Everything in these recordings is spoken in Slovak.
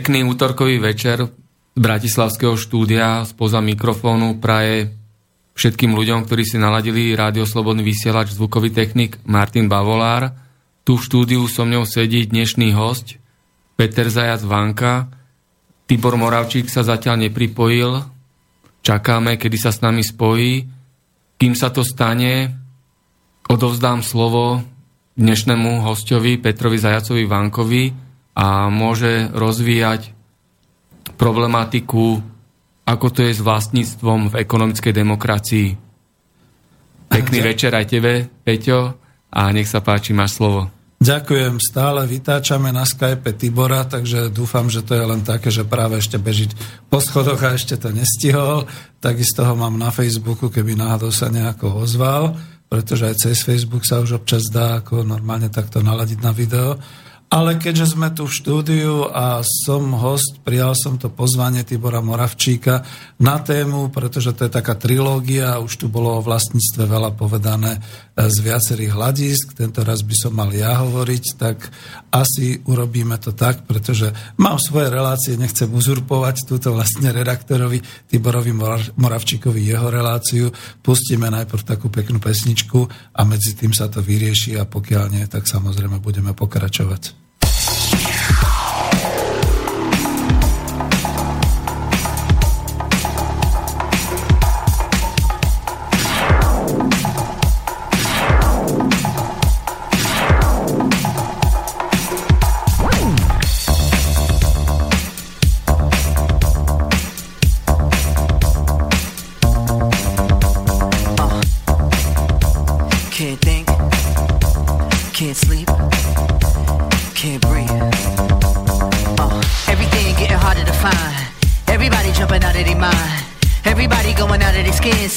Pekný útorkový večer z Bratislavského štúdia spoza mikrofónu praje všetkým ľuďom, ktorí si naladili Rádio Slobodný vysielač zvukový technik Martin Bavolár. Tu v štúdiu so mňou sedí dnešný host Peter Zajac Vanka. Tibor Moravčík sa zatiaľ nepripojil. Čakáme, kedy sa s nami spojí. Kým sa to stane, odovzdám slovo dnešnému hostovi Petrovi Zajacovi Vankovi, a môže rozvíjať problematiku, ako to je s vlastníctvom v ekonomickej demokracii. Pekný Ďakujem. večer aj tebe, Peťo, a nech sa páči, máš slovo. Ďakujem, stále vytáčame na Skype Tibora, takže dúfam, že to je len také, že práve ešte bežiť po schodoch a ešte to nestihol. Takisto ho mám na Facebooku, keby náhodou sa nejako ozval, pretože aj cez Facebook sa už občas dá ako normálne takto naladiť na video. Ale keďže sme tu v štúdiu a som host, prijal som to pozvanie Tibora Moravčíka na tému, pretože to je taká trilógia, už tu bolo o vlastníctve veľa povedané eh, z viacerých hľadisk, tento raz by som mal ja hovoriť, tak asi urobíme to tak, pretože mám svoje relácie, nechcem uzurpovať túto vlastne redaktorovi Tiborovi Moravčíkovi jeho reláciu. Pustíme najprv takú peknú pesničku a medzi tým sa to vyrieši a pokiaľ nie, tak samozrejme budeme pokračovať. Wow.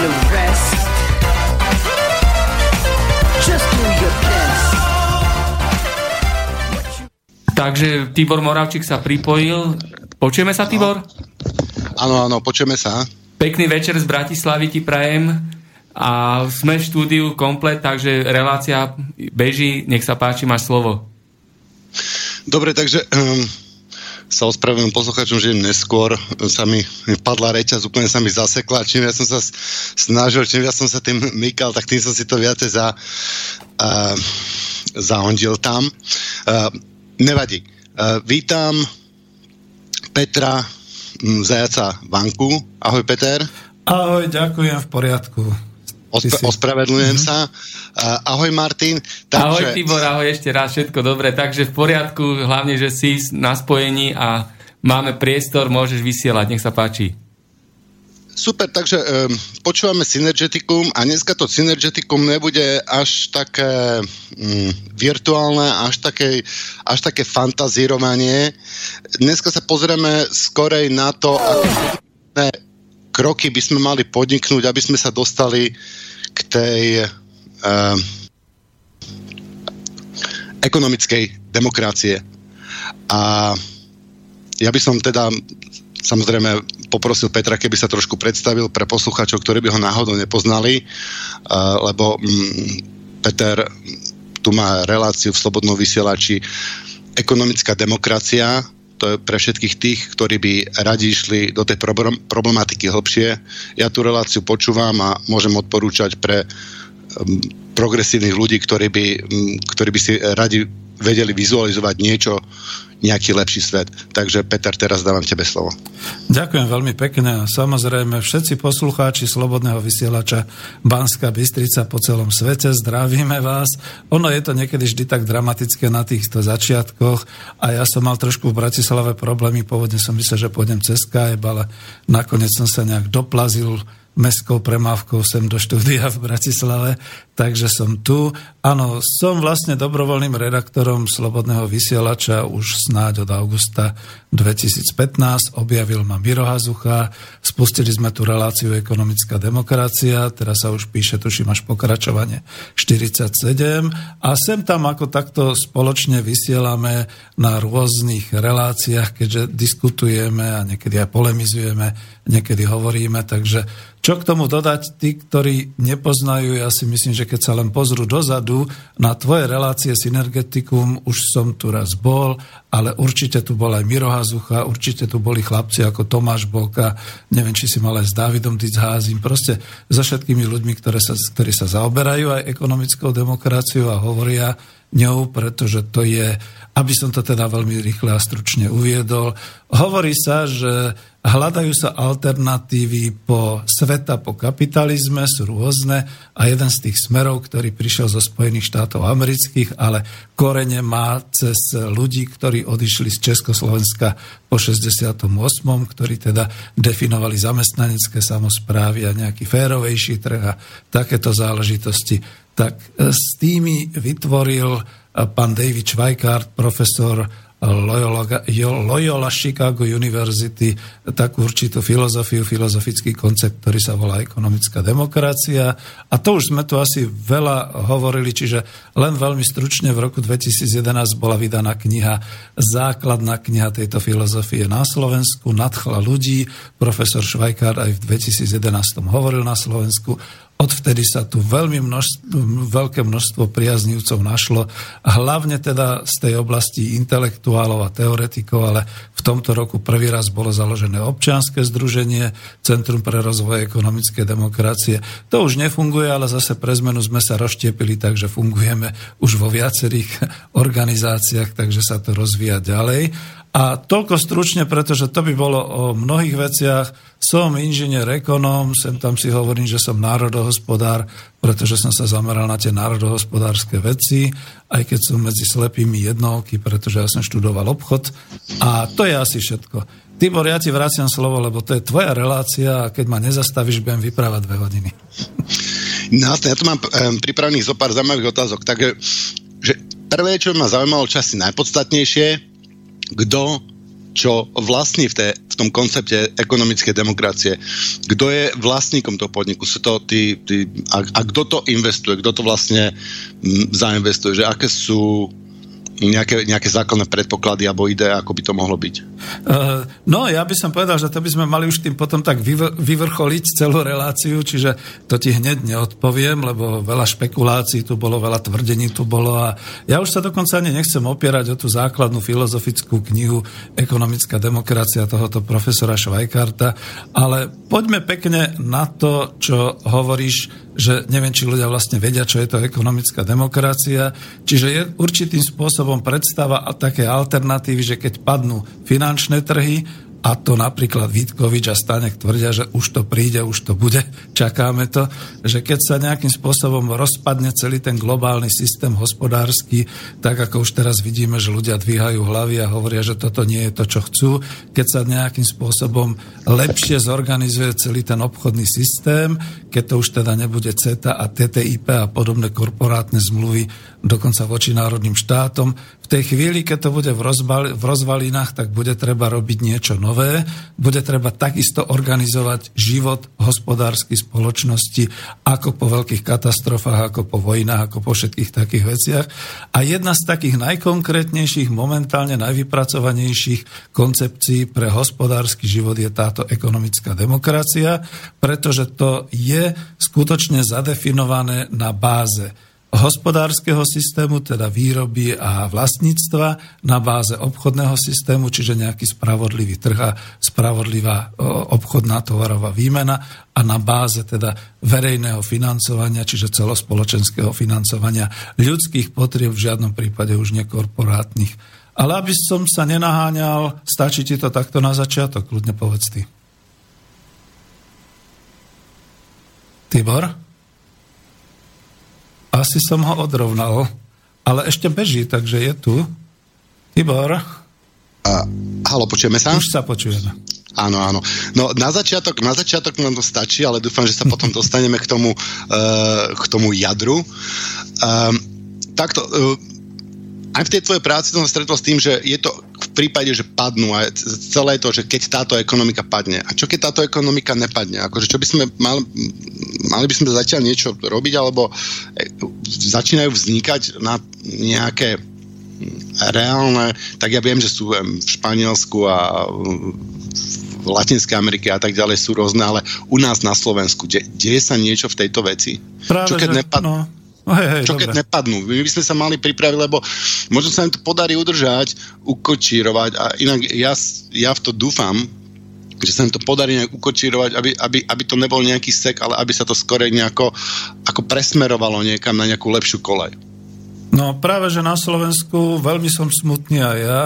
to rest. Just do your best. Takže Tibor Moravčík sa pripojil. Počujeme sa, Tibor? Áno, áno, počujeme sa. Pekný večer z Bratislavy ti prajem. A sme v štúdiu komplet, takže relácia beží. Nech sa páči, máš slovo. Dobre, takže um, sa ospravedlňujem posluchačom, že neskôr sa mi padla reťaz, úplne sa mi zasekla, čím ja som sa snažil, čím ja som sa tým mykal, tak tým som si to viacej za, uh, zahondil tam. Uh, nevadí. Uh, vítam Petra Zajaca Vanku. Ahoj Peter. Ahoj, ďakujem, v poriadku. Osp- ospravedlňujem mm-hmm. sa. Uh, ahoj Martin. Takže... Ahoj Tibor, ahoj ešte raz, všetko dobre. Takže v poriadku, hlavne, že si na spojení a máme priestor, môžeš vysielať, nech sa páči. Super, takže um, počúvame Synergeticum a dneska to Synergeticum nebude až také um, virtuálne, až také, až také fantazírovanie. Dneska sa pozrieme skorej na to, aké kroky by sme mali podniknúť, aby sme sa dostali k tej uh, ekonomickej demokracie. A ja by som teda samozrejme poprosil Petra, keby sa trošku predstavil pre posluchačov, ktorí by ho náhodou nepoznali, uh, lebo um, Peter tu má reláciu v Slobodnom vysielači ekonomická demokracia, to je pre všetkých tých, ktorí by radi išli do tej problematiky hlbšie. Ja tú reláciu počúvam a môžem odporúčať pre um, progresívnych ľudí, ktorí by, um, ktorí by si radi vedeli vizualizovať niečo, nejaký lepší svet. Takže Peter, teraz dávam tebe slovo. Ďakujem veľmi pekne. Samozrejme, všetci poslucháči Slobodného vysielača Banska Bystrica po celom svete, zdravíme vás. Ono je to niekedy vždy tak dramatické na týchto začiatkoch a ja som mal trošku v Bratislave problémy, pôvodne som myslel, že pôjdem cez Skype, ale nakoniec som sa nejak doplazil mestskou premávkou sem do štúdia v Bratislave, takže som tu. Áno, som vlastne dobrovoľným redaktorom Slobodného vysielača už snáď od augusta 2015. Objavil ma Miro Hazucha, spustili sme tu reláciu Ekonomická demokracia, teraz sa už píše, tuším, až pokračovanie 47 a sem tam ako takto spoločne vysielame na rôznych reláciách, keďže diskutujeme a niekedy aj polemizujeme, niekedy hovoríme, takže čo k tomu dodať, tí, ktorí nepoznajú, ja si myslím, že keď sa len pozrú dozadu na tvoje relácie Synergetikum, už som tu raz bol, ale určite tu bol aj Miro Hazucha, určite tu boli chlapci ako Tomáš Boka, neviem, či si mal aj s Dávidom Dicházim, proste so všetkými ľuďmi, ktoré sa, ktorí sa zaoberajú aj ekonomickou demokraciou a hovoria ňou, pretože to je, aby som to teda veľmi rýchle a stručne uviedol, hovorí sa, že Hľadajú sa alternatívy po sveta, po kapitalizme, sú rôzne a jeden z tých smerov, ktorý prišiel zo Spojených štátov amerických, ale korene má cez ľudí, ktorí odišli z Československa po 68., ktorí teda definovali zamestnanecké samozprávy a nejaký férovejší trh a takéto záležitosti. Tak s tými vytvoril pán David Schweikart, profesor Loyola, Loyola Chicago University takú určitú filozofiu, filozofický koncept, ktorý sa volá ekonomická demokracia. A to už sme tu asi veľa hovorili, čiže len veľmi stručne v roku 2011 bola vydaná kniha, základná kniha tejto filozofie na Slovensku, nadchla ľudí. Profesor Švajkár aj v 2011 hovoril na Slovensku Odvtedy sa tu veľmi množstvo, veľké množstvo priaznívcov našlo, hlavne teda z tej oblasti intelektuálov a teoretikov, ale v tomto roku prvý raz bolo založené občianske združenie Centrum pre rozvoj ekonomickej demokracie. To už nefunguje, ale zase pre zmenu sme sa rozštiepili, takže fungujeme už vo viacerých organizáciách, takže sa to rozvíja ďalej. A toľko stručne, pretože to by bolo o mnohých veciach. Som inžinier ekonóm, sem tam si hovorím, že som národohospodár, pretože som sa zameral na tie národohospodárske veci, aj keď som medzi slepými jednolky, pretože ja som študoval obchod. A to je asi všetko. Tibor, ja ti vraciam slovo, lebo to je tvoja relácia a keď ma nezastavíš, budem vyprávať dve hodiny. No, ja tu mám um, pripravených zo pár zaujímavých otázok. Takže že prvé, čo ma zaujímalo časy najpodstatnejšie, kto čo vlastní v, té, v tom koncepte ekonomické demokracie. Kto je vlastníkom toho podniku? Sú to tí, tí, a, a kto to investuje? Kto to vlastne m, zainvestuje? Že aké sú nejaké, nejaké základné predpoklady alebo ide, ako by to mohlo byť? Uh, no, ja by som povedal, že to by sme mali už tým potom tak vyvr- vyvrcholiť celú reláciu, čiže to ti hneď neodpoviem, lebo veľa špekulácií tu bolo, veľa tvrdení tu bolo a ja už sa dokonca ani nechcem opierať o tú základnú filozofickú knihu Ekonomická demokracia tohoto profesora Švajkarta, ale poďme pekne na to, čo hovoríš že neviem, či ľudia vlastne vedia, čo je to ekonomická demokracia. Čiže je určitým spôsobom predstava a také alternatívy, že keď padnú finančné trhy, a to napríklad Vítkovič a Stanek tvrdia, že už to príde, už to bude, čakáme to, že keď sa nejakým spôsobom rozpadne celý ten globálny systém hospodársky, tak ako už teraz vidíme, že ľudia dvíhajú hlavy a hovoria, že toto nie je to, čo chcú, keď sa nejakým spôsobom lepšie zorganizuje celý ten obchodný systém, keď to už teda nebude CETA a TTIP a podobné korporátne zmluvy, dokonca voči národným štátom, tej chvíli, keď to bude v, rozbal, v rozvalinách, tak bude treba robiť niečo nové, bude treba takisto organizovať život hospodárskej spoločnosti ako po veľkých katastrofách, ako po vojnách, ako po všetkých takých veciach. A jedna z takých najkonkrétnejších, momentálne najvypracovanejších koncepcií pre hospodársky život je táto ekonomická demokracia, pretože to je skutočne zadefinované na báze hospodárskeho systému, teda výroby a vlastníctva na báze obchodného systému, čiže nejaký spravodlivý trh a spravodlivá obchodná tovarová výmena a na báze teda verejného financovania, čiže celospoločenského financovania ľudských potrieb, v žiadnom prípade už nekorporátnych. Ale aby som sa nenaháňal, stačí ti to takto na začiatok, kľudne povedz ty. Tibor? Asi som ho odrovnal, ale ešte beží, takže je tu. Tibor? A, halo, počujeme sa? Už sa počujeme. Áno, áno. No na začiatok, na začiatok nám to stačí, ale dúfam, že sa potom dostaneme k tomu, uh, k tomu jadru. Um, takto, uh, aj v tej tvojej práci som stretol s tým, že je to prípade, že padnú a celé to, že keď táto ekonomika padne. A čo keď táto ekonomika nepadne? Akože čo by sme mali, mali by sme zatiaľ niečo robiť, alebo e, začínajú vznikať na nejaké reálne, tak ja viem, že sú v Španielsku a v Latinskej Amerike a tak ďalej sú rôzne, ale u nás na Slovensku, de, deje sa niečo v tejto veci? Práve, čo keď že, nepad... no. No, hej, hej, čo dobre. keď nepadnú? My by sme sa mali pripraviť, lebo možno sa im to podarí udržať, ukočírovať a inak ja, ja v to dúfam, že sa im to podarí nejak ukočírovať, aby, aby, aby to nebol nejaký sek, ale aby sa to skore nejako ako presmerovalo niekam na nejakú lepšiu kolej. No práve, že na Slovensku veľmi som smutný aj ja,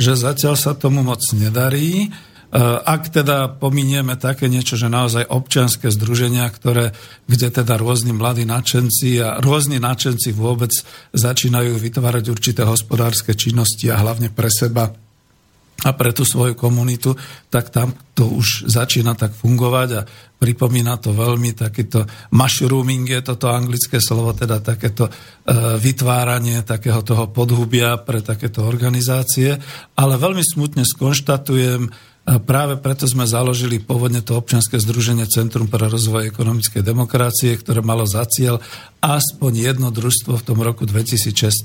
že zatiaľ sa tomu moc nedarí. Eh, ak teda pominieme také niečo, že naozaj občianské združenia, ktoré, kde teda rôzni mladí nadšenci a rôzni nadšenci vôbec začínajú vytvárať určité hospodárske činnosti a hlavne pre seba a pre tú svoju komunitu, tak tam to už začína tak fungovať a pripomína to veľmi takýto mushrooming, je toto anglické slovo, teda takéto e, vytváranie takého toho podhubia pre takéto organizácie, ale veľmi smutne skonštatujem, práve preto sme založili pôvodne to občianske združenie Centrum pre rozvoj ekonomickej demokracie, ktoré malo za cieľ aspoň jedno družstvo v tom roku 2016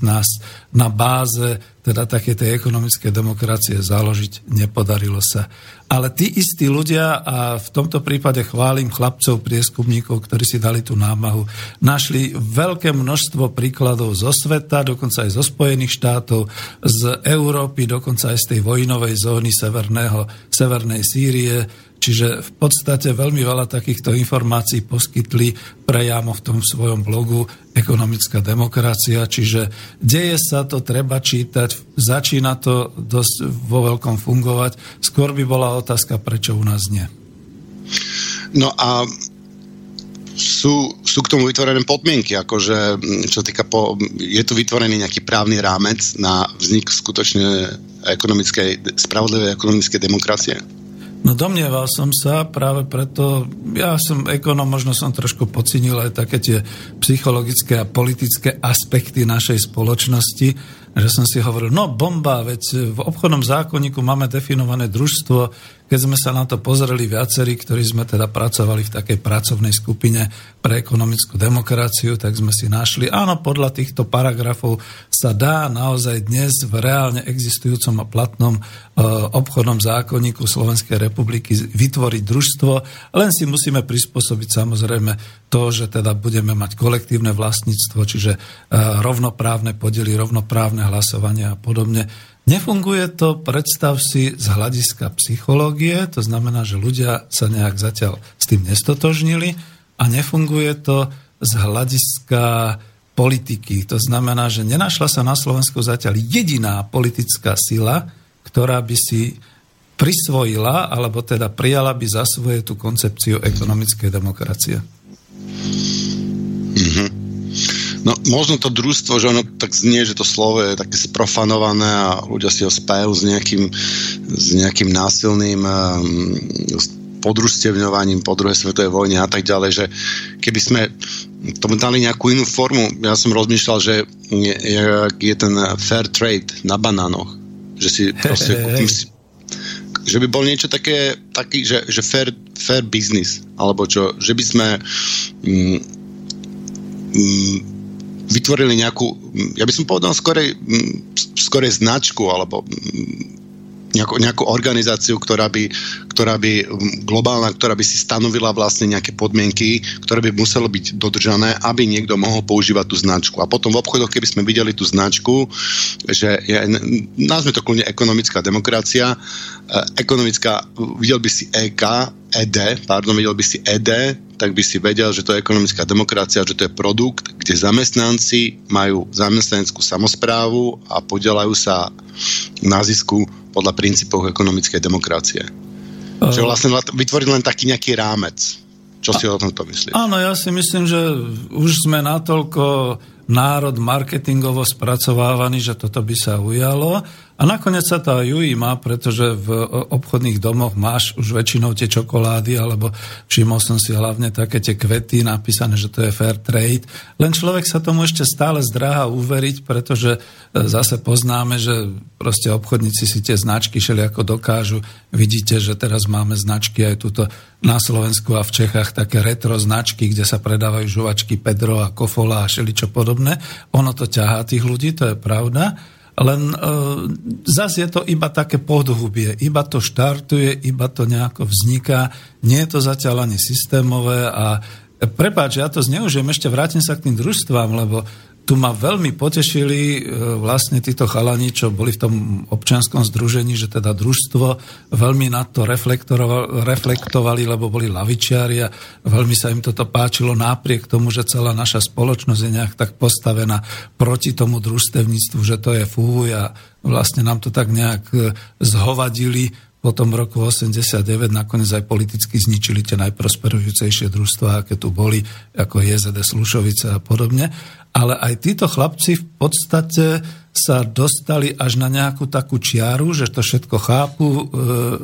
na báze teda také tej ekonomickej demokracie založiť. Nepodarilo sa. Ale tí istí ľudia, a v tomto prípade chválim chlapcov, prieskumníkov, ktorí si dali tú námahu, našli veľké množstvo príkladov zo sveta, dokonca aj zo Spojených štátov, z Európy, dokonca aj z tej vojnovej zóny severného, severnej Sýrie, Čiže v podstate veľmi veľa takýchto informácií poskytli prejamo v tom svojom blogu Ekonomická demokracia. Čiže deje sa to, treba čítať, začína to dosť vo veľkom fungovať. Skôr by bola otázka, prečo u nás nie. No a sú, sú k tomu vytvorené podmienky, akože čo týka po, je tu vytvorený nejaký právny rámec na vznik skutočne ekonomickej, spravodlivej ekonomickej demokracie? No domnieval som sa práve preto, ja som ekonom, možno som trošku pocinil aj také tie psychologické a politické aspekty našej spoločnosti, že som si hovoril, no bomba, veď v obchodnom zákonníku máme definované družstvo, keď sme sa na to pozreli viacerí, ktorí sme teda pracovali v takej pracovnej skupine pre ekonomickú demokraciu, tak sme si našli, áno, podľa týchto paragrafov sa dá naozaj dnes v reálne existujúcom a platnom e, obchodnom zákonníku Slovenskej republiky vytvoriť družstvo, len si musíme prispôsobiť samozrejme to, že teda budeme mať kolektívne vlastníctvo, čiže e, rovnoprávne podely, rovnoprávne hlasovanie a podobne. Nefunguje to, predstav si, z hľadiska psychológie, to znamená, že ľudia sa nejak zatiaľ s tým nestotožnili a nefunguje to z hľadiska politiky. To znamená, že nenašla sa na Slovensku zatiaľ jediná politická sila, ktorá by si prisvojila, alebo teda prijala by za svoje tú koncepciu ekonomickej demokracie. No možno to družstvo, že ono tak znie, že to slovo je také sprofanované a ľudia si ho spájajú s nejakým, s nejakým násilným um, podružstevňovaním po druhej svetovej vojne a tak ďalej, že keby sme tomu dali nejakú inú formu, ja som rozmýšľal, že je, je ten fair trade na banánoch, že si proste kúpim si že by bol niečo také, taký, že, že fair, fair business, alebo čo, že by sme mm, mm, vytvorili nejakú, ja by som povedal skorej, skorej značku alebo nejakú, nejakú organizáciu, ktorá by, ktorá by globálna, ktorá by si stanovila vlastne nejaké podmienky, ktoré by muselo byť dodržané, aby niekto mohol používať tú značku. A potom v obchodoch, keby sme videli tú značku, že je, nazme to kľudne ekonomická demokracia, eh, ekonomická, videl by si EK, ED, pardon, videl by si ED, tak by si vedel, že to je ekonomická demokracia, že to je produkt, kde zamestnanci majú zamestnaneckú samozprávu a podelajú sa na zisku podľa princípov ekonomickej demokracie. Uh, že vlastne vytvoriť len taký nejaký rámec. Čo si o tomto myslíš? Áno, ja si myslím, že už sme natoľko národ marketingovo spracovávaný, že toto by sa ujalo A nakoniec sa to aj ujíma, pretože v obchodných domoch máš už väčšinou tie čokolády, alebo všimol som si hlavne také tie kvety napísané, že to je fair trade. Len človek sa tomu ešte stále zdráha uveriť, pretože e, zase poznáme, že proste obchodníci si tie značky ako dokážu. Vidíte, že teraz máme značky aj tuto na Slovensku a v Čechách také retro značky, kde sa predávajú žuvačky Pedro a Kofola a šeličo podobné. Ono to ťahá tých ľudí, to je pravda len e, zase je to iba také podhubie, iba to štartuje, iba to nejako vzniká, nie je to zatiaľ ani systémové a prepáč, ja to zneužijem, ešte vrátim sa k tým družstvám, lebo tu ma veľmi potešili e, vlastne títo chalani, čo boli v tom občianskom združení, že teda družstvo veľmi na to reflektovali, lebo boli lavičiari a veľmi sa im toto páčilo napriek tomu, že celá naša spoločnosť je nejak tak postavená proti tomu družstevníctvu, že to je fúj a vlastne nám to tak nejak e, zhovadili potom v roku 89 nakoniec aj politicky zničili tie najprosperujúcejšie družstvá, aké tu boli, ako JZD Slušovice a podobne. Ale aj títo chlapci v podstate sa dostali až na nejakú takú čiaru, že to všetko chápu, e,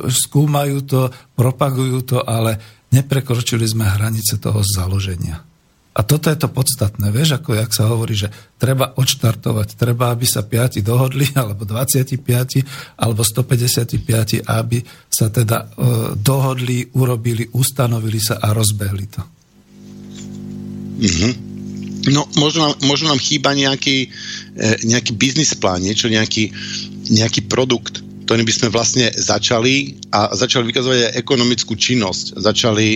skúmajú to, propagujú to, ale neprekročili sme hranice toho založenia. A toto je to podstatné, vieš, ako jak sa hovorí, že treba odštartovať, treba, aby sa piati dohodli, alebo 25, alebo 155, aby sa teda e, dohodli, urobili, ustanovili sa a rozbehli to. Mm-hmm. No, možno nám, možno nám chýba nejaký, e, nejaký biznis plán, niečo, nejaký, nejaký produkt, ktorým by sme vlastne začali a začali vykazovať aj ekonomickú činnosť. Začali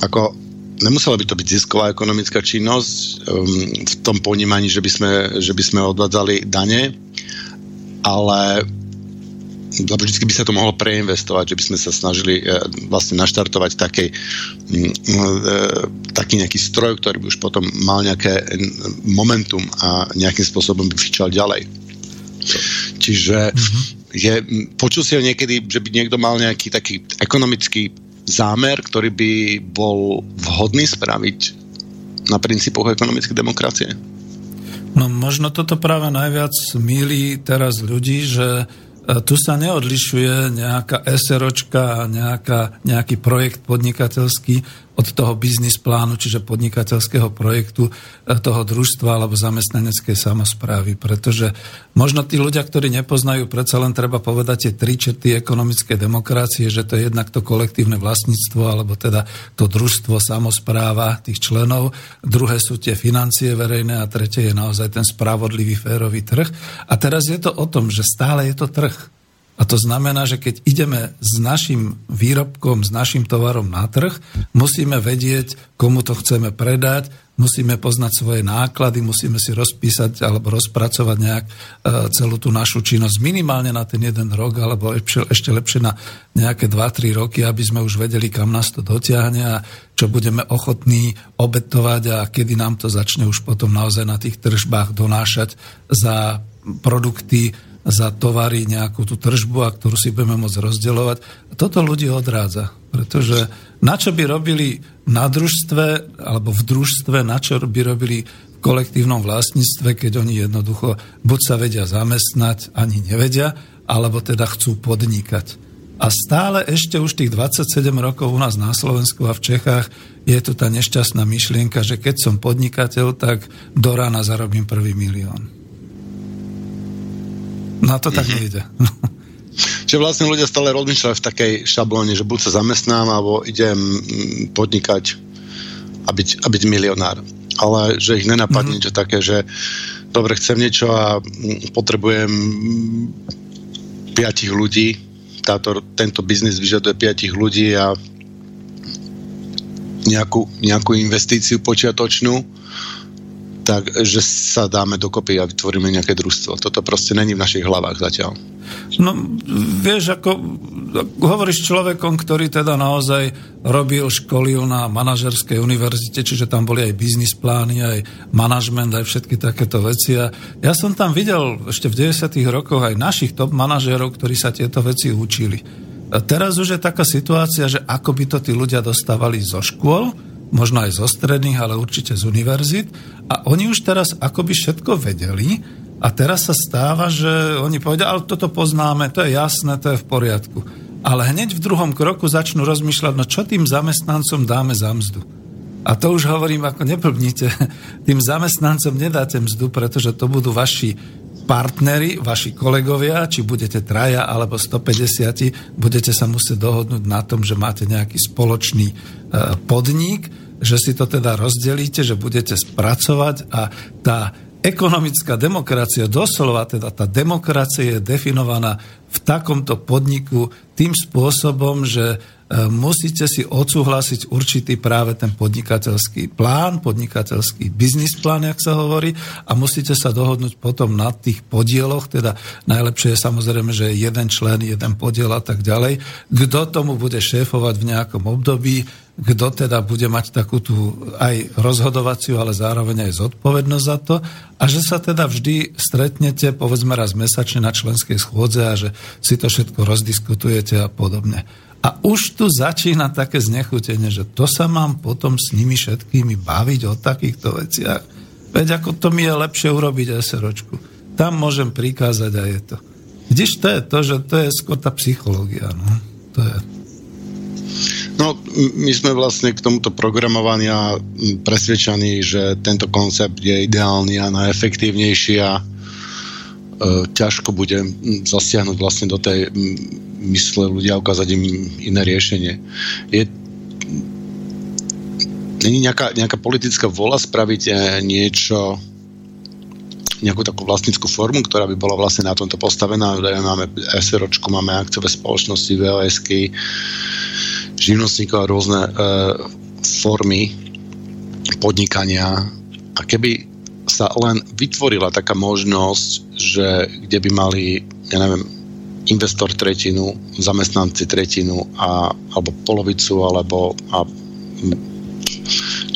ako nemusela by to byť zisková ekonomická činnosť um, v tom ponímaní, že by sme, že by sme odvádzali dane, ale vždy by sa to mohlo preinvestovať, že by sme sa snažili e, vlastne naštartovať takej, mm, e, taký nejaký stroj, ktorý by už potom mal nejaké momentum a nejakým spôsobom by fičal ďalej. Čiže mm-hmm. je, počul si ho niekedy, že by niekto mal nejaký taký ekonomický zámer, ktorý by bol vhodný spraviť na princípoch ekonomickej demokracie? No možno toto práve najviac míli teraz ľudí, že tu sa neodlišuje nejaká SROčka nejaká, nejaký projekt podnikateľský od toho biznis plánu, čiže podnikateľského projektu e, toho družstva alebo zamestnaneckej samozprávy. Pretože možno tí ľudia, ktorí nepoznajú, predsa len treba povedať tie tri čety ekonomickej demokracie, že to je jednak to kolektívne vlastníctvo alebo teda to družstvo, samozpráva tých členov, druhé sú tie financie verejné a tretie je naozaj ten spravodlivý, férový trh. A teraz je to o tom, že stále je to trh. A to znamená, že keď ideme s našim výrobkom, s našim tovarom na trh, musíme vedieť, komu to chceme predať, musíme poznať svoje náklady, musíme si rozpísať alebo rozpracovať nejak e, celú tú našu činnosť minimálne na ten jeden rok, alebo ešte lepšie na nejaké 2-3 roky, aby sme už vedeli, kam nás to dotiahne a čo budeme ochotní obetovať a kedy nám to začne už potom naozaj na tých tržbách donášať za produkty, za tovary nejakú tú tržbu, a ktorú si budeme môcť rozdeľovať. Toto ľudí odrádza, pretože na čo by robili na družstve alebo v družstve, na čo by robili v kolektívnom vlastníctve, keď oni jednoducho buď sa vedia zamestnať, ani nevedia, alebo teda chcú podnikať. A stále ešte už tých 27 rokov u nás na Slovensku a v Čechách je tu tá nešťastná myšlienka, že keď som podnikateľ, tak do rána zarobím prvý milión. No to tak mm-hmm. nejde. Čiže vlastne ľudia stále rozmýšľajú v takej šablóne, že buď sa zamestnám, alebo idem mm, podnikať a byť, a byť milionár. Ale že ich nenapadne mm-hmm. také, že dobre, chcem niečo a mm, potrebujem piatich ľudí, táto, tento biznis vyžaduje piatich ľudí a nejakú, nejakú investíciu počiatočnú tak, že sa dáme dokopy a vytvoríme nejaké družstvo. Toto proste není v našich hlavách zatiaľ. No, vieš, ako hovoríš človekom, ktorý teda naozaj robil, školil na manažerskej univerzite, čiže tam boli aj biznis plány, aj manažment, aj všetky takéto veci. A ja som tam videl ešte v 90. rokoch aj našich top manažérov, ktorí sa tieto veci učili. A teraz už je taká situácia, že ako by to tí ľudia dostávali zo škôl, možno aj zo stredných, ale určite z univerzit. A oni už teraz akoby všetko vedeli, A teraz sa stáva, že oni povedia, ale toto poznáme, to je jasné, to je v poriadku. Ale hneď v druhom kroku začnú rozmýšľať, no čo tým zamestnancom dáme za mzdu. A to už hovorím, ako neplbnite, tým zamestnancom nedáte mzdu, pretože to budú vaši partneri, vaši kolegovia, či budete traja alebo 150, budete sa musieť dohodnúť na tom, že máte nejaký spoločný e, podnik, že si to teda rozdelíte, že budete spracovať a tá ekonomická demokracia, doslova teda tá demokracia je definovaná v takomto podniku tým spôsobom, že musíte si odsúhlasiť určitý práve ten podnikateľský plán, podnikateľský biznis plán, jak sa hovorí, a musíte sa dohodnúť potom na tých podieloch, teda najlepšie je samozrejme, že je jeden člen, jeden podiel a tak ďalej, kto tomu bude šéfovať v nejakom období, kto teda bude mať takú tú aj rozhodovaciu, ale zároveň aj zodpovednosť za to a že sa teda vždy stretnete povedzme raz mesačne na členskej schôdze a že si to všetko rozdiskutujete a podobne. A už tu začína také znechutenie, že to sa mám potom s nimi všetkými baviť o takýchto veciach. Veď ako to mi je lepšie urobiť SROčku. Tam môžem prikázať a je to. Vidíš, to je to, že to je skôr tá psychológia. No. To je. No, my sme vlastne k tomuto programovania presvedčení, že tento koncept je ideálny a najefektívnejší a E, ťažko bude zasiahnuť vlastne do tej mysle ľudia a ukázať im iné riešenie. Je, není nejaká, nejaká politická vola spraviť e, niečo nejakú takú vlastnickú formu, ktorá by bola vlastne na tomto postavená. Máme SROčku, máme akciové spoločnosti, VOSky, živnostníkov a rôzne e, formy podnikania. A keby sa len vytvorila taká možnosť, že kde by mali, ja neviem, investor tretinu, zamestnanci tretinu a, alebo polovicu, alebo a,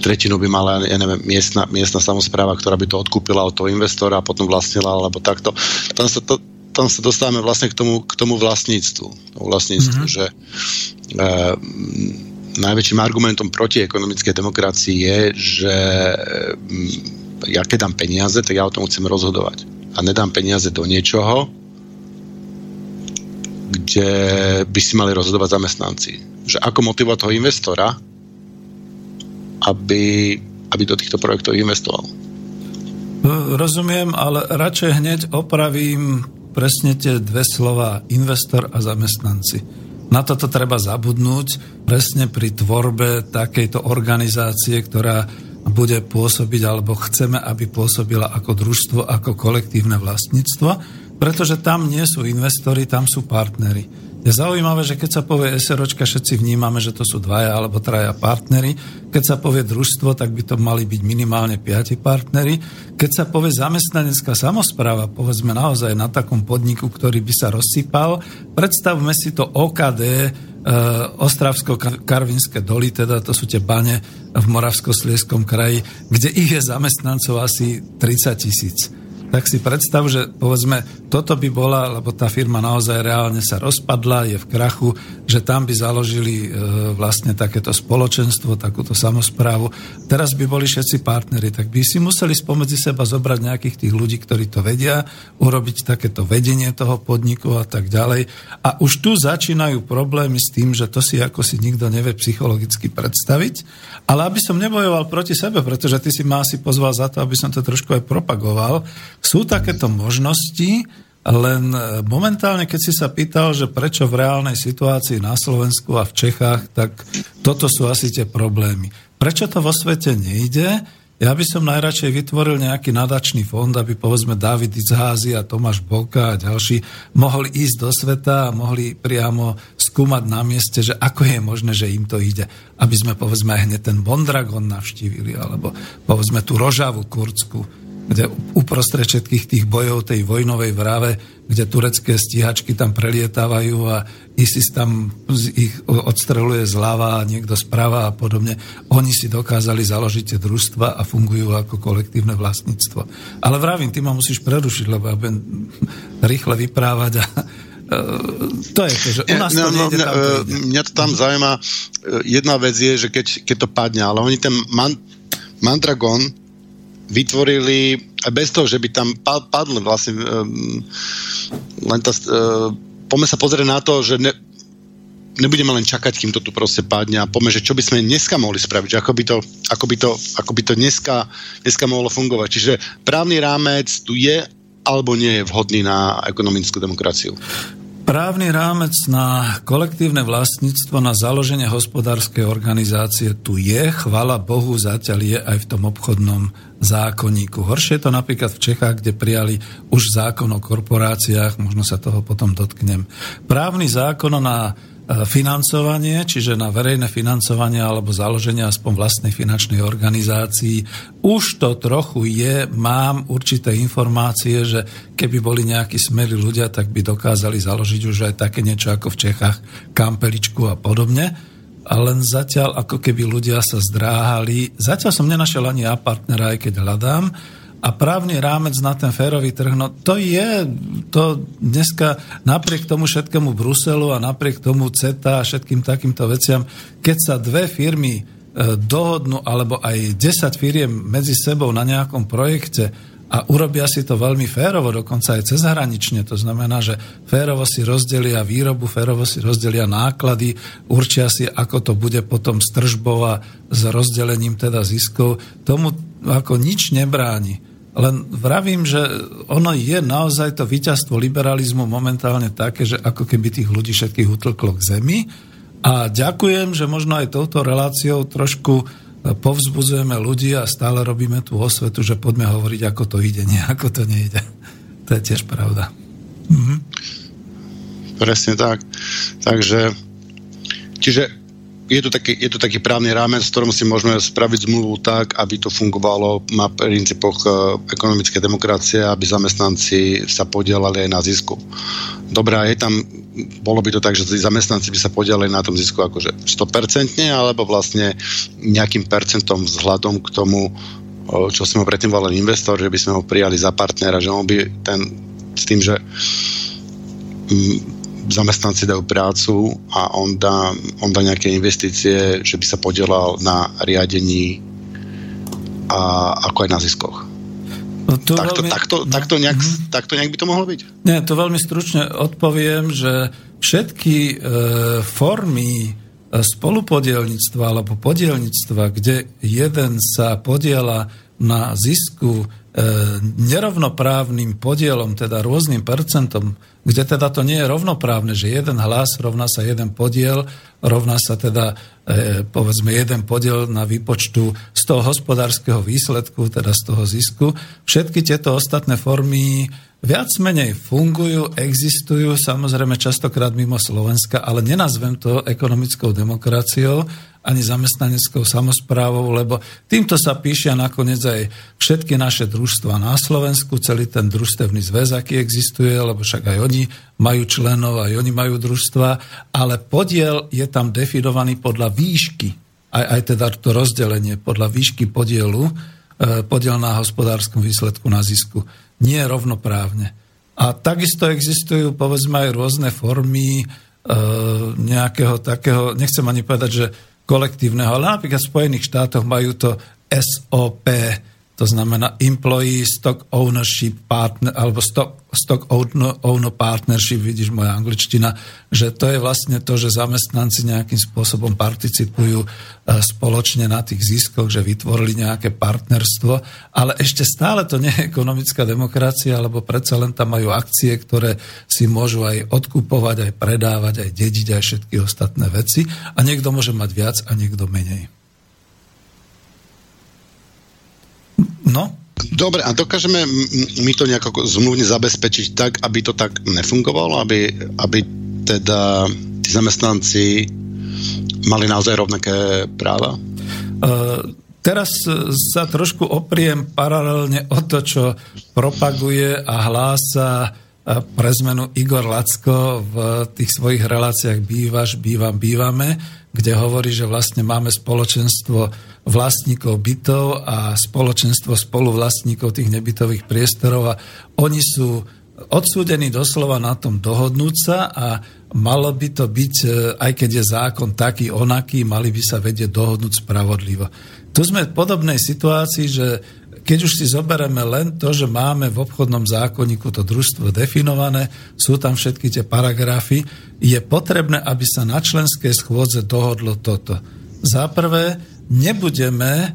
tretinu by mala, ja neviem, miestna, miestna samozpráva, ktorá by to odkúpila od toho investora a potom vlastnila, alebo takto. Tam sa, to, tam sa dostávame vlastne k tomu, k tomu vlastníctvu. Tomu vlastníctvu, mm-hmm. že e, najväčším argumentom proti ekonomickej demokracii je, že e, ja keď dám peniaze, tak ja o tom chcem rozhodovať. A nedám peniaze do niečoho, kde by si mali rozhodovať zamestnanci. Že ako motivovať toho investora, aby, aby do týchto projektov investoval. Rozumiem, ale radšej hneď opravím presne tie dve slova investor a zamestnanci. Na toto treba zabudnúť presne pri tvorbe takejto organizácie, ktorá bude pôsobiť, alebo chceme, aby pôsobila ako družstvo, ako kolektívne vlastníctvo, pretože tam nie sú investori, tam sú partnery. Je zaujímavé, že keď sa povie SROčka, všetci vnímame, že to sú dvaja alebo traja partnery. Keď sa povie družstvo, tak by to mali byť minimálne piati partnery. Keď sa povie zamestnanecká samozpráva, povedzme naozaj na takom podniku, ktorý by sa rozsypal, predstavme si to OKD, Eh, Ostravsko-Karvinské doly, teda to sú tie bane v Moravsko-Slieskom kraji, kde ich je zamestnancov asi 30 tisíc tak si predstav, že povedzme, toto by bola, lebo tá firma naozaj reálne sa rozpadla, je v krachu, že tam by založili e, vlastne takéto spoločenstvo, takúto samozprávu. Teraz by boli všetci partneri, tak by si museli spomedzi seba zobrať nejakých tých ľudí, ktorí to vedia, urobiť takéto vedenie toho podniku a tak ďalej. A už tu začínajú problémy s tým, že to si ako si nikto nevie psychologicky predstaviť. Ale aby som nebojoval proti sebe, pretože ty si ma asi pozval za to, aby som to trošku aj propagoval, sú takéto možnosti, len e, momentálne, keď si sa pýtal, že prečo v reálnej situácii na Slovensku a v Čechách, tak toto sú asi tie problémy. Prečo to vo svete nejde? Ja by som najradšej vytvoril nejaký nadačný fond, aby povedzme David Izházy a Tomáš Boka a ďalší mohli ísť do sveta a mohli priamo skúmať na mieste, že ako je možné, že im to ide. Aby sme povedzme aj hneď ten Bondragon navštívili, alebo povedzme tú Rožavu Kurdsku kde uprostred všetkých tých bojov tej vojnovej vrave, kde turecké stíhačky tam prelietávajú a ISIS tam ich odstreluje zľava a niekto zprava a podobne. Oni si dokázali založiť tie družstva a fungujú ako kolektívne vlastníctvo. Ale vravím, ty ma musíš prerušiť, lebo ja budem rýchle vyprávať a e, to je to, že u nás to no, no, mňa, tam ide. mňa to tam zaujíma. E, jedna vec je, že keď, keď to padne, ale oni ten man, Mandragon vytvorili, bez toho, že by tam padli vlastne um, len tá, uh, poďme sa pozrieť na to, že ne, nebudeme len čakať, kým to tu proste padne a poďme, že čo by sme dneska mohli spraviť, ako by to, ako by to, ako by to dneska, dneska mohlo fungovať. Čiže právny rámec tu je alebo nie je vhodný na ekonomickú demokraciu. Právny rámec na kolektívne vlastníctvo, na založenie hospodárskej organizácie tu je, chvala Bohu, zatiaľ je aj v tom obchodnom zákonníku. Horšie je to napríklad v Čechách, kde prijali už zákon o korporáciách, možno sa toho potom dotknem. Právny zákon na financovanie, čiže na verejné financovanie alebo založenie aspoň vlastnej finančnej organizácii. Už to trochu je, mám určité informácie, že keby boli nejakí smelí ľudia, tak by dokázali založiť už aj také niečo ako v Čechách, kampeličku a podobne. A len zatiaľ, ako keby ľudia sa zdráhali. Zatiaľ som nenašiel ani a partnera, aj keď hľadám a právny rámec na ten férový trh, no to je, to dneska napriek tomu všetkému Bruselu a napriek tomu CETA a všetkým takýmto veciam, keď sa dve firmy e, dohodnú, alebo aj 10 firiem medzi sebou na nejakom projekte a urobia si to veľmi férovo, dokonca aj cezhranične. To znamená, že férovo si rozdelia výrobu, férovo si rozdelia náklady, určia si, ako to bude potom s tržbou a s rozdelením teda ziskov. Tomu ako nič nebráni. Len vravím, že ono je naozaj to víťazstvo liberalizmu momentálne také, že ako keby tých ľudí všetkých utlklo k zemi. A ďakujem, že možno aj touto reláciou trošku povzbudzujeme ľudí a stále robíme tú osvetu, že poďme hovoriť, ako to ide, nie ako to nejde. To je tiež pravda. Mhm. Presne tak. Takže, čiže je to, taký, je to taký právny rámec, v ktorom si môžeme spraviť zmluvu tak, aby to fungovalo na princípoch e, ekonomické demokracie, aby zamestnanci sa podielali aj na zisku. Dobrá, je tam, bolo by to tak, že zamestnanci by sa podielali na tom zisku akože 100% alebo vlastne nejakým percentom vzhľadom k tomu, čo sme ho predtým volali investor, že by sme ho prijali za partnera, že on by ten s tým, že zamestnanci dajú prácu a on dá, on dá nejaké investície, že by sa podielal na riadení a ako aj na ziskoch. No to takto, veľmi... takto, takto, nejak, mm-hmm. takto nejak by to mohlo byť? Nie, to veľmi stručne odpoviem, že všetky e, formy e, spolupodielnictva alebo podielnictva, kde jeden sa podiela na zisku E, nerovnoprávnym podielom, teda rôznym percentom, kde teda to nie je rovnoprávne, že jeden hlas rovná sa jeden podiel, rovná sa teda e, povedzme jeden podiel na výpočtu z toho hospodárskeho výsledku, teda z toho zisku. Všetky tieto ostatné formy viac menej fungujú, existujú, samozrejme častokrát mimo Slovenska, ale nenazvem to ekonomickou demokraciou, ani zamestnaneckou samozprávou, lebo týmto sa píšia nakoniec aj všetky naše družstva na Slovensku, celý ten družstevný zväz, aký existuje, lebo však aj oni majú členov, aj oni majú družstva, ale podiel je tam definovaný podľa výšky, aj, aj teda to rozdelenie podľa výšky podielu, e, podiel na hospodárskom výsledku na zisku, nie rovnoprávne. A takisto existujú, povedzme, aj rôzne formy e, nejakého takého, nechcem ani povedať, že kolektívneho, ale napríklad v Spojených štátoch majú to SOP, to znamená Employee Stock Ownership Partner, alebo Stock, stock owner, Partnership, vidíš moja angličtina, že to je vlastne to, že zamestnanci nejakým spôsobom participujú e, spoločne na tých ziskoch, že vytvorili nejaké partnerstvo, ale ešte stále to nie je ekonomická demokracia, lebo predsa len tam majú akcie, ktoré si môžu aj odkupovať, aj predávať, aj dediť, aj všetky ostatné veci a niekto môže mať viac a niekto menej. No? Dobre, a dokážeme my to nejako zmluvne zabezpečiť tak, aby to tak nefungovalo, aby, aby teda tí zamestnanci mali naozaj rovnaké práva? Uh, teraz sa trošku opriem paralelne o to, čo propaguje a hlása pre zmenu Igor Lacko v tých svojich reláciách Bývaš, bývam, bývame, kde hovorí, že vlastne máme spoločenstvo vlastníkov bytov a spoločenstvo spoluvlastníkov tých nebytových priestorov a oni sú odsúdení doslova na tom dohodnúť sa a malo by to byť, e, aj keď je zákon taký, onaký, mali by sa vedieť dohodnúť spravodlivo. Tu sme v podobnej situácii, že keď už si zoberieme len to, že máme v obchodnom zákonníku to družstvo definované, sú tam všetky tie paragrafy, je potrebné, aby sa na členské schôdze dohodlo toto. Za prvé, nebudeme e,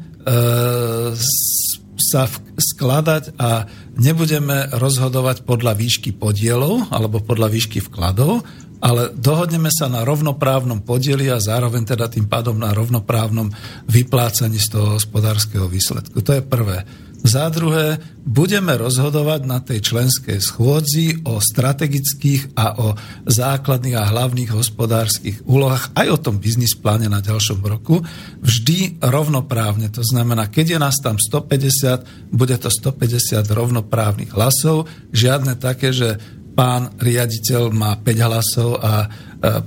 sa skladať a nebudeme rozhodovať podľa výšky podielov alebo podľa výšky vkladov, ale dohodneme sa na rovnoprávnom podieli a zároveň teda tým pádom na rovnoprávnom vyplácaní z toho hospodárskeho výsledku. To je prvé. Za druhé, budeme rozhodovať na tej členskej schôdzi o strategických a o základných a hlavných hospodárskych úlohách, aj o tom biznis pláne na ďalšom roku, vždy rovnoprávne. To znamená, keď je nás tam 150, bude to 150 rovnoprávnych hlasov, žiadne také, že pán riaditeľ má 5 hlasov a e,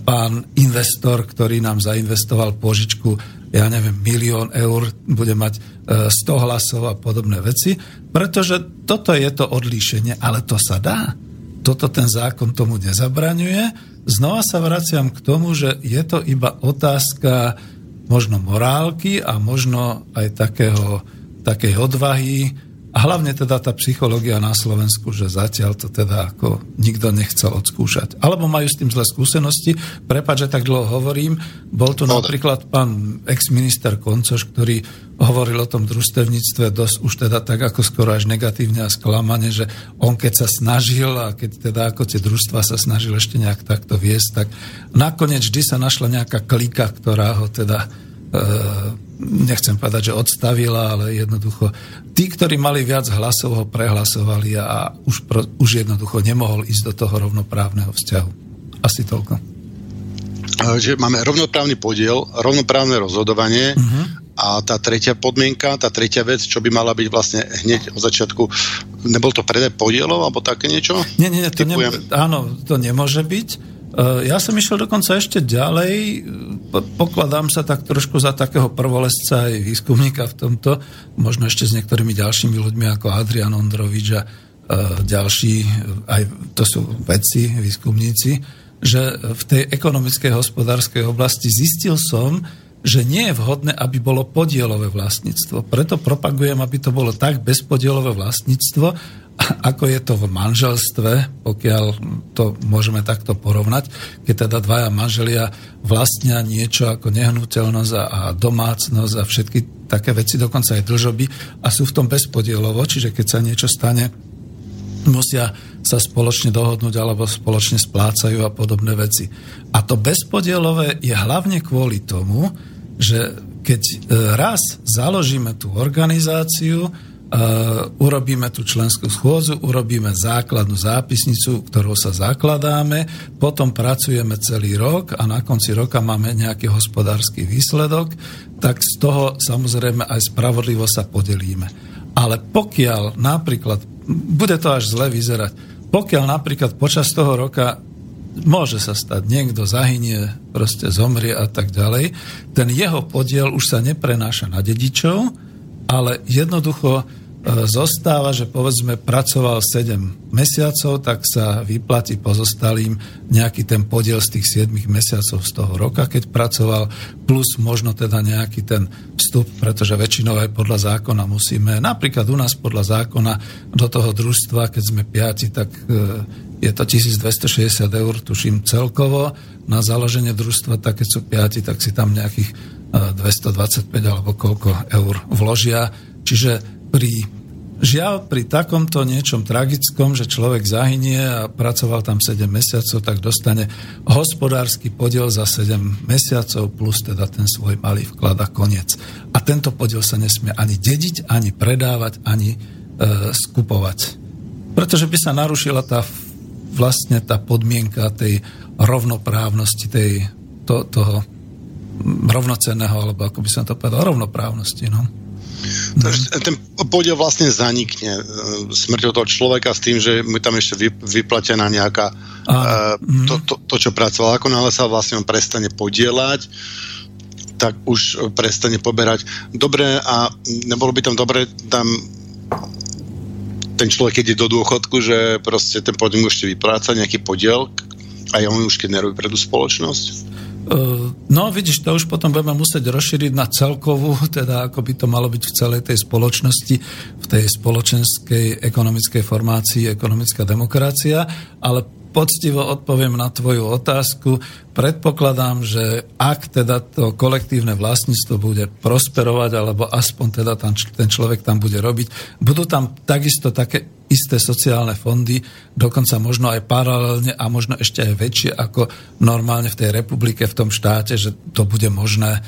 pán investor, ktorý nám zainvestoval požičku ja neviem, milión eur, bude mať 100 e, hlasov a podobné veci, pretože toto je to odlíšenie, ale to sa dá. Toto ten zákon tomu nezabraňuje. Znova sa vraciam k tomu, že je to iba otázka možno morálky a možno aj takého, takej odvahy, a hlavne teda tá psychológia na Slovensku, že zatiaľ to teda ako nikto nechcel odskúšať. Alebo majú s tým zlé skúsenosti. Prepač, že tak dlho hovorím. Bol tu napríklad pán ex-minister Koncoš, ktorý hovoril o tom družstevníctve dosť už teda tak ako skoro až negatívne a sklamane, že on keď sa snažil a keď teda ako tie družstva sa snažil ešte nejak takto viesť, tak nakoniec vždy sa našla nejaká klika, ktorá ho teda nechcem povedať, že odstavila, ale jednoducho tí, ktorí mali viac hlasov, ho prehlasovali a už, pro, už jednoducho nemohol ísť do toho rovnoprávneho vzťahu. Asi toľko. Že máme rovnoprávny podiel, rovnoprávne rozhodovanie uh-huh. a tá tretia podmienka, tá tretia vec, čo by mala byť vlastne hneď od začiatku, nebol to predaj podielov alebo také niečo? Nie, nie, to ne, áno, to nemôže byť Eh, ja som išiel dokonca ešte ďalej, pokladám sa tak trošku za takého prvolesca aj výskumníka v tomto, možno ešte s niektorými ďalšími ľuďmi ako Adrian Ondrovič a eh, ďalší, aj to sú vedci, výskumníci, že v tej ekonomickej hospodárskej oblasti zistil som, že nie je vhodné, aby bolo podielové vlastníctvo. Preto propagujem, aby to bolo tak bezpodielové vlastníctvo, ako je to v manželstve, pokiaľ to môžeme takto porovnať, keď teda dvaja manželia vlastnia niečo ako nehnuteľnosť a domácnosť a všetky také veci, dokonca aj dlžoby a sú v tom bezpodielovo, čiže keď sa niečo stane, musia sa spoločne dohodnúť alebo spoločne splácajú a podobné veci. A to bezpodielové je hlavne kvôli tomu, že keď e, raz založíme tú organizáciu, urobíme tú členskú schôdzu, urobíme základnú zápisnicu, ktorou sa zakladáme, potom pracujeme celý rok a na konci roka máme nejaký hospodársky výsledok, tak z toho samozrejme aj spravodlivo sa podelíme. Ale pokiaľ napríklad, bude to až zle vyzerať, pokiaľ napríklad počas toho roka môže sa stať, niekto zahynie, proste zomrie a tak ďalej, ten jeho podiel už sa neprenáša na dedičov, ale jednoducho zostáva, že povedzme pracoval 7 mesiacov, tak sa vyplatí pozostalým nejaký ten podiel z tých 7 mesiacov z toho roka, keď pracoval, plus možno teda nejaký ten vstup, pretože väčšinou aj podľa zákona musíme, napríklad u nás podľa zákona do toho družstva, keď sme piati, tak e, je to 1260 eur, tuším celkovo, na založenie družstva, tak keď sú piati, tak si tam nejakých 225 e, alebo koľko eur vložia. Čiže pri Žiaľ, pri takomto niečom tragickom, že človek zahynie a pracoval tam 7 mesiacov, tak dostane hospodársky podiel za 7 mesiacov plus teda ten svoj malý vklad a koniec. A tento podiel sa nesmie ani dediť, ani predávať, ani e, skupovať. Pretože by sa narušila tá vlastne tá podmienka tej rovnoprávnosti, tej, to, toho rovnocenného, alebo ako by som to povedal, rovnoprávnosti. No. Takže ten podiel vlastne zanikne e, smrťou toho človeka s tým, že mu tam ešte vyplatená nejaká uh, to, to, to, čo pracoval. Ako náhle sa vlastne on prestane podielať, tak už prestane poberať. Dobre, a nebolo by tam dobre tam ten človek, keď je do dôchodku, že proste ten podiel ešte vypláca nejaký podiel a on už keď nerobí pre tú spoločnosť? No, vidíš, to už potom budeme musieť rozšíriť na celkovú, teda ako by to malo byť v celej tej spoločnosti, v tej spoločenskej ekonomickej formácii, ekonomická demokracia, ale poctivo odpoviem na tvoju otázku. Predpokladám, že ak teda to kolektívne vlastníctvo bude prosperovať, alebo aspoň teda tam, ten človek tam bude robiť, budú tam takisto také isté sociálne fondy, dokonca možno aj paralelne a možno ešte aj väčšie ako normálne v tej republike, v tom štáte, že to bude možné, e,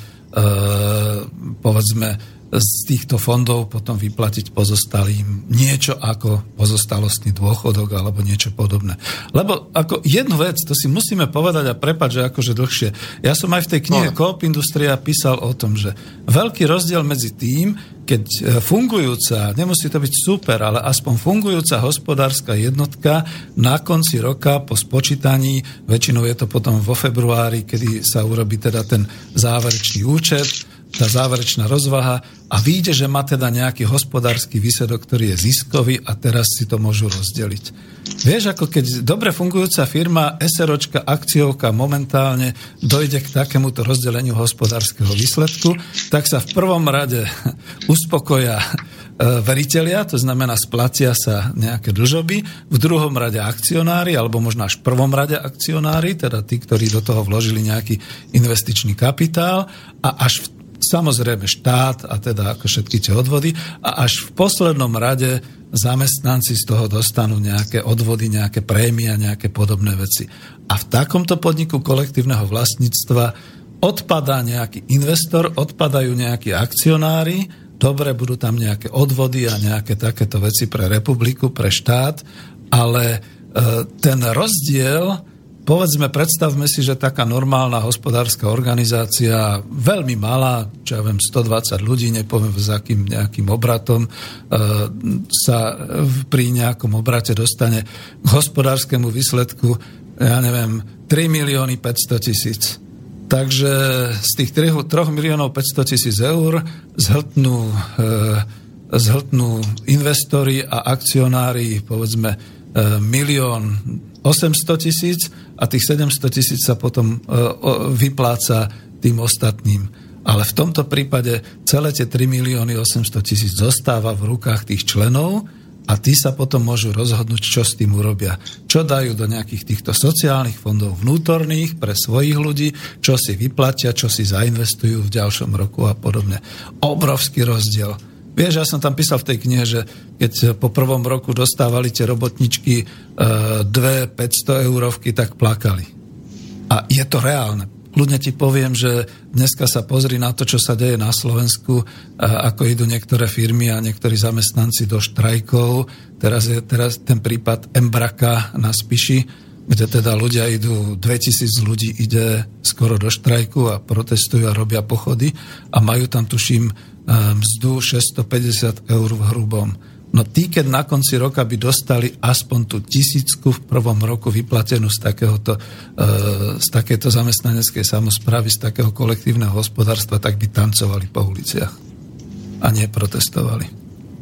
povedzme, z týchto fondov potom vyplatiť pozostalým niečo ako pozostalostný dôchodok alebo niečo podobné. Lebo ako jednu vec, to si musíme povedať a prepať, že akože dlhšie. Ja som aj v tej knihe no. Coop Industria písal o tom, že veľký rozdiel medzi tým, keď e, fungujúca, nemusí to byť super, ale aspoň fungujúca hospodárska jednotka na konci roka po spočítaní, väčšinou je to potom vo februári, kedy sa urobí teda ten záverečný účet, tá záverečná rozvaha a vyjde, že má teda nejaký hospodársky výsledok, ktorý je ziskový a teraz si to môžu rozdeliť. Vieš, ako keď dobre fungujúca firma, SROčka, akciovka momentálne dojde k takémuto rozdeleniu hospodárskeho výsledku, tak sa v prvom rade uspokoja e, veriteľia, to znamená splatia sa nejaké dlžoby, v druhom rade akcionári, alebo možno až v prvom rade akcionári, teda tí, ktorí do toho vložili nejaký investičný kapitál a až v samozrejme štát a teda ako všetky tie odvody a až v poslednom rade zamestnanci z toho dostanú nejaké odvody, nejaké prémia, nejaké podobné veci. A v takomto podniku kolektívneho vlastníctva odpadá nejaký investor, odpadajú nejakí akcionári, dobre, budú tam nejaké odvody a nejaké takéto veci pre republiku, pre štát, ale e, ten rozdiel Povedzme, predstavme si, že taká normálna hospodárska organizácia, veľmi malá, čo ja viem, 120 ľudí, nepoviem s akým nejakým obratom, e, sa pri nejakom obrate dostane k hospodárskému výsledku, ja neviem, 3 milióny 500 tisíc. Takže z tých 3, 3 miliónov 500 tisíc eur zhltnú, e, zhltnú investori a akcionári, povedzme, e, milión 800 tisíc a tých 700 tisíc sa potom e, vypláca tým ostatným. Ale v tomto prípade celé tie 3 milióny 800 tisíc zostáva v rukách tých členov a tí sa potom môžu rozhodnúť, čo s tým urobia. Čo dajú do nejakých týchto sociálnych fondov vnútorných pre svojich ľudí, čo si vyplatia, čo si zainvestujú v ďalšom roku a podobne. Obrovský rozdiel. Vieš, ja som tam písal v tej knihe, že keď po prvom roku dostávali tie robotničky e, dve 500 eurovky, tak plakali. A je to reálne. Ľudne ti poviem, že dneska sa pozri na to, čo sa deje na Slovensku, e, ako idú niektoré firmy a niektorí zamestnanci do štrajkov. Teraz je teraz ten prípad Embraka na Spiši, kde teda ľudia idú, 2000 ľudí ide skoro do štrajku a protestujú a robia pochody a majú tam, tuším, mzdu 650 eur v hrubom. No tí, keď na konci roka by dostali aspoň tú tisícku v prvom roku vyplatenú z, takéhoto, e, z takéto zamestnaneckej samozprávy, z takého kolektívneho hospodárstva, tak by tancovali po uliciach a neprotestovali.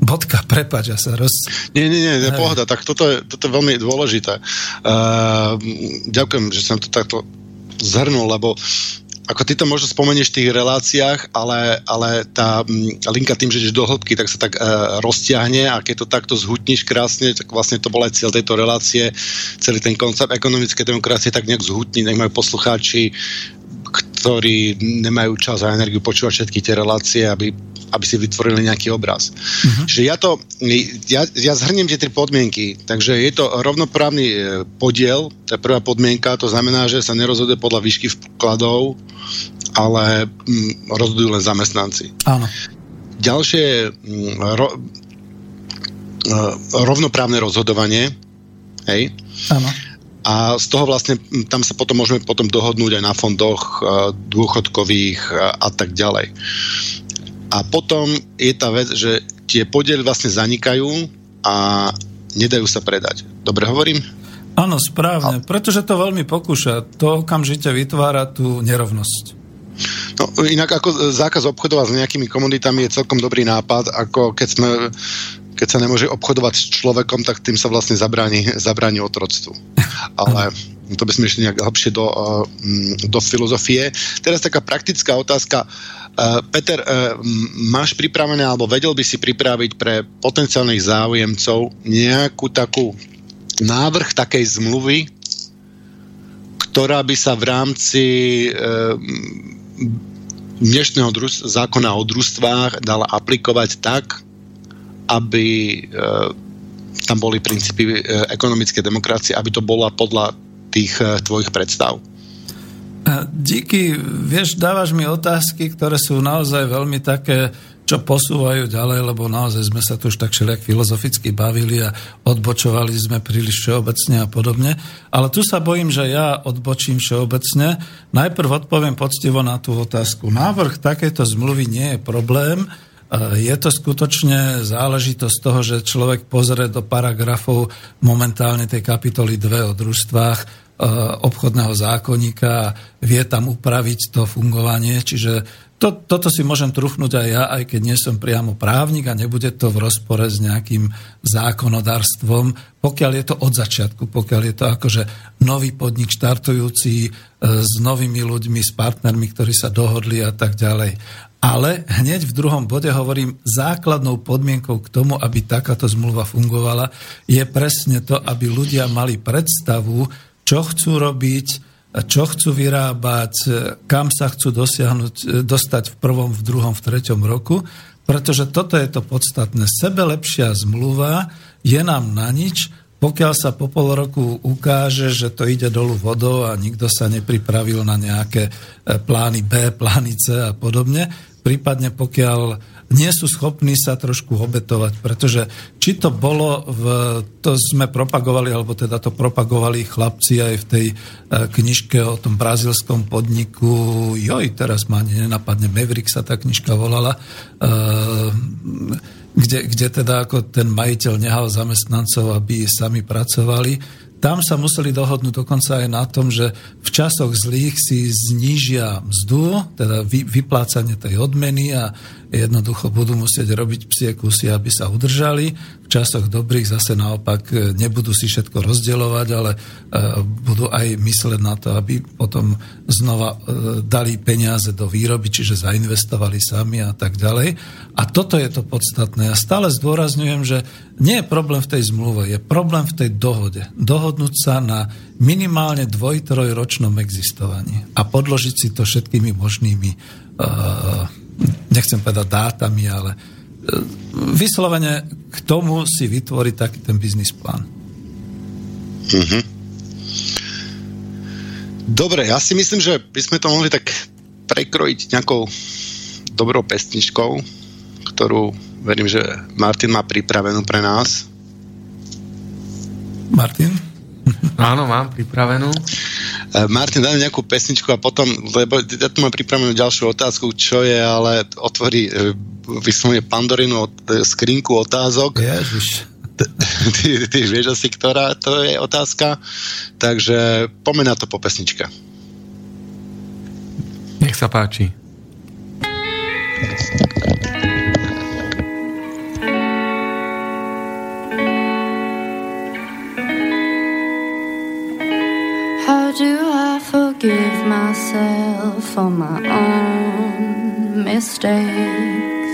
Bodka, prepač, ja sa roz... Nie, nie, nie, nie pohoda, tak toto je, toto je veľmi dôležité. Uh, ďakujem, že som to takto zhrnul, lebo ako ty to možno spomenieš v tých reláciách, ale, ale tá mm, linka tým, že ideš do hĺbky, tak sa tak e, roztiahne a keď to takto zhutníš krásne, tak vlastne to bol aj cieľ tejto relácie, celý ten koncept ekonomické demokracie tak nejak zhutní, nech majú poslucháči ktorí nemajú čas a energiu počúvať všetky tie relácie, aby, aby si vytvorili nejaký obraz. Uh-huh. Čiže ja to, ja, ja zhrniem tie tri podmienky. Takže je to rovnoprávny e, podiel, to je prvá podmienka, to znamená, že sa nerozhoduje podľa výšky vkladov, ale mm, rozhodujú len zamestnanci. Áno. Ďalšie mm, ro, e, rovnoprávne rozhodovanie. Hej? Áno a z toho vlastne tam sa potom môžeme potom dohodnúť aj na fondoch dôchodkových a tak ďalej. A potom je tá vec, že tie podiely vlastne zanikajú a nedajú sa predať. Dobre hovorím? Áno, správne, a... pretože to veľmi pokúša. To okamžite vytvára tú nerovnosť. No, inak ako zákaz obchodovať s nejakými komunitami je celkom dobrý nápad, ako keď sme keď sa nemôže obchodovať s človekom, tak tým sa vlastne zabráni, zabráni otroctvu. Ale to by sme išli nejak hlbšie do, do filozofie. Teraz taká praktická otázka. Peter, máš pripravené, alebo vedel by si pripraviť pre potenciálnych záujemcov nejakú takú návrh takej zmluvy, ktorá by sa v rámci dnešného druž- zákona o družstvách dala aplikovať tak, aby e, tam boli princípy e, ekonomické demokracie, aby to bola podľa tých e, tvojich predstav. Díky, vieš, dávaš mi otázky, ktoré sú naozaj veľmi také čo posúvajú ďalej, lebo naozaj sme sa tu už tak všelijak filozoficky bavili a odbočovali sme príliš všeobecne a podobne. Ale tu sa bojím, že ja odbočím všeobecne. Najprv odpoviem poctivo na tú otázku. Návrh takéto zmluvy nie je problém. Je to skutočne záležitosť toho, že človek pozrie do paragrafov momentálne tej kapitoly 2 o družstvách e, obchodného zákonníka a vie tam upraviť to fungovanie. Čiže to, toto si môžem truchnúť aj ja, aj keď nie som priamo právnik a nebude to v rozpore s nejakým zákonodárstvom, pokiaľ je to od začiatku, pokiaľ je to akože nový podnik štartujúci e, s novými ľuďmi, s partnermi, ktorí sa dohodli a tak ďalej. Ale hneď v druhom bode hovorím, základnou podmienkou k tomu, aby takáto zmluva fungovala, je presne to, aby ľudia mali predstavu, čo chcú robiť, čo chcú vyrábať, kam sa chcú dosiahnuť, dostať v prvom, v druhom, v treťom roku, pretože toto je to podstatné. Sebe lepšia zmluva je nám na nič, pokiaľ sa po pol roku ukáže, že to ide dolu vodou a nikto sa nepripravil na nejaké e, plány B, plány C a podobne, prípadne pokiaľ nie sú schopní sa trošku obetovať, pretože či to bolo, v, to sme propagovali, alebo teda to propagovali chlapci aj v tej e, knižke o tom brazilskom podniku, joj, teraz ma nenapadne, Maverick sa tá knižka volala, e, kde, kde teda ako ten majiteľ nehal zamestnancov, aby sami pracovali tam sa museli dohodnúť dokonca aj na tom, že v časoch zlých si znížia mzdu, teda vy, vyplácanie tej odmeny a jednoducho budú musieť robiť psie kusy, aby sa udržali. Časoch dobrých zase naopak e, nebudú si všetko rozdielovať, ale e, budú aj mysleť na to, aby potom znova e, dali peniaze do výroby, čiže zainvestovali sami a tak ďalej. A toto je to podstatné. Ja stále zdôrazňujem, že nie je problém v tej zmluve, je problém v tej dohode. Dohodnúť sa na minimálne dvoj, trojročnom existovaní a podložiť si to všetkými možnými nechcem povedať dátami, ale vyslovene k tomu si vytvoriť taký ten biznis plán. Mm-hmm. Dobre, ja si myslím, že by sme to mohli tak prekrojiť nejakou dobrou pestničkou, ktorú verím, že Martin má pripravenú pre nás. Martin? Áno, mám pripravenú. E, Martin, dáme nejakú pesničku a potom, lebo ja tu mám pripravenú ďalšiu otázku, čo je, ale otvorí e, vyslovene Pandorinu skrinku otázok. Ježiš. Ty, ty vieš asi, ktorá to je otázka. Takže pomená to po pesničke. Nech sa páči. Forgive myself for my own mistakes.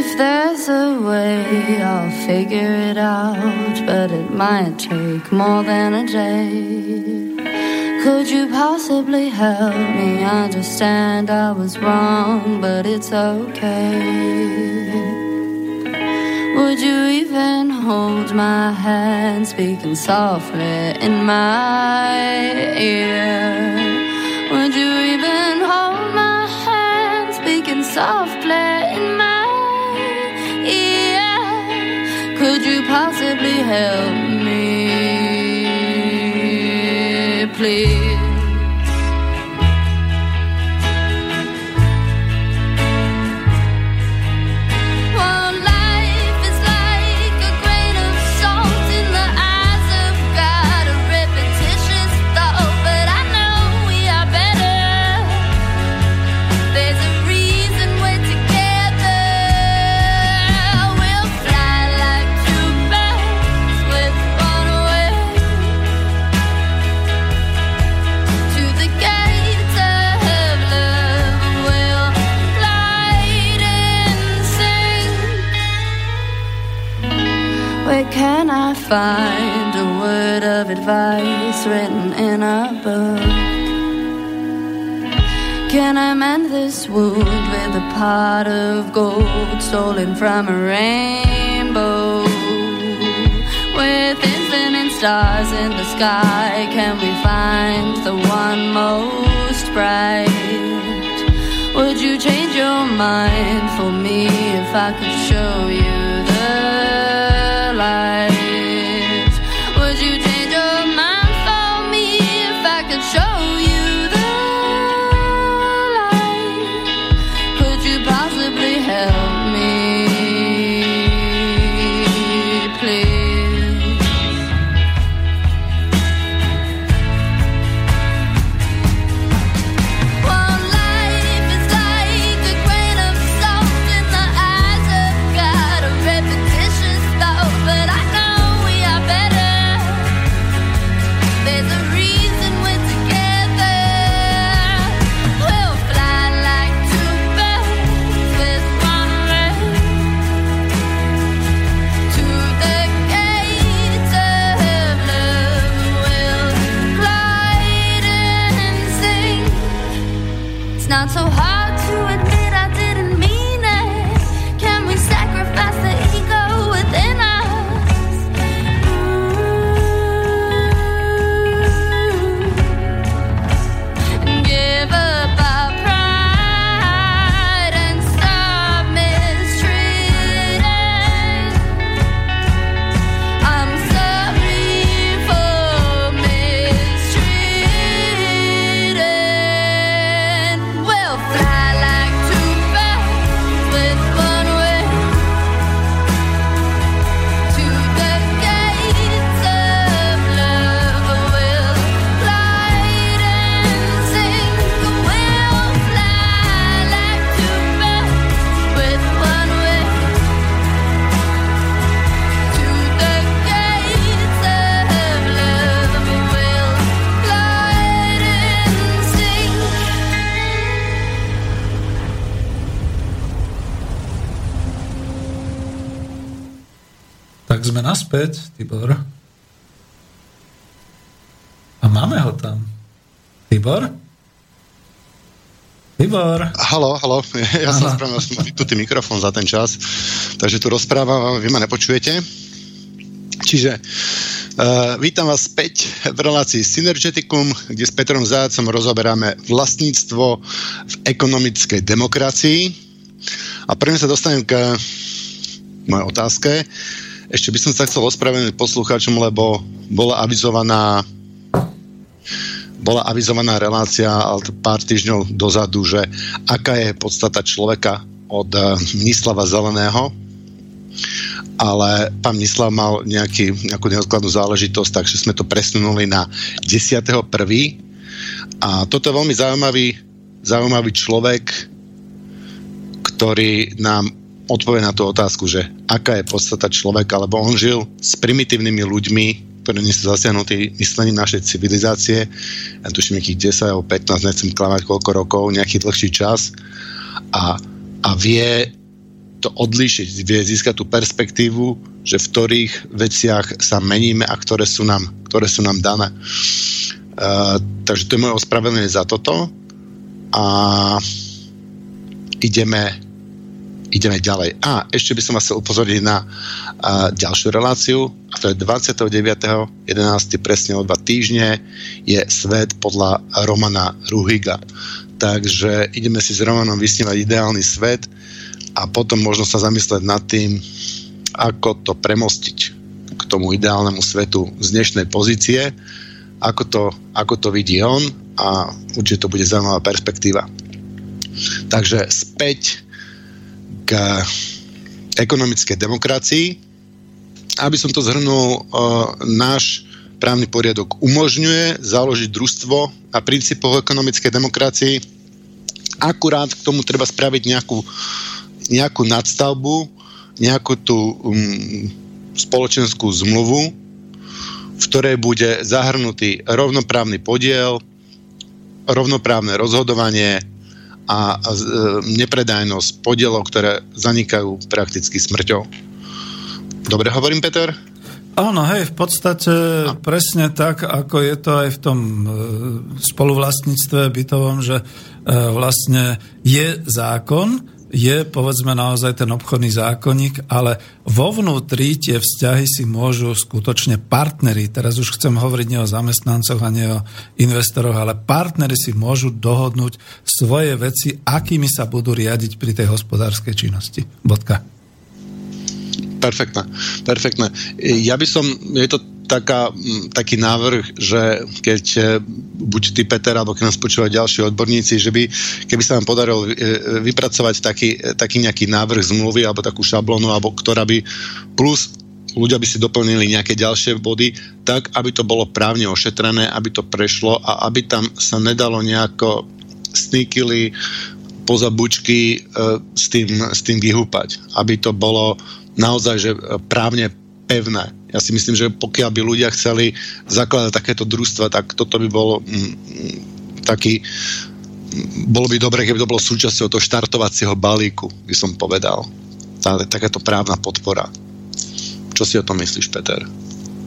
If there's a way, I'll figure it out, but it might take more than a day. Could you possibly help me understand I was wrong, but it's okay? Would you even hold my hand, speaking softly in my ear? Would you even hold my hand, speaking softly in my ear? Could you possibly help me, please? Can I find a word of advice written in a book? Can I mend this wound with a pot of gold stolen from a rainbow? With infinite stars in the sky, can we find the one most bright? Would you change your mind for me if I could show you the naspäť, Tibor. A máme ho tam. Tibor? Tibor? Halo, halo, ja som Aha. spravil som vypnutý mikrofón za ten čas, takže tu rozprávam vy ma nepočujete. Čiže uh, vítam vás späť v relácii Synergeticum, kde s Petrom Zajacom rozoberáme vlastníctvo v ekonomickej demokracii. A prvne sa dostanem k mojej otázke. Ešte by som sa chcel ospravedlniť poslucháčom, lebo bola avizovaná bola avizovaná relácia pár týždňov dozadu, že aká je podstata človeka od eh, Mnislava Zeleného, ale pán Mnislav mal nejaký, nejakú neodkladnú záležitosť, takže sme to presunuli na 10.1. A toto je veľmi zaujímavý, zaujímavý človek, ktorý nám odpovie na tú otázku, že aká je podstata človeka, lebo on žil s primitívnymi ľuďmi, ktorí nie sú zasiahnutí myslením našej civilizácie. Ja tuším nejakých 10 alebo 15, nechcem klamať koľko rokov, nejaký dlhší čas. A, a vie to odlíšiť, vie získať tú perspektívu, že v ktorých veciach sa meníme a ktoré sú nám, ktoré sú nám dané. Uh, takže to je moje ospravedlnenie za toto. A ideme ideme ďalej. A ešte by som vás chcel upozorniť na a, ďalšiu reláciu, a to je 29.11. presne o dva týždne je svet podľa Romana Ruhiga. Takže ideme si s Romanom vysnívať ideálny svet a potom možno sa zamyslieť nad tým, ako to premostiť k tomu ideálnemu svetu z dnešnej pozície, ako to, ako to vidí on a určite to bude zaujímavá perspektíva. Takže späť k ekonomickej demokracii. Aby som to zhrnul, náš právny poriadok umožňuje založiť družstvo na princípoch ekonomickej demokracii. Akurát k tomu treba spraviť nejakú, nejakú nadstavbu, nejakú tú um, spoločenskú zmluvu, v ktorej bude zahrnutý rovnoprávny podiel, rovnoprávne rozhodovanie, a e, nepredajnosť podielov, ktoré zanikajú prakticky smrťou. Dobre hovorím, Peter? Áno, hej, v podstate no. presne tak, ako je to aj v tom e, spoluvlastníctve bytovom, že e, vlastne je zákon, je povedzme naozaj ten obchodný zákonník, ale vo vnútri tie vzťahy si môžu skutočne partneri, teraz už chcem hovoriť nie o zamestnancoch a nie o investoroch, ale partneri si môžu dohodnúť svoje veci, akými sa budú riadiť pri tej hospodárskej činnosti. Bodka. Perfektné, perfektné. Ja by som, je to taká, taký návrh, že keď e, buď ty, Peter, alebo keď nás počúvajú ďalší odborníci, že by, keby sa nám podarilo e, vypracovať taký, taký nejaký návrh zmluvy alebo takú šablónu, alebo ktorá by plus ľudia by si doplnili nejaké ďalšie body, tak aby to bolo právne ošetrené, aby to prešlo a aby tam sa nedalo nejako sníkili poza bučky e, s, tým, s tým vyhúpať. Aby to bolo naozaj že právne pevné. Ja si myslím, že pokiaľ by ľudia chceli zakladať takéto družstva, tak toto by bolo mm, mm taký mm, bolo by dobre, keby to bolo súčasťou toho štartovacieho balíku, by som povedal. Tá, takáto právna podpora. Čo si o tom myslíš, Peter?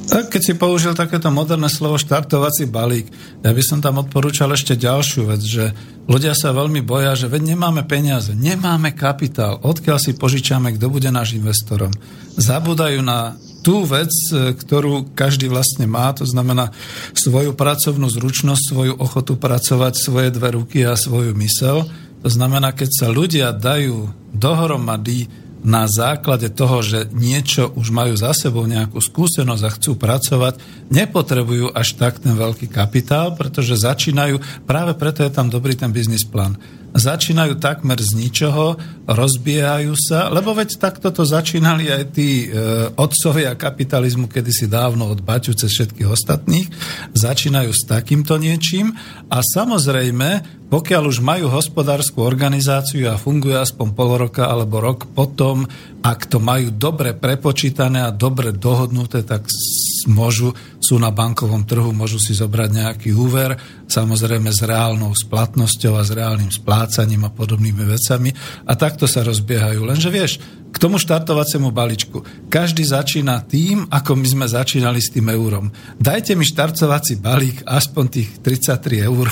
Tak, keď si použil takéto moderné slovo štartovací balík, ja by som tam odporúčal ešte ďalšiu vec, že ľudia sa veľmi boja, že veď nemáme peniaze, nemáme kapitál, odkiaľ si požičame, kto bude náš investorom. Zabúdajú na tú vec, e, ktorú každý vlastne má, to znamená svoju pracovnú zručnosť, svoju ochotu pracovať, svoje dve ruky a svoju mysel. To znamená, keď sa ľudia dajú dohromady na základe toho, že niečo už majú za sebou, nejakú skúsenosť a chcú pracovať, nepotrebujú až tak ten veľký kapitál, pretože začínajú, práve preto je tam dobrý ten biznis plán začínajú takmer z ničoho, rozbiehajú sa, lebo veď takto to začínali aj tí e, otcovia kapitalizmu kedysi dávno od Baťu cez všetkých ostatných, začínajú s takýmto niečím a samozrejme, pokiaľ už majú hospodárskú organizáciu a funguje aspoň pol roka alebo rok potom, ak to majú dobre prepočítané a dobre dohodnuté, tak môžu, sú na bankovom trhu, môžu si zobrať nejaký úver, samozrejme s reálnou splatnosťou a s reálnym splácaním a podobnými vecami. A takto sa rozbiehajú. Lenže vieš, k tomu štartovaciemu balíčku. Každý začína tým, ako my sme začínali s tým eurom. Dajte mi štartovací balík, aspoň tých 33 eur,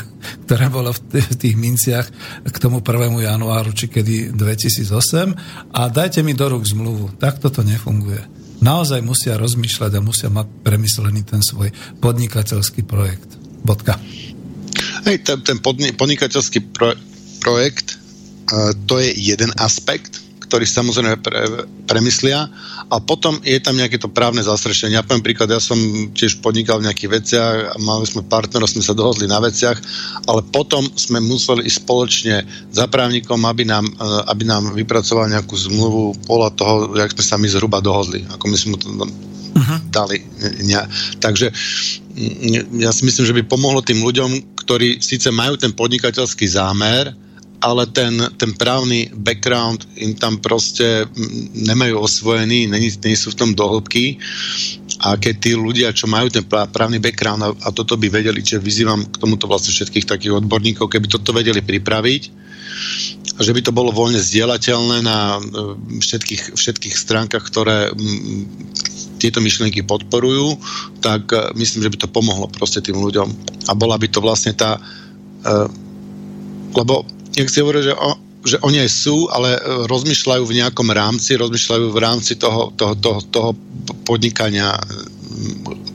ktoré bolo v tých minciach k tomu 1. januáru, či kedy 2008 a dajte mi do rúk zmluvu. Takto to nefunguje naozaj musia rozmýšľať a musia mať premyslený ten svoj podnikateľský projekt. Bodka. Hej, ten, ten podnikateľský pro, projekt, uh, to je jeden aspekt, ktorý samozrejme pre, premyslia a potom je tam nejaké to právne zastrešenie. Ja poviem príklad, ja som tiež podnikal v nejakých veciach a mali sme partnerov, sme sa dohodli na veciach, ale potom sme museli ísť spoločne za právnikom, aby nám, eh, aby nám vypracoval nejakú zmluvu podľa toho, jak sme sa my zhruba dohodli. Ako my sme mu to uh-huh. dali. Takže mm, ja si myslím, že by pomohlo tým ľuďom, ktorí síce majú ten podnikateľský zámer, ale ten, ten právny background im tam proste nemajú osvojený, není, není sú v tom dohlbky a keď tí ľudia, čo majú ten právny background a, a toto by vedeli, čiže vyzývam k tomuto vlastne všetkých takých odborníkov, keby toto vedeli pripraviť, že by to bolo voľne zdieľateľné na e, všetkých, všetkých stránkach, ktoré tieto myšlienky podporujú, tak e, myslím, že by to pomohlo proste tým ľuďom. A bola by to vlastne tá... E, lebo jak si hovorí, že, o, že oni aj sú, ale e, rozmýšľajú v nejakom rámci, rozmýšľajú v rámci toho, toho, toho, toho podnikania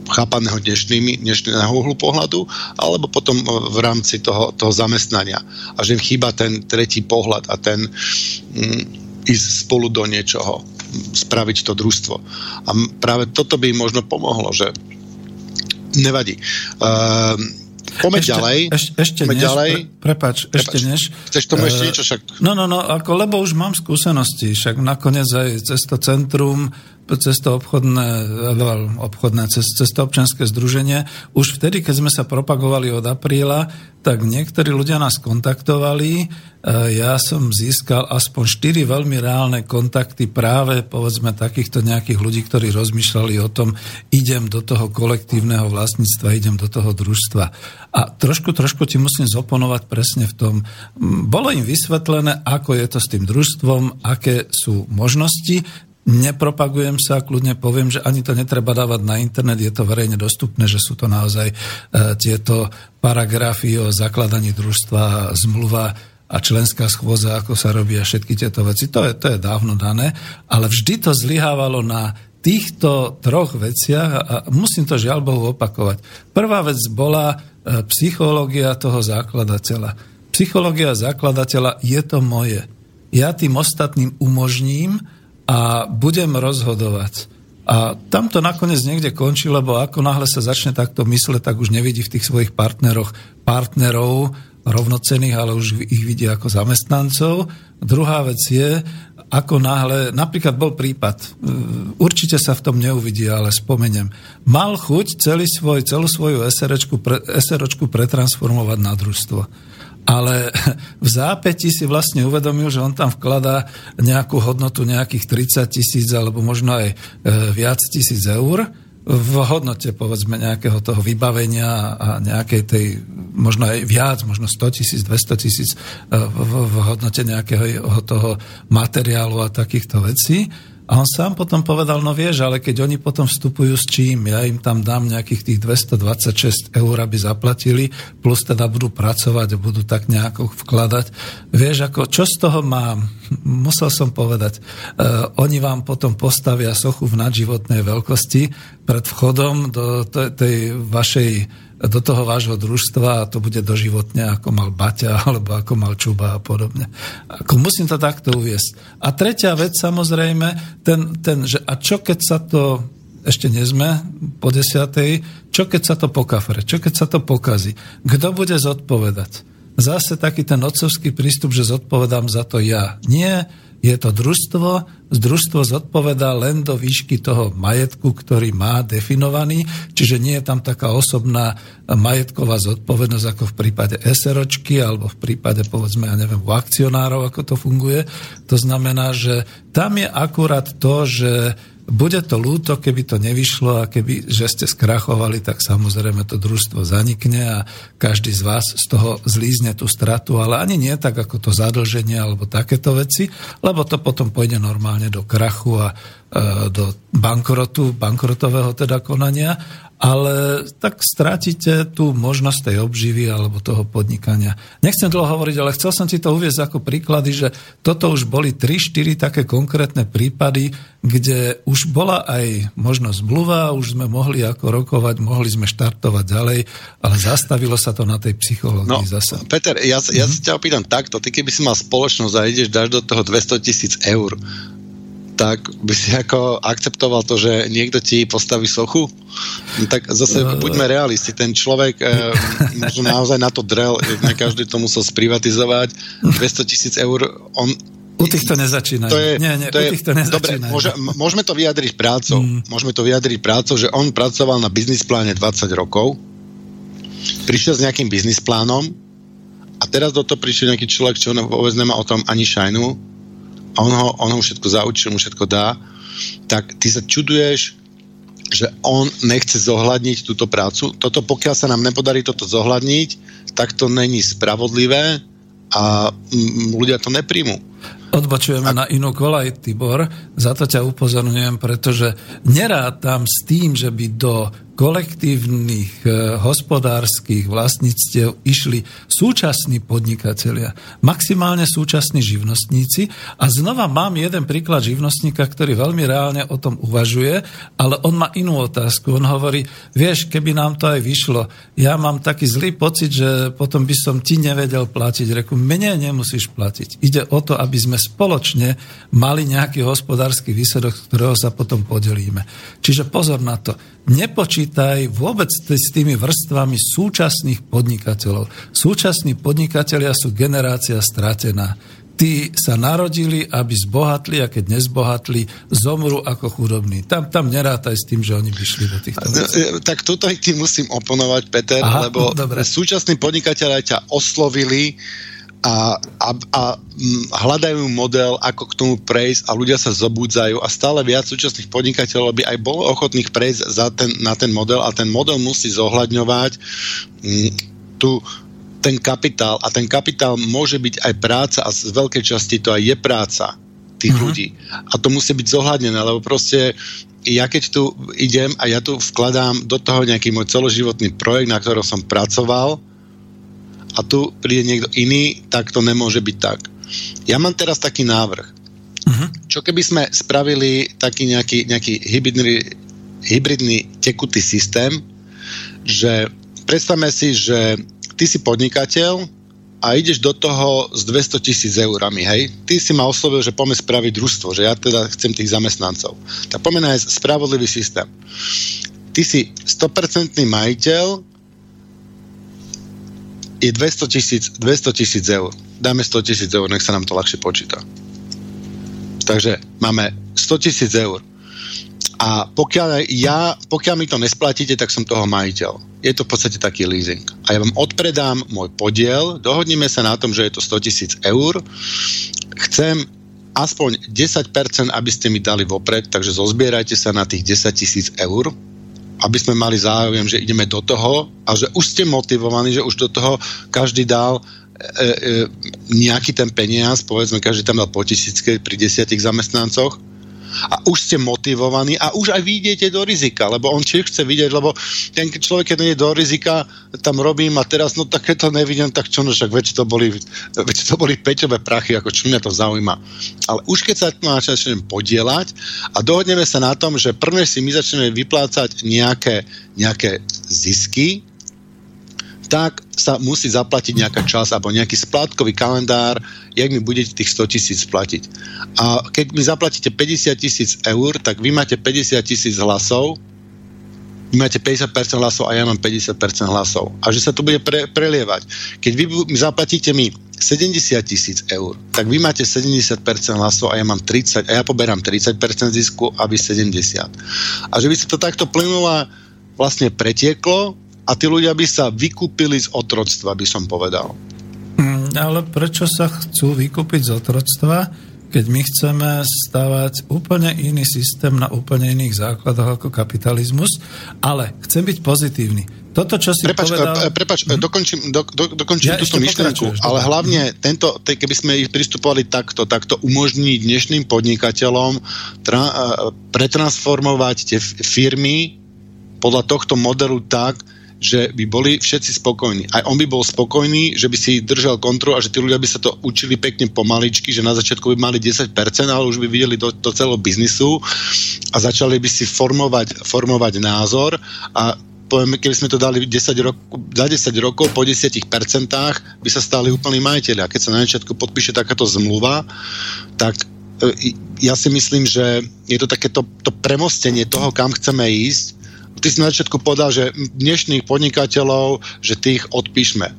chápaného dnešnými, dnešného uhlu pohľadu, alebo potom e, v rámci toho, toho zamestnania. A že im chýba ten tretí pohľad a ten mm, ísť spolu do niečoho, spraviť to družstvo. A práve toto by im možno pomohlo, že nevadí. Uh, Poďme ešte, ďalej. Eš, ešte než, ďalej. Pre, prepač, prepač, ešte než. Chceš tomu ešte niečo však? No, no, no, ako, lebo už mám skúsenosti, však nakoniec aj cez to centrum cez to obchodné, obchodné cez, cez to občanské združenie. Už vtedy, keď sme sa propagovali od apríla, tak niektorí ľudia nás kontaktovali. E, ja som získal aspoň štyri veľmi reálne kontakty práve, povedzme, takýchto nejakých ľudí, ktorí rozmýšľali o tom, idem do toho kolektívneho vlastníctva, idem do toho družstva. A trošku, trošku ti musím zoponovať presne v tom. Bolo im vysvetlené, ako je to s tým družstvom, aké sú možnosti, Nepropagujem sa, kľudne poviem, že ani to netreba dávať na internet, je to verejne dostupné, že sú to naozaj e, tieto paragrafy o zakladaní družstva, zmluva a členská schôza, ako sa robí a všetky tieto veci. To je, to je dávno dané, ale vždy to zlyhávalo na týchto troch veciach a musím to žiaľ Bohu opakovať. Prvá vec bola e, psychológia toho zakladateľa. Psychológia zakladateľa je to moje. Ja tým ostatným umožním, a budem rozhodovať. A tam to nakoniec niekde končí, lebo ako náhle sa začne takto mysleť, tak už nevidí v tých svojich partneroch partnerov rovnocených, ale už ich vidí ako zamestnancov. Druhá vec je, ako náhle, napríklad bol prípad, e, určite sa v tom neuvidí, ale spomeniem, mal chuť celý svoj, celú svoju SROčku, pre, SROčku pretransformovať na družstvo ale v zápäti si vlastne uvedomil, že on tam vkladá nejakú hodnotu nejakých 30 tisíc alebo možno aj e, viac tisíc eur v hodnote povedzme nejakého toho vybavenia a nejakej tej, možno aj viac, možno 100 tisíc, 200 tisíc e, v, v hodnote nejakého toho materiálu a takýchto vecí. A on sám potom povedal, no vieš, ale keď oni potom vstupujú s čím, ja im tam dám nejakých tých 226 eur, aby zaplatili, plus teda budú pracovať a budú tak nejako vkladať. Vieš, ako, čo z toho mám? Musel som povedať. Uh, oni vám potom postavia sochu v nadživotnej veľkosti pred vchodom do tej vašej do toho vášho družstva a to bude doživotne, ako mal Baťa alebo ako mal Čuba a podobne. Ako musím to takto uviesť. A tretia vec samozrejme, ten, ten že a čo keď sa to ešte nie sme po desiatej, čo keď sa to pokafre, čo keď sa to pokazí, kto bude zodpovedať? Zase taký ten otcovský prístup, že zodpovedám za to ja. Nie, je to družstvo, družstvo zodpovedá len do výšky toho majetku, ktorý má definovaný, čiže nie je tam taká osobná majetková zodpovednosť ako v prípade SROčky alebo v prípade, povedzme, ja neviem, u akcionárov, ako to funguje. To znamená, že tam je akurát to, že bude to lúto, keby to nevyšlo a keby, že ste skrachovali, tak samozrejme to družstvo zanikne a každý z vás z toho zlízne tú stratu, ale ani nie tak ako to zadlženie alebo takéto veci, lebo to potom pôjde normálne do krachu a do bankrotu, bankrotového teda konania ale tak strátite tú možnosť tej obživy alebo toho podnikania. Nechcem dlho hovoriť, ale chcel som ti to uviezť ako príklady, že toto už boli 3-4 také konkrétne prípady, kde už bola aj možnosť zmluva, už sme mohli ako rokovať, mohli sme štartovať ďalej, ale zastavilo sa to na tej psychológii no, zase. Peter, ja, ja sa ťa opýtam takto, ty keby si mal spoločnosť a ideš, dáš do toho 200 tisíc eur, tak by si ako akceptoval to, že niekto ti postaví sochu? No, tak zase uh, buďme realisti, ten človek e, možno naozaj na to drel, ne každý to musel sprivatizovať, 200 tisíc eur, on u týchto nezačínajú. To je, nie, nie, to u týchto nezačínajú. Dobre, môže, môžeme to vyjadriť prácou. Mm. Môžeme to vyjadriť prácou, že on pracoval na biznis pláne 20 rokov, prišiel s nejakým biznis plánom a teraz do toho prišiel nejaký človek, čo vôbec nemá o tom ani šajnu on ho, on ho všetko zaučil, mu všetko dá, tak ty sa čuduješ, že on nechce zohľadniť túto prácu. Toto, pokiaľ sa nám nepodarí toto zohľadniť, tak to není spravodlivé a ľudia to nepríjmu. Odbočujeme a... na inú kolaj, Tibor. Za to ťa upozorňujem, pretože nerátam s tým, že by do kolektívnych e, hospodárskych vlastníctiev išli súčasní podnikatelia, maximálne súčasní živnostníci. A znova mám jeden príklad živnostníka, ktorý veľmi reálne o tom uvažuje, ale on má inú otázku. On hovorí, vieš, keby nám to aj vyšlo, ja mám taký zlý pocit, že potom by som ti nevedel platiť. Reku, mene nemusíš platiť. Ide o to, aby sme spoločne mali nejaký hospodársky výsledok, z ktorého sa potom podelíme. Čiže pozor na to nepočítaj vôbec s tými vrstvami súčasných podnikateľov. Súčasní podnikatelia sú generácia stratená. Tí sa narodili, aby zbohatli a keď nezbohatli, zomru ako chudobní. Tam, tam nerátaj s tým, že oni by šli do týchto vecí. Tak tuto ti musím oponovať, Peter, Aha, lebo dobre. súčasní podnikatelia ťa oslovili a, a, a hľadajú model, ako k tomu prejsť a ľudia sa zobúdzajú a stále viac súčasných podnikateľov by aj bolo ochotných prejsť za ten, na ten model a ten model musí zohľadňovať m, tu, ten kapitál a ten kapitál môže byť aj práca a z veľkej časti to aj je práca tých uh-huh. ľudí. A to musí byť zohľadnené, lebo proste ja keď tu idem a ja tu vkladám do toho nejaký môj celoživotný projekt, na ktorom som pracoval a tu príde niekto iný, tak to nemôže byť tak. Ja mám teraz taký návrh. Uh-huh. Čo keby sme spravili taký nejaký, nejaký hybridný, hybridný tekutý systém, že predstavme si, že ty si podnikateľ a ideš do toho s 200 tisíc eurami, hej? Ty si ma oslovil, že poďme spraviť družstvo, že ja teda chcem tých zamestnancov. Tak poďme nájsť spravodlivý systém. Ty si 100% majiteľ, je 200 tisíc 200 tisíc eur. Dáme 100 tisíc eur, nech sa nám to ľahšie počíta. Takže máme 100 tisíc eur. A pokiaľ, ja, pokiaľ mi to nesplatíte, tak som toho majiteľ. Je to v podstate taký leasing. A ja vám odpredám môj podiel, dohodneme sa na tom, že je to 100 tisíc eur. Chcem aspoň 10%, aby ste mi dali vopred, takže zozbierajte sa na tých 10 tisíc eur, aby sme mali záujem, že ideme do toho a že už ste motivovaní, že už do toho každý dal e, e, nejaký ten peniaz, povedzme, každý tam dal po tisícke pri desiatich zamestnancoch a už ste motivovaní a už aj vyjdete do rizika, lebo on tiež chce vidieť, lebo ten človek, keď nie do rizika, tam robím a teraz, no také to nevidím, tak čo, no však veď to boli, veď to boli peťové prachy, ako čo mňa to zaujíma. Ale už keď sa na začnem podielať a dohodneme sa na tom, že prvne si my začneme vyplácať nejaké, nejaké zisky, tak sa musí zaplatiť nejaká čas alebo nejaký splátkový kalendár, jak mi budete tých 100 tisíc platiť. A keď mi zaplatíte 50 tisíc eur, tak vy máte 50 tisíc hlasov, vy máte 50% hlasov a ja mám 50% hlasov. A že sa to bude pre, prelievať. Keď vy zaplatíte mi 70 tisíc eur, tak vy máte 70% hlasov a ja mám 30 a ja poberám 30% zisku a vy 70. A že by sa to takto plynulo vlastne pretieklo, a tí ľudia by sa vykúpili z otroctva, by som povedal. Mm, ale prečo sa chcú vykúpiť z otroctva, keď my chceme stavať úplne iný systém na úplne iných základoch ako kapitalizmus, ale chcem byť pozitívny. Toto, čo si prepač, povedal... E, prepač, hm? dokončím, do, do, dokončím ja túto myšlenku, ale hlavne hm? tento, te, keby sme ich pristupovali takto, takto umožniť dnešným podnikateľom tra, e, pretransformovať tie firmy podľa tohto modelu tak, že by boli všetci spokojní. Aj on by bol spokojný, že by si držal kontrolu a že tí ľudia by sa to učili pekne pomaličky, že na začiatku by mali 10%, ale už by videli do, do celého biznisu a začali by si formovať, formovať názor a poviem, keby sme to dali 10 rok, za 10 rokov po 10% by sa stali úplní majiteľi. A keď sa na začiatku podpíše takáto zmluva, tak e, ja si myslím, že je to takéto to premostenie toho, kam chceme ísť ty si na začiatku povedal, že dnešných podnikateľov, že tých odpíšme.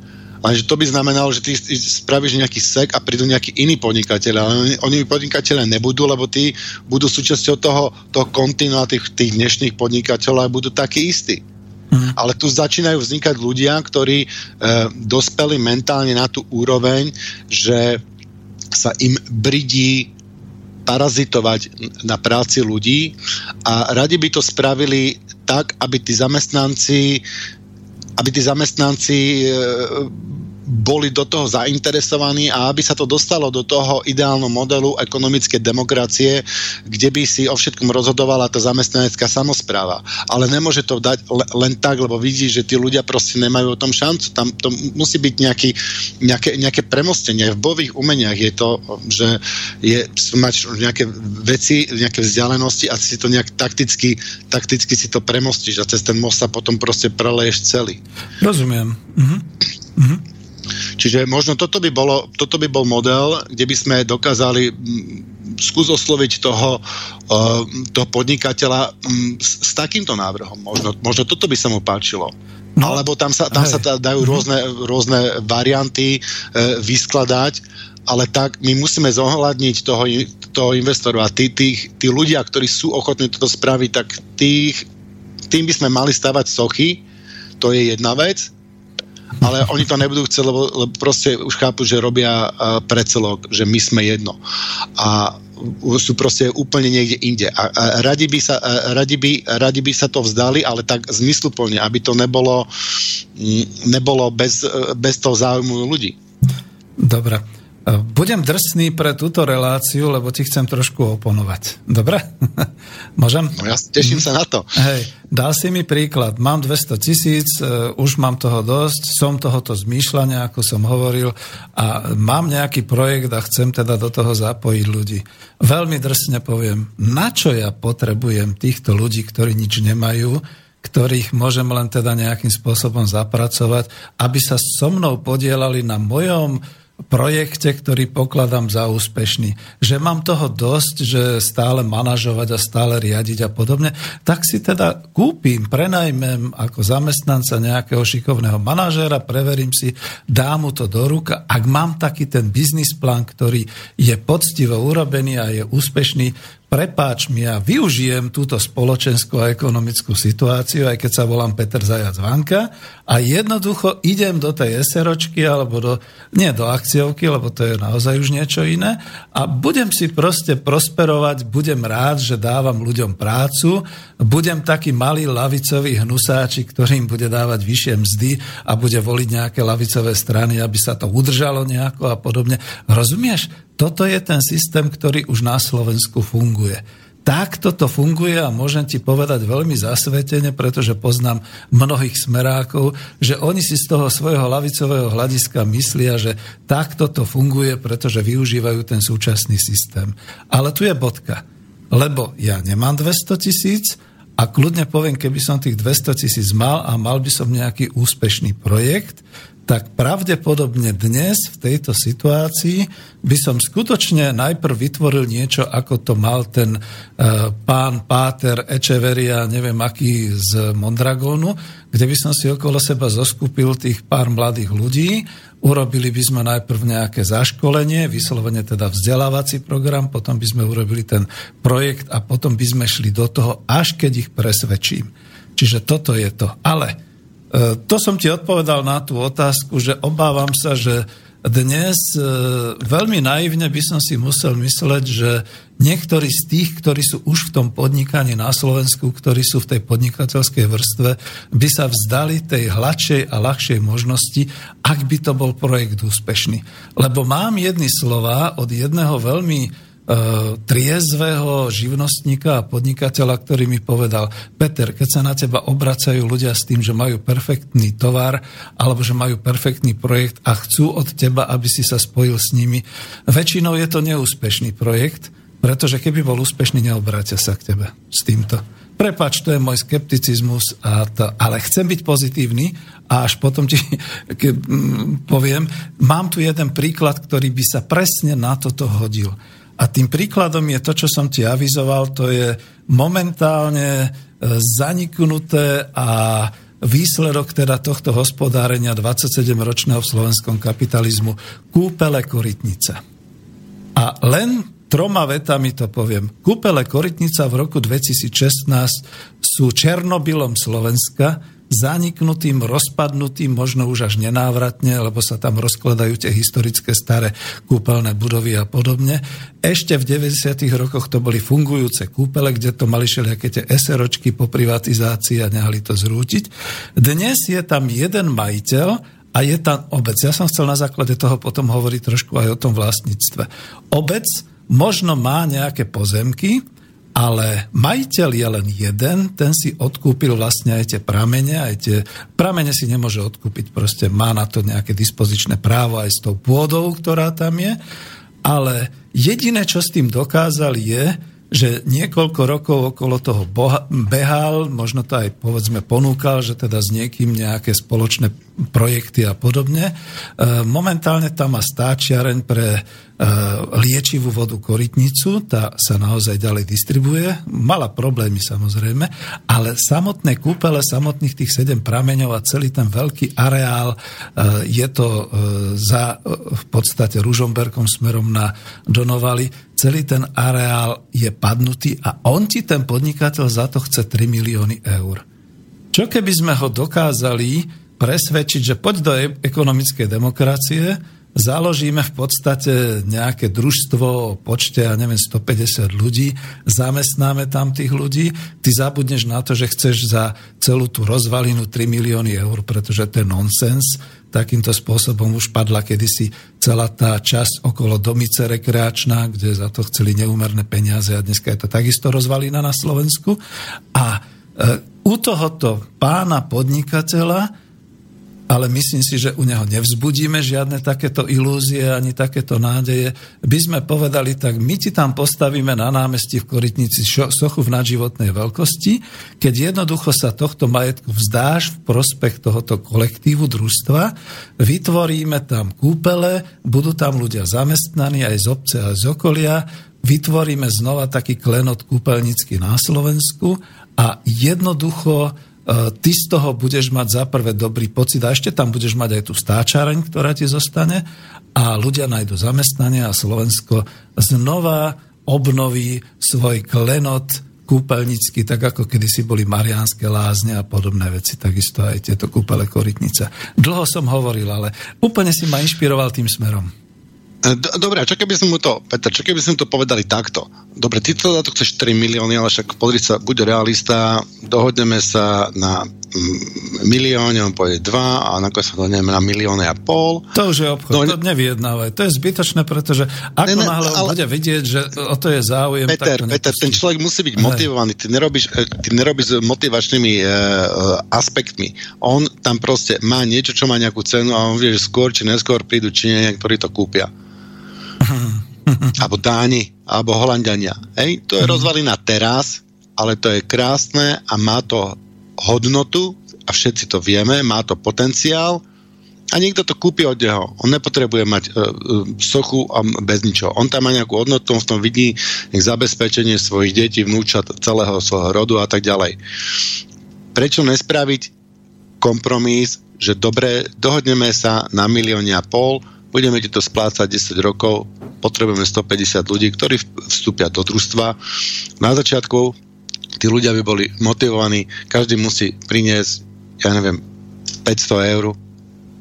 Lenže to by znamenalo, že ty spravíš nejaký sek a prídu nejakí iní podnikateľe, ale oni, oni podnikateľe nebudú, lebo tí budú súčasťou toho, toho kontinua tých, tých dnešných podnikateľov a budú takí istí. Mm. Ale tu začínajú vznikať ľudia, ktorí e, dospeli mentálne na tú úroveň, že sa im bridí parazitovať na práci ľudí a radi by to spravili tak, aby tí zamestnanci aby tí zamestnanci e, boli do toho zainteresovaní a aby sa to dostalo do toho ideálneho modelu ekonomickej demokracie, kde by si o všetkom rozhodovala tá zamestnanecká samozpráva. Ale nemôže to dať len tak, lebo vidí, že tí ľudia proste nemajú o tom šancu. Tam to musí byť nejaký, nejaké, nejaké premostenie. V bových umeniach je to, že je, mať nejaké veci, nejaké vzdialenosti a si to nejak takticky, takticky si to premostíš a cez ten most sa potom proste preleješ celý. Rozumiem. Mhm. Mhm. Čiže možno toto by, bolo, toto by bol model, kde by sme dokázali skús osloviť toho, uh, toho podnikateľa s, s takýmto návrhom. Možno, možno toto by sa mu páčilo. No, Alebo tam sa, tam sa dajú mhm. rôzne, rôzne varianty e, vyskladať, ale tak my musíme zohľadniť toho, toho investoru a tí, tí, tí ľudia, ktorí sú ochotní toto spraviť, tak tých, tým by sme mali stavať sochy, to je jedna vec ale oni to nebudú chcieť, lebo, lebo proste už chápu, že robia uh, precelok, že my sme jedno. A sú proste úplne niekde inde. A, a radi, by sa, a radi, by, radi by sa to vzdali, ale tak zmysluplne, aby to nebolo, nebolo bez, bez toho záujmu ľudí. Dobre. Budem drsný pre túto reláciu, lebo ti chcem trošku oponovať. Dobre? Môžem? No ja teším sa na to. Hej, dal si mi príklad. Mám 200 tisíc, e, už mám toho dosť, som tohoto zmýšľania, ako som hovoril, a mám nejaký projekt a chcem teda do toho zapojiť ľudí. Veľmi drsne poviem, na čo ja potrebujem týchto ľudí, ktorí nič nemajú, ktorých môžem len teda nejakým spôsobom zapracovať, aby sa so mnou podielali na mojom projekte, ktorý pokladám za úspešný. Že mám toho dosť, že stále manažovať a stále riadiť a podobne, tak si teda kúpim, prenajmem ako zamestnanca nejakého šikovného manažéra, preverím si, dám mu to do ruka. Ak mám taký ten biznis plán, ktorý je poctivo urobený a je úspešný, prepáč mi, ja využijem túto spoločenskú a ekonomickú situáciu, aj keď sa volám Peter Zajac Vanka a jednoducho idem do tej SROčky alebo do, nie do akciovky, lebo to je naozaj už niečo iné a budem si proste prosperovať, budem rád, že dávam ľuďom prácu, budem taký malý lavicový hnusáčik, ktorým bude dávať vyššie mzdy a bude voliť nejaké lavicové strany, aby sa to udržalo nejako a podobne. Rozumieš? Toto je ten systém, ktorý už na Slovensku funguje. Takto to funguje a môžem ti povedať veľmi zasvetene, pretože poznám mnohých smerákov, že oni si z toho svojho lavicového hľadiska myslia, že takto to funguje, pretože využívajú ten súčasný systém. Ale tu je bodka. Lebo ja nemám 200 tisíc a kľudne poviem, keby som tých 200 tisíc mal a mal by som nejaký úspešný projekt, tak pravdepodobne dnes v tejto situácii by som skutočne najprv vytvoril niečo, ako to mal ten uh, pán Páter Echeveria, neviem aký z Mondragónu, kde by som si okolo seba zoskupil tých pár mladých ľudí, urobili by sme najprv nejaké zaškolenie, vyslovene teda vzdelávací program, potom by sme urobili ten projekt a potom by sme šli do toho, až keď ich presvedčím. Čiže toto je to. Ale to som ti odpovedal na tú otázku, že obávam sa, že dnes e, veľmi naivne by som si musel mysleť, že niektorí z tých, ktorí sú už v tom podnikaní na Slovensku, ktorí sú v tej podnikateľskej vrstve, by sa vzdali tej hladšej a ľahšej možnosti, ak by to bol projekt úspešný. Lebo mám jedny slova od jedného veľmi E, triezvého živnostníka a podnikateľa, ktorý mi povedal, Peter, keď sa na teba obracajú ľudia s tým, že majú perfektný tovar alebo že majú perfektný projekt a chcú od teba, aby si sa spojil s nimi, väčšinou je to neúspešný projekt, pretože keby bol úspešný, neobrátia sa k tebe s týmto. Prepač, to je môj skepticizmus, a to, ale chcem byť pozitívny a až potom ti ke, m, poviem, mám tu jeden príklad, ktorý by sa presne na toto hodil. A tým príkladom je to, čo som ti avizoval, to je momentálne e, zaniknuté a výsledok teda tohto hospodárenia 27-ročného v slovenskom kapitalizmu kúpele Korytnica. A len troma vetami to poviem. Kúpele Korytnica v roku 2016 sú Černobylom Slovenska, zaniknutým, rozpadnutým, možno už až nenávratne, lebo sa tam rozkladajú tie historické staré kúpeľné budovy a podobne. Ešte v 90. rokoch to boli fungujúce kúpele, kde to mali všelijaké tie SROčky po privatizácii a nehali to zrútiť. Dnes je tam jeden majiteľ a je tam obec. Ja som chcel na základe toho potom hovoriť trošku aj o tom vlastníctve. Obec možno má nejaké pozemky, ale majiteľ je len jeden, ten si odkúpil vlastne aj tie pramene, aj tie pramene si nemôže odkúpiť, proste má na to nejaké dispozičné právo aj s tou pôdou, ktorá tam je, ale jediné, čo s tým dokázal je, že niekoľko rokov okolo toho boha, behal, možno to aj povedzme ponúkal, že teda s niekým nejaké spoločné projekty a podobne. E, momentálne tam má stáčiareň pre E, liečivú vodu korytnicu, tá sa naozaj ďalej distribuje. Mala problémy samozrejme, ale samotné kúpele, samotných tých sedem prameňov a celý ten veľký areál e, je to za v podstate Ružomberkom smerom na Donovali. Celý ten areál je padnutý a on ti ten podnikateľ za to chce 3 milióny eur. Čo keby sme ho dokázali presvedčiť, že poď do ekonomickej demokracie, založíme v podstate nejaké družstvo o počte, ja neviem, 150 ľudí, zamestnáme tam tých ľudí, ty zabudneš na to, že chceš za celú tú rozvalinu 3 milióny eur, pretože to je nonsens. Takýmto spôsobom už padla kedysi celá tá časť okolo domice rekreačná, kde za to chceli neúmerné peniaze a dneska je to takisto rozvalina na Slovensku. A e, u tohoto pána podnikateľa ale myslím si, že u neho nevzbudíme žiadne takéto ilúzie ani takéto nádeje. By sme povedali, tak my ti tam postavíme na námestí v Korytnici sochu v nadživotnej veľkosti, keď jednoducho sa tohto majetku vzdáš v prospech tohoto kolektívu družstva, vytvoríme tam kúpele, budú tam ľudia zamestnaní aj z obce, aj z okolia, vytvoríme znova taký klenot kúpeľnícky na Slovensku a jednoducho ty z toho budeš mať za prvé dobrý pocit a ešte tam budeš mať aj tú stáčareň, ktorá ti zostane a ľudia nájdu zamestnanie a Slovensko znova obnoví svoj klenot kúpeľnícky, tak ako kedysi boli Mariánske lázne a podobné veci, takisto aj tieto kúpele Korytnica. Dlho som hovoril, ale úplne si ma inšpiroval tým smerom. Dobre, a čo keby sme mu to, Peter, čo keby sme to povedali takto? Dobre, ty to za to chceš 4 milióny, ale však podri sa, buď realista, dohodneme sa na mm, milióne, on povie 2 a nakoniec sa dohodneme na milióne a pol. To už je obchod, no, to nevyjednávaj. To je zbytočné, pretože ako ne, ne, náhle ale, bude vidieť, že o to je záujem, Peter, tak Peter, ten človek musí byť motivovaný. Ty nerobíš, e, ty nerobíš s motivačnými uh, aspektmi. On tam proste má niečo, čo má nejakú cenu a on vie, že skôr či neskôr prídu Číňania, ktorí to kúpia. alebo Dáni, alebo Holandiania. Hej? To je mhm. rozvalina teraz, ale to je krásne a má to hodnotu a všetci to vieme, má to potenciál a niekto to kúpi od neho. On nepotrebuje mať uh, sochu a bez ničoho. On tam má nejakú hodnotu, on v tom vidí zabezpečenie svojich detí, vnúčat, celého svojho rodu a tak ďalej. Prečo nespraviť kompromis, že dobre, dohodneme sa na milióne a pol, budeme ti to splácať 10 rokov, potrebujeme 150 ľudí, ktorí vstúpia do družstva. Na začiatku tí ľudia by boli motivovaní, každý musí priniesť, ja neviem, 500 eur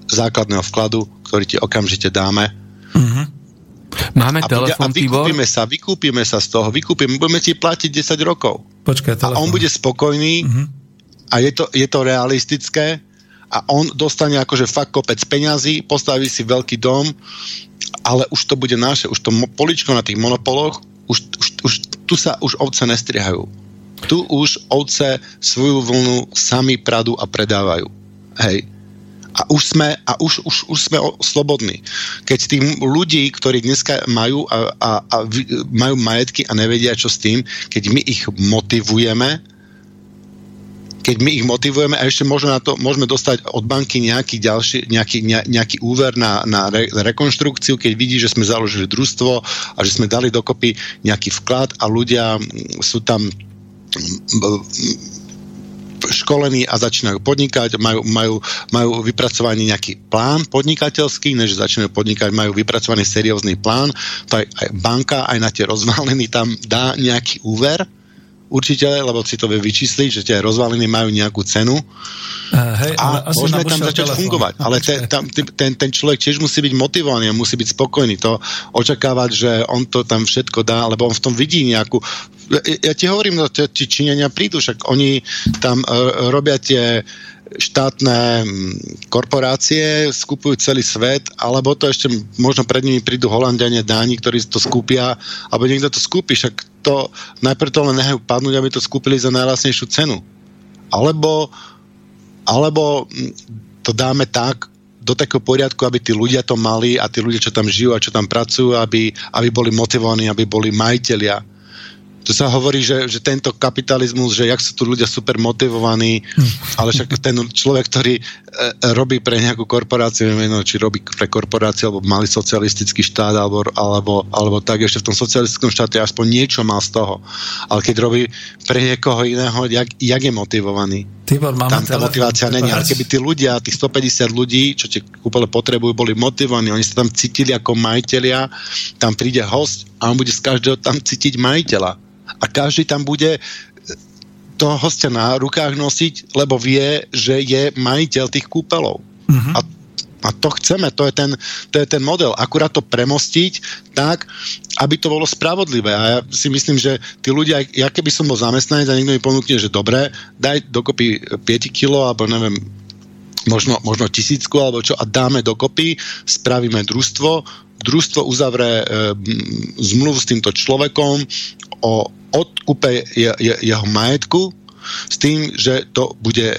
základného vkladu, ktorý ti okamžite dáme. Mm-hmm. Máme a, telefon, a vykúpime sa, vykúpime sa z toho, vykúpime, budeme ti platiť 10 rokov. Počkaj, telefon. A on bude spokojný mm-hmm. a je to, je to realistické a on dostane akože fakt kopec peňazí, postaví si veľký dom, ale už to bude naše, už to poličko na tých monopoloch, už, už, už, tu sa už ovce nestrihajú. Tu už ovce svoju vlnu sami pradu a predávajú. Hej. A už sme, a už, už, už sme slobodní. Keď tým ľudí, ktorí dneska majú, a, a, a majú majetky a nevedia čo s tým, keď my ich motivujeme, keď my ich motivujeme a ešte môžeme, na to, môžeme dostať od banky nejaký ďalší, nejaký, nejaký úver na, na re, rekonštrukciu, keď vidí, že sme založili družstvo a že sme dali dokopy nejaký vklad a ľudia sú tam školení a začínajú podnikať, majú, majú, majú vypracovaný nejaký plán podnikateľský, než začínajú podnikať, majú vypracovaný seriózny plán, to aj, banka aj na tie rozvaliny tam dá nejaký úver, určite, lebo si to vie vyčísliť, že tie rozvaliny majú nejakú cenu uh, hej, a môžeme tam začať telefón. fungovať. Ale te, tam, ten, ten človek tiež musí byť motivovaný a musí byť spokojný. To očakávať, že on to tam všetko dá, lebo on v tom vidí nejakú... Ja, ja ti hovorím, no, ti Číňania prídu, však oni tam uh, robia tie štátne korporácie skupujú celý svet, alebo to ešte možno pred nimi prídu Holandiane, Dáni, ktorí to skúpia, alebo niekto to skúpi, však to najprv to len nehajú padnúť, aby to skúpili za najlasnejšiu cenu. Alebo, alebo to dáme tak, do takého poriadku, aby tí ľudia to mali a tí ľudia, čo tam žijú a čo tam pracujú, aby, aby boli motivovaní, aby boli majiteľia tu sa hovorí, že, že tento kapitalizmus, že jak sú tu ľudia super motivovaní, hm. ale však ten človek, ktorý e, robí pre nejakú korporáciu, neviem, či robí pre korporáciu, alebo mali socialistický štát, alebo, alebo, alebo tak, ešte v tom socialistickom štáte aspoň niečo má z toho. Ale keď robí pre niekoho iného, jak, jak je motivovaný? Tibor, máme tam tá motivácia není. Ale keby tí ľudia, tých 150 ľudí, čo tie kúpele potrebujú, boli motivovaní, oni sa tam cítili ako majiteľia, tam príde host a on bude z každého tam cítiť majiteľa a každý tam bude toho hostia na rukách nosiť, lebo vie, že je majiteľ tých kúpelov. Uh-huh. A A to chceme, to je ten, to je ten model. Akurát to premostiť tak, aby to bolo spravodlivé. A ja si myslím, že tí ľudia, ja keby som bol zamestnanec a niekto mi ponúkne, že dobre, daj dokopy 5 kilo, alebo neviem, možno, možno tisícku alebo čo a dáme dokopy, spravíme družstvo, družstvo uzavre e, zmluvu s týmto človekom o odkupe je, je, jeho majetku s tým, že to bude e,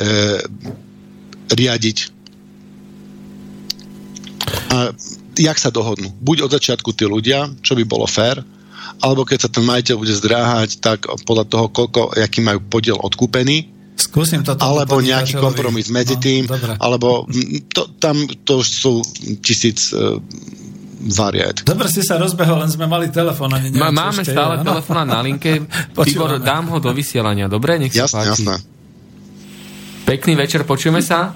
riadiť. A jak sa dohodnú? Buď od začiatku tí ľudia, čo by bolo fér, alebo keď sa ten majiteľ bude zdráhať, tak podľa toho, koľko, aký majú podiel odkúpený, Skúsim to alebo nejaký kompromis medzi no, tým, dobre. alebo to, tam to sú tisíc variet. Dobre si sa rozbehol, len sme mali telefón. Ma, máme stále je, telefóna na linke. Tibor, dám ho do vysielania, dobre? Nech sa jasné, páči. Jasné. Pekný večer, počujeme sa?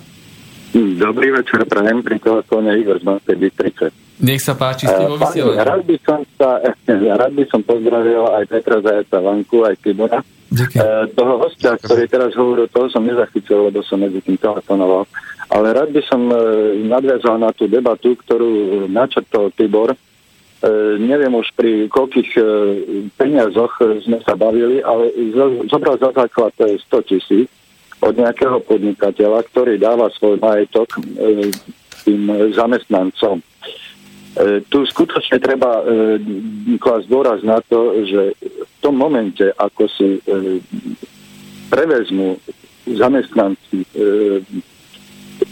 Dobrý večer, prajem pri telefóne Igor z Banskej Bystrice. Nech sa páči, ste vo vysielaní. Rád by som sa, rád by som pozdravil aj Petra Zajaca Vanku, aj Tibora. Uh, toho hostia, ktorý teraz hovoril, toho som nezachytil, lebo som medzi tým telefonoval. Ale rád by som uh, nadviazal na tú debatu, ktorú načrtol Tibor. Uh, neviem už pri koľkých uh, peniazoch sme sa bavili, ale zobral za základ 100 tisíc od nejakého podnikateľa, ktorý dáva svoj majetok tým zamestnancom. E, tu skutočne treba e, klásť dôraz na to, že v tom momente, ako si e, prevezmu zamestnanci e,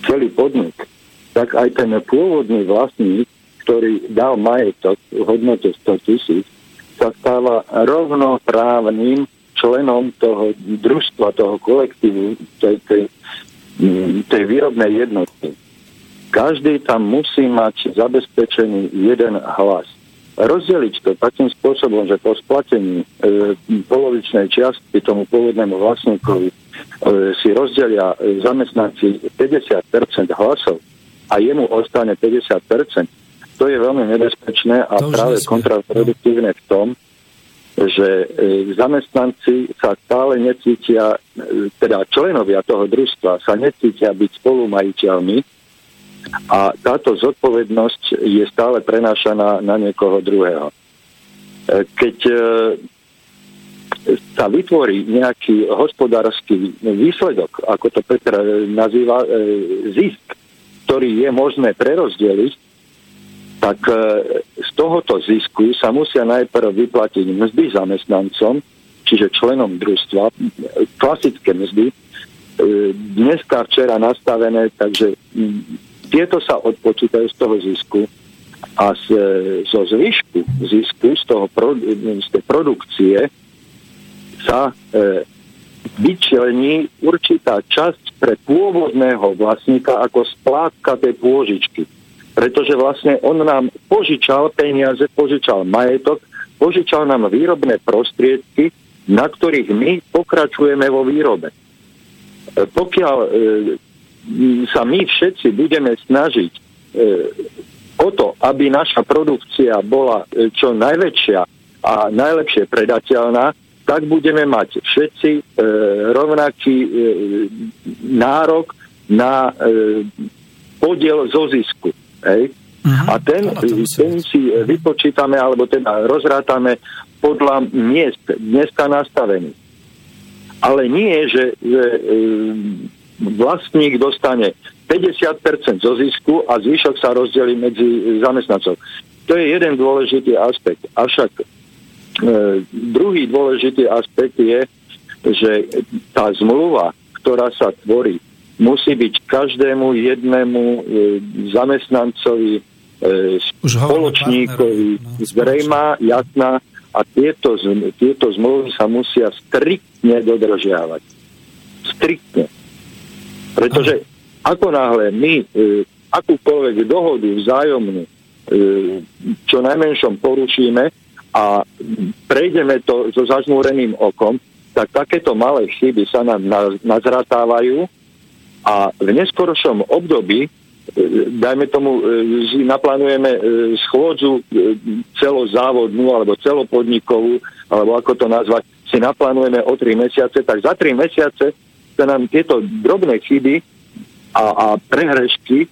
celý podnik, tak aj ten pôvodný vlastník, ktorý dal majetok v hodnote 100 tisíc, sa stáva rovnoprávnym členom toho družstva, toho kolektívu, tej, tej, tej výrobnej jednotky každý tam musí mať zabezpečený jeden hlas. Rozdeliť to takým spôsobom, že po splatení e, polovičnej čiastky tomu pôvodnému vlastníkovi e, si rozdelia e, zamestnanci 50% hlasov a jemu ostane 50%, to je veľmi nebezpečné a práve kontraproduktívne v tom, že e, zamestnanci sa stále necítia, e, teda členovia toho družstva sa necítia byť spolumajiteľmi a táto zodpovednosť je stále prenášaná na niekoho druhého. E, keď e, sa vytvorí nejaký hospodársky výsledok, ako to nazýva, e, zisk, ktorý je možné prerozdeliť, tak z tohoto zisku sa musia najprv vyplatiť mzdy zamestnancom, čiže členom družstva, klasické mzdy, dneska, včera nastavené, takže tieto sa odpočítajú z toho zisku a z, zo zvyšku zisku z, toho, z tej produkcie sa e, vyčlení určitá časť pre pôvodného vlastníka ako splátka tej pôžičky. Pretože vlastne on nám požičal peniaze, požičal majetok, požičal nám výrobné prostriedky, na ktorých my pokračujeme vo výrobe. E, pokiaľ e, sa my všetci budeme snažiť e, o to, aby naša produkcia bola e, čo najväčšia a najlepšie predateľná, tak budeme mať všetci e, rovnaký e, nárok na e, podiel zo zisku. Hej? Uh-huh. A ten, ten si vypočítame, alebo teda rozrátame podľa miest dneska nastavený. Ale nie, že, že e, vlastník dostane 50% zo zisku a zvyšok sa rozdelí medzi zamestnancov. To je jeden dôležitý aspekt. Avšak e, druhý dôležitý aspekt je, že tá zmluva, ktorá sa tvorí, musí byť každému jednému e, zamestnancovi, e, spoločníkovi no, zrejmá, jasná a tieto, tieto zmluvy sa musia striktne dodržiavať. Striktne. Pretože ako náhle my e, akúkoľvek dohodu vzájomnú e, čo najmenšom porušíme a prejdeme to so zažmúreným okom, tak takéto malé chyby sa nám nazratávajú a v neskoršom období, e, dajme tomu, e, naplánujeme schôdzu celozávodnú alebo celopodnikovú, alebo ako to nazvať, si naplánujeme o tri mesiace, tak za tri mesiace sa nám tieto drobné chyby a, a prehrešky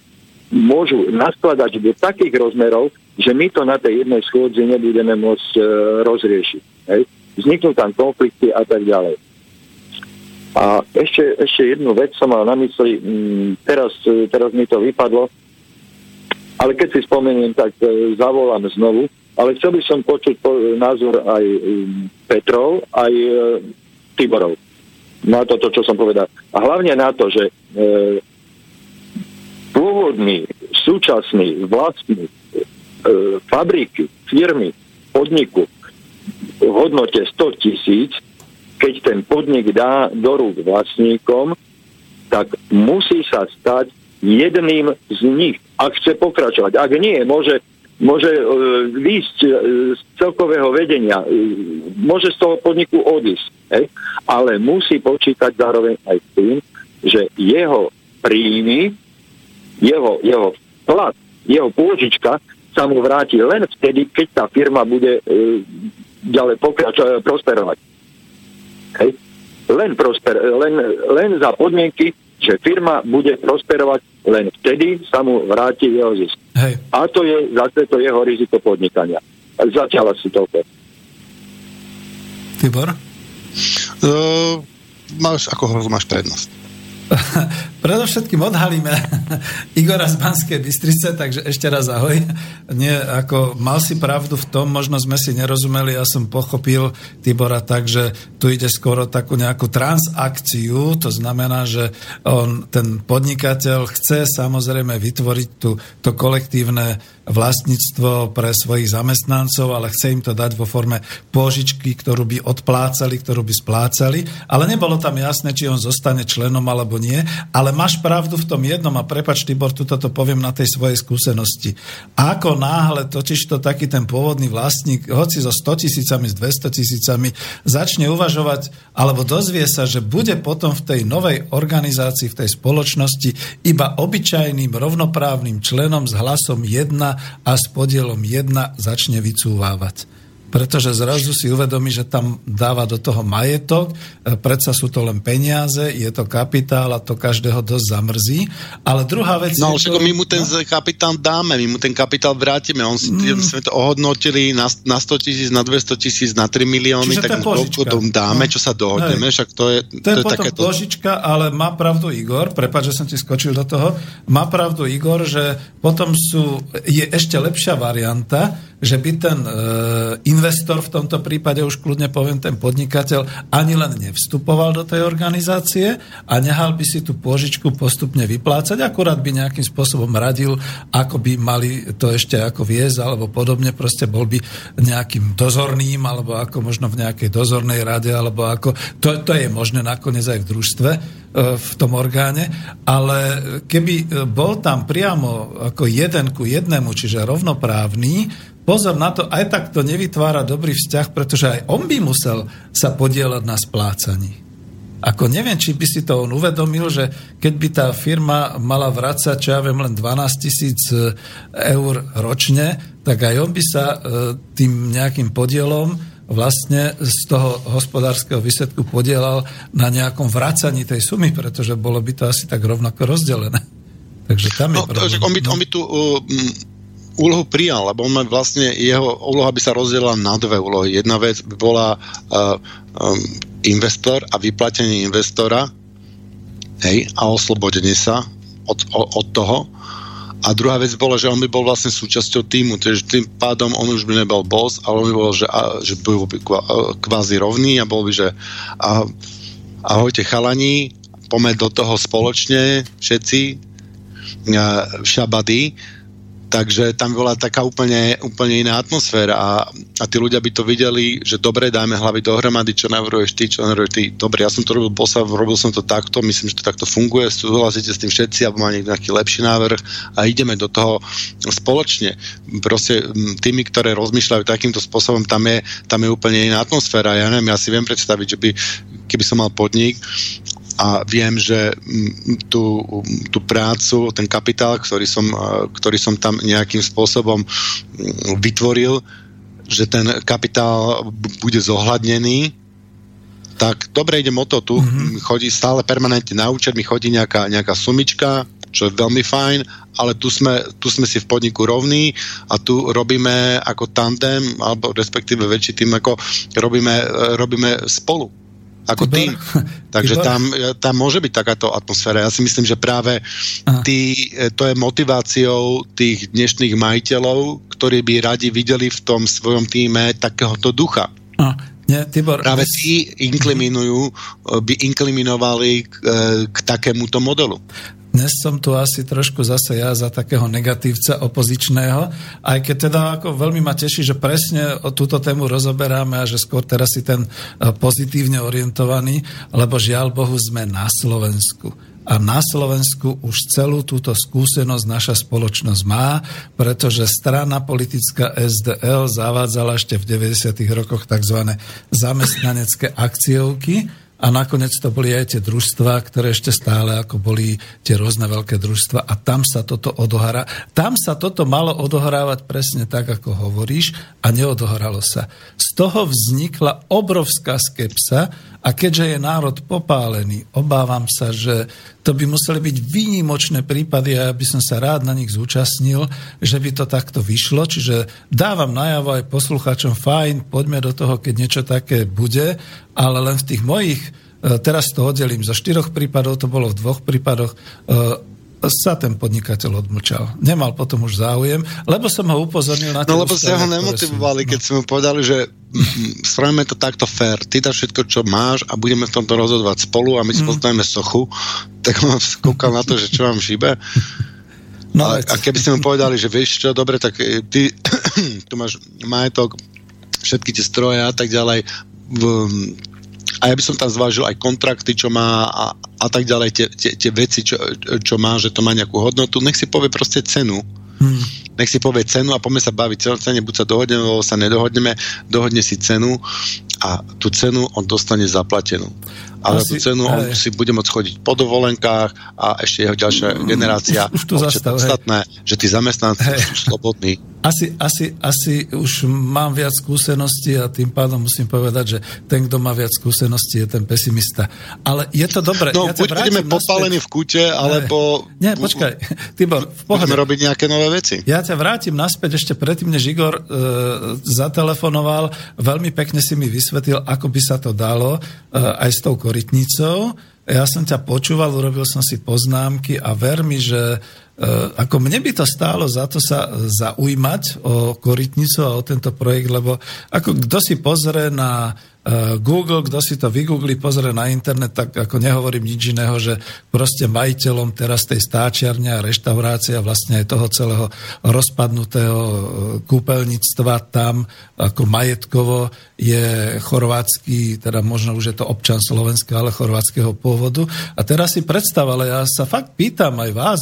môžu naskladať do takých rozmerov, že my to na tej jednej schôdzi nebudeme môcť e, rozriešiť. Hej? Vzniknú tam konflikty a tak ďalej. A ešte, ešte jednu vec som mal na mysli, m, teraz, e, teraz mi to vypadlo, ale keď si spomeniem, tak e, zavolám znovu, ale chcel by som počuť po, názor aj e, Petrov, aj e, Tiborov na toto, čo som povedal. A hlavne na to, že e, pôvodný, súčasný vlastník e, fabriky, firmy, podniku v hodnote 100 tisíc, keď ten podnik dá do rúk vlastníkom, tak musí sa stať jedným z nich, ak chce pokračovať. Ak nie, môže môže e, výjsť e, z celkového vedenia, e, môže z toho podniku odísť, hej? ale musí počítať zároveň aj s tým, že jeho príjmy, jeho, jeho plat, jeho pôžička sa mu vráti len vtedy, keď tá firma bude e, ďalej pokračovať, prosperovať. Hej? Len, prosper, len, len za podmienky, že firma bude prosperovať len vtedy sa mu vráti jeho zisk. Hej. A to je zase to jeho riziko podnikania. Zatiaľ asi toľko. Tibor? Uh, máš, ako máš prednosť? Predovšetkým odhalíme Igora z Banskej Bystrice, takže ešte raz ahoj. Nie, ako mal si pravdu v tom, možno sme si nerozumeli, ja som pochopil Tibora tak, že tu ide skoro takú nejakú transakciu, to znamená, že on, ten podnikateľ chce samozrejme vytvoriť tú, to kolektívne vlastníctvo pre svojich zamestnancov, ale chce im to dať vo forme pôžičky, ktorú by odplácali, ktorú by splácali, ale nebolo tam jasné, či on zostane členom alebo nie, ale máš pravdu v tom jednom a prepač Tibor, tuto to poviem na tej svojej skúsenosti. Ako náhle totiž to taký ten pôvodný vlastník, hoci so 100 tisícami, s 200 tisícami, začne uvažovať alebo dozvie sa, že bude potom v tej novej organizácii, v tej spoločnosti iba obyčajným rovnoprávnym členom s hlasom 1 a s podielom 1 začne vycúvávať pretože zrazu si uvedomí, že tam dáva do toho majetok, e, predsa sú to len peniaze, je to kapitál a to každého dosť zamrzí. Ale druhá vec... No ale to... my mu ten no? kapitál dáme, my mu ten kapitál vrátime. On si, mm. sme to ohodnotili na, na 100 tisíc, na 200 tisíc, na 3 milióny, Čiže tak mu to dáme, no. čo sa dohodneme, však to je... To je, to je potom takéto... požička, ale má pravdu Igor, prepáč, že som ti skočil do toho, má pravdu Igor, že potom sú, je ešte lepšia varianta, že by ten e, investor, v tomto prípade už kľudne poviem ten podnikateľ, ani len nevstupoval do tej organizácie a nehal by si tú pôžičku postupne vyplácať, akurát by nejakým spôsobom radil, ako by mali to ešte ako viesť, alebo podobne, proste bol by nejakým dozorným, alebo ako možno v nejakej dozornej rade, alebo ako, to, to je možné nakoniec aj v družstve, e, v tom orgáne, ale keby e, bol tam priamo ako jeden ku jednému, čiže rovnoprávny, pozor na to, aj tak to nevytvára dobrý vzťah, pretože aj on by musel sa podielať na splácaní. Ako neviem, či by si to on uvedomil, že keď by tá firma mala vrácať, čo ja viem, len 12 tisíc e, eur ročne, tak aj on by sa e, tým nejakým podielom vlastne z toho hospodárskeho výsledku podielal na nejakom vracaní tej sumy, pretože bolo by to asi tak rovnako rozdelené. Takže tam je no, problém. On by, on by tu uh, úlohu prijal, lebo on vlastne, jeho úloha by sa rozdelila na dve úlohy. Jedna vec by bola uh, um, investor a vyplatenie investora hej, a oslobodenie sa od, od, od toho. A druhá vec bola, že on by bol vlastne súčasťou týmu, takže tým pádom on už by nebol boss, ale on by bol, že, a, že bol by kvázi rovný a bol by, že a, ahojte chalani, poďme do toho spoločne všetci, šabady, Takže tam bola taká úplne, úplne iná atmosféra a, a tí ľudia by to videli, že dobre, dajme hlavy dohromady, čo navrhuješ ty, čo navrhuješ ty. Dobre, ja som to robil bosa, robil som to takto, myslím, že to takto funguje, súhlasíte s tým všetci, alebo má niekto nejaký lepší návrh a ideme do toho spoločne. Proste tými, ktoré rozmýšľajú takýmto spôsobom, tam je, tam je úplne iná atmosféra. Ja neviem, ja si viem predstaviť, že by, keby som mal podnik a viem, že mm, tú, tú prácu, ten kapitál, ktorý som, ktorý som tam nejakým spôsobom mm, vytvoril, že ten kapitál bude zohľadnený, tak dobre, idem o to tu, mm-hmm. chodí stále permanentne na účet, mi chodí nejaká, nejaká sumička, čo je veľmi fajn, ale tu sme, tu sme si v podniku rovní a tu robíme ako tandem, alebo respektíve väčší tým, ako robíme, robíme spolu ako tým. Takže tam, tam môže byť takáto atmosféra. Ja si myslím, že práve tý, to je motiváciou tých dnešných majiteľov, ktorí by radi videli v tom svojom týme takéhoto ducha. A, nie, Tibor, práve tí inkliminujú, by inkliminovali k, k takémuto modelu. Dnes som tu asi trošku zase ja za takého negatívca opozičného, aj keď teda ako veľmi ma teší, že presne o túto tému rozoberáme a že skôr teraz si ten e, pozitívne orientovaný, lebo žiaľ Bohu sme na Slovensku. A na Slovensku už celú túto skúsenosť naša spoločnosť má, pretože strana politická SDL zavádzala ešte v 90. rokoch tzv. zamestnanecké akciovky, a nakoniec to boli aj tie družstva, ktoré ešte stále ako boli tie rôzne veľké družstva a tam sa toto odohrá. Tam sa toto malo odohrávať presne tak, ako hovoríš a neodohralo sa. Z toho vznikla obrovská skepsa a keďže je národ popálený, obávam sa, že to by museli byť výnimočné prípady a ja by som sa rád na nich zúčastnil, že by to takto vyšlo. Čiže dávam najavo aj poslucháčom, fajn, poďme do toho, keď niečo také bude, ale len v tých mojich, e, teraz to oddelím, zo štyroch prípadov, to bolo v dvoch prípadoch, e, sa ten podnikateľ odmlčal. Nemal potom už záujem, lebo som ho upozornil na No lebo ste ho nemotivovali, sú, keď no. sme mu povedali, že strojíme to takto fair, ty dáš všetko, čo máš a budeme v tomto rozhodovať spolu a my si mm. postavíme sochu, tak on kúkal na to, že čo vám šíbe. No, a, a keby ste mu povedali, že vieš čo, dobre, tak e, ty tu máš majetok, všetky tie stroje a tak ďalej, v, a ja by som tam zvážil aj kontrakty, čo má a, a tak ďalej, tie, tie, tie veci, čo, čo má, že to má nejakú hodnotu. Nech si povie proste cenu. Hmm. Nech si povie cenu a poďme sa baviť cene, buď sa dohodneme, alebo sa nedohodneme, dohodne si cenu a tú cenu on dostane zaplatenú ale Asi, tú cenu on si bude môcť chodiť po dovolenkách a ešte jeho ďalšia generácia. Už, už tu zastav, podstatné, že tí zamestnanci hej. sú slobodní. Asi, asi, asi už mám viac skúseností a tým pádom musím povedať, že ten, kto má viac skúseností, je ten pesimista. Ale je to dobré. No, ja buď budeme popálení v kute, alebo... Nie, počkaj, Tibor, v pohode. Budeme robiť nejaké nové veci. Ja ťa vrátim naspäť ešte predtým, než Igor e, zatelefonoval. Veľmi pekne si mi vysvetlil, ako by sa to dalo e, aj s tou korytnicou. Ja som ťa počúval, urobil som si poznámky a ver mi, že ako mne by to stálo za to sa zaujímať o Korytnicu a o tento projekt, lebo ako kto si pozrie na Eh, Google, kto si to vygooglí, pozrie na internet, tak ako nehovorím nič iného, že proste majiteľom teraz tej stáčiarne a reštaurácia vlastne aj toho celého rozpadnutého eh, kúpeľníctva tam ako majetkovo je chorvátsky, teda možno už je to občan Slovenska, ale chorvátskeho pôvodu. A teraz si predstav, ale ja sa fakt pýtam aj vás,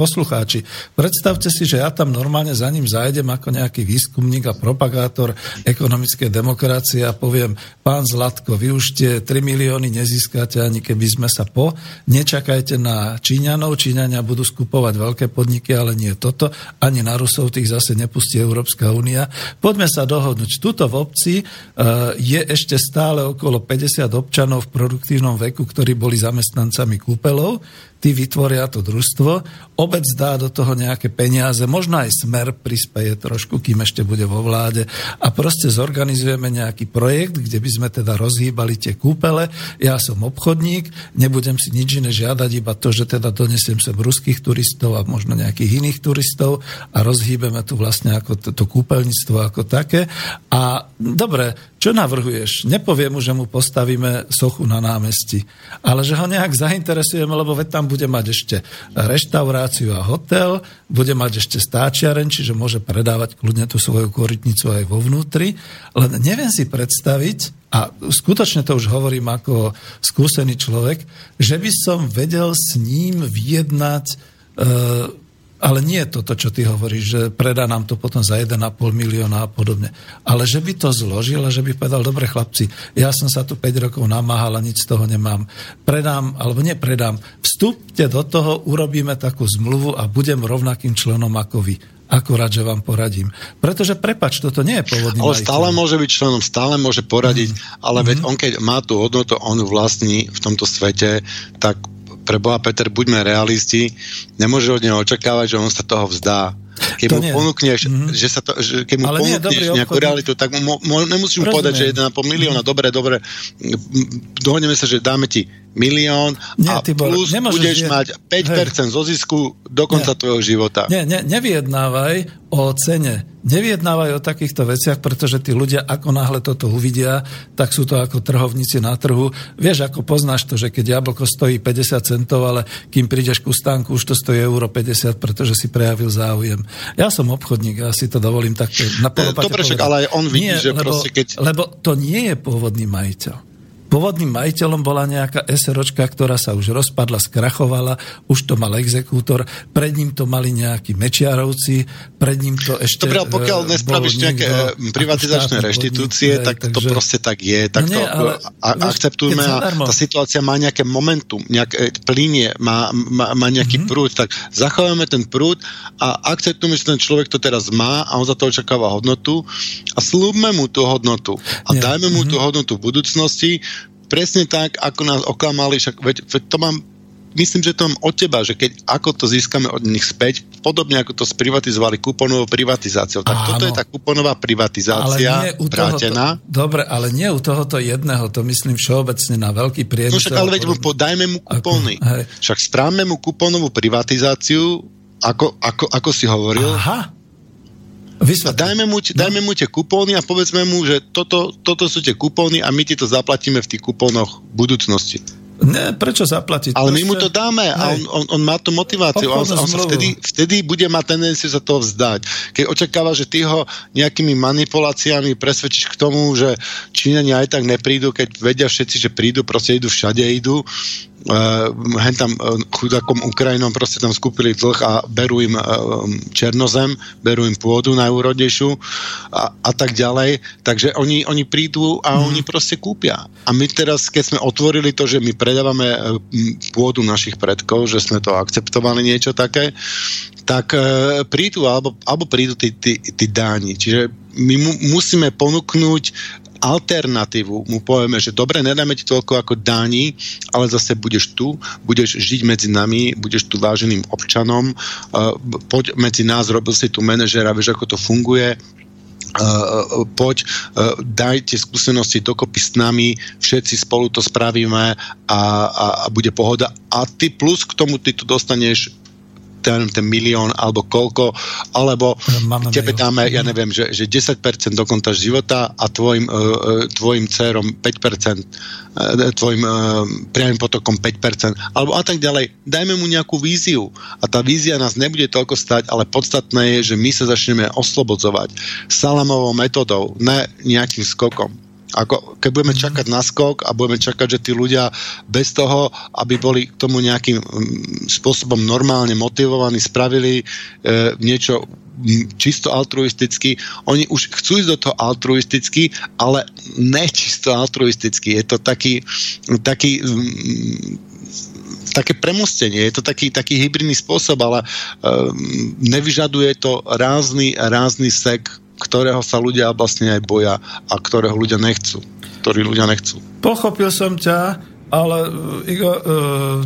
poslucháči, predstavte si, že ja tam normálne za ním zajdem ako nejaký výskumník a propagátor ekonomickej demokracie a poviem, pán Zlatko, vy už tie 3 milióny nezískate ani keby sme sa po. Nečakajte na Číňanov, Číňania budú skupovať veľké podniky, ale nie toto. Ani na Rusov tých zase nepustí Európska únia. Poďme sa dohodnúť. Tuto v obci uh, je ešte stále okolo 50 občanov v produktívnom veku, ktorí boli zamestnancami kúpelov tí vytvoria to družstvo, obec dá do toho nejaké peniaze, možno aj smer prispeje trošku, kým ešte bude vo vláde a proste zorganizujeme nejaký projekt, kde by sme teda rozhýbali tie kúpele. Ja som obchodník, nebudem si nič iné žiadať, iba to, že teda donesiem sem ruských turistov a možno nejakých iných turistov a rozhýbeme tu vlastne ako to, to kúpeľníctvo ako také. A dobre, čo navrhuješ? Nepoviem mu, že mu postavíme sochu na námestí, ale že ho nejak zainteresujeme, lebo veď tam bude mať ešte reštauráciu a hotel, bude mať ešte stáčiaren, čiže môže predávať kľudne tú svoju korytnicu aj vo vnútri. Len neviem si predstaviť, a skutočne to už hovorím ako skúsený človek, že by som vedel s ním vyjednať e, ale nie je toto, čo ty hovoríš, že predá nám to potom za 1,5 milióna a podobne. Ale že by to zložil a že by povedal, dobre chlapci, ja som sa tu 5 rokov namáhal a nič z toho nemám. Predám, alebo nepredám, vstúpte do toho, urobíme takú zmluvu a budem rovnakým členom ako vy akurát, že vám poradím. Pretože, prepač, toto nie je pôvodný Ale stále môže byť členom, stále môže poradiť, mm. ale veď mm. on keď má tú hodnotu, on vlastní v tomto svete, tak pre Boha Peter, buďme realisti, nemôže od neho očakávať, že on sa toho vzdá. Keď To mu nie. ponúkneš, Mhm. že sa to, že keď mu Ale nie, ponúkneš dobrý nejakú realitu, tak mu, mo, nemusím mu Rozumiem. povedať, že 1,5 milióna, dobre, dobre, m, dohodneme sa, že dáme ti milión Nie, a Tibor, plus budeš je- mať 5% zo zisku do konca Nie. tvojho života. Nie, ne, nevyjednávaj o cene. Nevyjednávaj o takýchto veciach, pretože tí ľudia, ako náhle toto uvidia, tak sú to ako trhovníci na trhu. Vieš, ako poznáš to, že keď jablko stojí 50 centov, ale kým prídeš ku stánku, už to stojí euro 50, pretože si prejavil záujem. Ja som obchodník, ja si to dovolím takto na dobre, však ale aj on vidí, že lebo, proste keď- Lebo to nie je pôvodný majiteľ. Pôvodným majiteľom bola nejaká SROčka, ktorá sa už rozpadla, skrachovala, už to mal exekútor, pred ním to mali nejakí mečiarovci, pred ním to ešte... Dobre, ale pokiaľ e, nespravíš bol nejaké e, privatizačné reštitúcie, podnik, tak hej, to takže- proste tak je. Tak No to nie, ale a, vieš, akceptujme a tá situácia má nejaké momentum, nejaké plinie, má, má, má nejaký Mhm. mm-hmm. prúd, tak zachováme ten prúd a akceptujme, že ten človek to teraz má a on za to očakáva hodnotu a slúbme mu tú hodnotu a Nie. dajme mu Mhm. tú hodnotu v budúcnosti presne tak, ako nás oklamali, však veď, veď to mám Myslím, že to mám od teba, že keď ako to získame od nich späť, podobne ako to sprivatizovali kuponovou privatizáciou. Tak Áno. toto je tá kuponová privatizácia u vrátená. dobre, ale nie u tohoto jedného, to myslím všeobecne na veľký No priemysel. však ale veď mu po, dajme mu kupóny. Ako, hej. Však správme mu kupónovú privatizáciu, ako, ako, ako si hovoril. Aha. Vysvetli. dajme mu, No. dajme mu tie kupóny a povedzme mu, že toto, toto sú tie kupóny a my ti to zaplatíme v tých kupónoch v budúcnosti. Ne, prečo zaplatiť? Ale my mu to dáme a on, Hej. on, on má tú motiváciu a on, on sa vtedy, vtedy bude mať tendenciu sa toho vzdať. Keď očakáva, že ty ho nejakými manipuláciami presvedčíš k tomu, že Číňania aj tak neprídu, keď vedia všetci, že prídu, proste idú všade idú. Uh, hen tam uh, chudákom Ukrajinom proste tam skúpili dlh a berú im uh, černozem, berú im pôdu najúrodnejšiu a, a tak ďalej. Takže oni, oni prídu a Mhm. oni proste kúpia. A my teraz, keď sme otvorili to, že my predávame e, pôdu našich predkov, že sme to akceptovali niečo také, tak e, prídu, alebo, alebo prídu tí, tí, tí dáni. Čiže my mu, musíme ponúknuť alternatívu. Mu povieme, že dobre, nedáme ti toľko ako dáni, ale zase budeš tu, budeš žiť medzi nami, budeš tu váženým občanom, uh, poď medzi nás, robil si tu manažera, vieš, ako to funguje, Uh, poď, uh, dajte skúsenosti dokopy s nami, všetci spolu to spravíme a, a, a bude pohoda. A ty plus k tomu ty tu dostaneš ten, ten milión alebo koľko, alebo Máme tebe dáme, ja neviem, že, že 10% do konta života a tvojim, uh, tvojim dcerom 5%, uh, tvojim priamým potokom 5%, alebo a tak ďalej. Dajme mu nejakú víziu a tá vízia nás nebude toľko stať, ale podstatné je, že my sa začneme oslobodzovať salamovou metodou, ne nejakým skokom. Ako, keď budeme čakať na skok a budeme čakať, že tí ľudia bez toho, aby boli k tomu nejakým mm, spôsobom normálne motivovaní, spravili e, niečo mm, čisto altruisticky. Oni už chcú ísť do toho altruisticky, ale nečisto altruisticky. Je to taký, taký mm, také premostenie, je to taký, taký hybridný spôsob, ale um, nevyžaduje to rázny, rázny sek, ktorého sa ľudia vlastne aj boja a ktorého ľudia nechcú. Ktorí ľudia nechcú. Pochopil som ťa, ale uh, Igo, uh,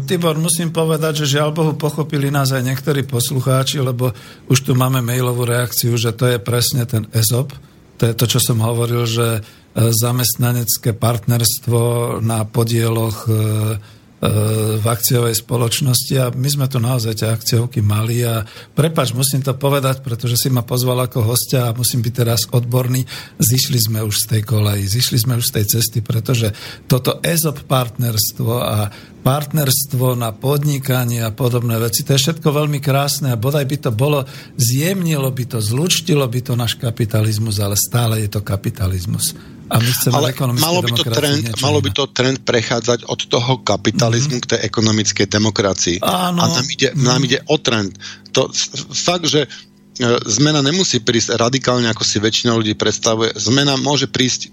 Tibor, musím povedať, že žiaľ Bohu pochopili nás aj niektorí poslucháči, lebo už tu máme mailovú reakciu, že to je presne ten ESOP. To je to, čo som hovoril, že uh, zamestnanecké partnerstvo na podieloch uh, v akciovej spoločnosti a my sme tu naozaj tie akciovky mali a prepač, musím to povedať, pretože si ma pozval ako hostia a musím byť teraz odborný. Zišli sme už z tej koleji, zišli sme už z tej cesty, pretože toto ESOP partnerstvo a partnerstvo na podnikanie a podobné veci, to je všetko veľmi krásne a bodaj by to bolo, zjemnilo by to, zlučtilo by to náš kapitalizmus, ale stále je to kapitalizmus. A my chceme Ale malo by, to trend, malo by to trend prechádzať od toho kapitalizmu mm-hmm. k tej ekonomickej demokracii. Áno. A nám ide, nám ide o trend. To, fakt, že e, zmena nemusí prísť radikálne, ako si väčšina ľudí predstavuje. Zmena môže prísť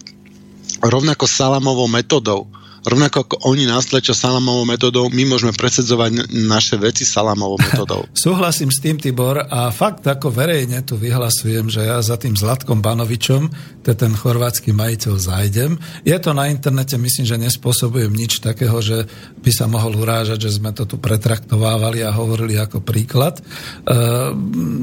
rovnako salamovou metodou. Rovnako ako oni nás tlačia salamovou metodou, my môžeme presedzovať naše veci salamovou metodou. Súhlasím s tým, Tibor, a fakt ako verejne tu vyhlasujem, že ja za tým Zlatkom Banovičom, to je ten chorvátsky majiteľ, zajdem. Je to na internete, myslím, že nespôsobujem nič takého, že by sa mohol urážať, že sme to tu pretraktovávali a hovorili ako príklad. E,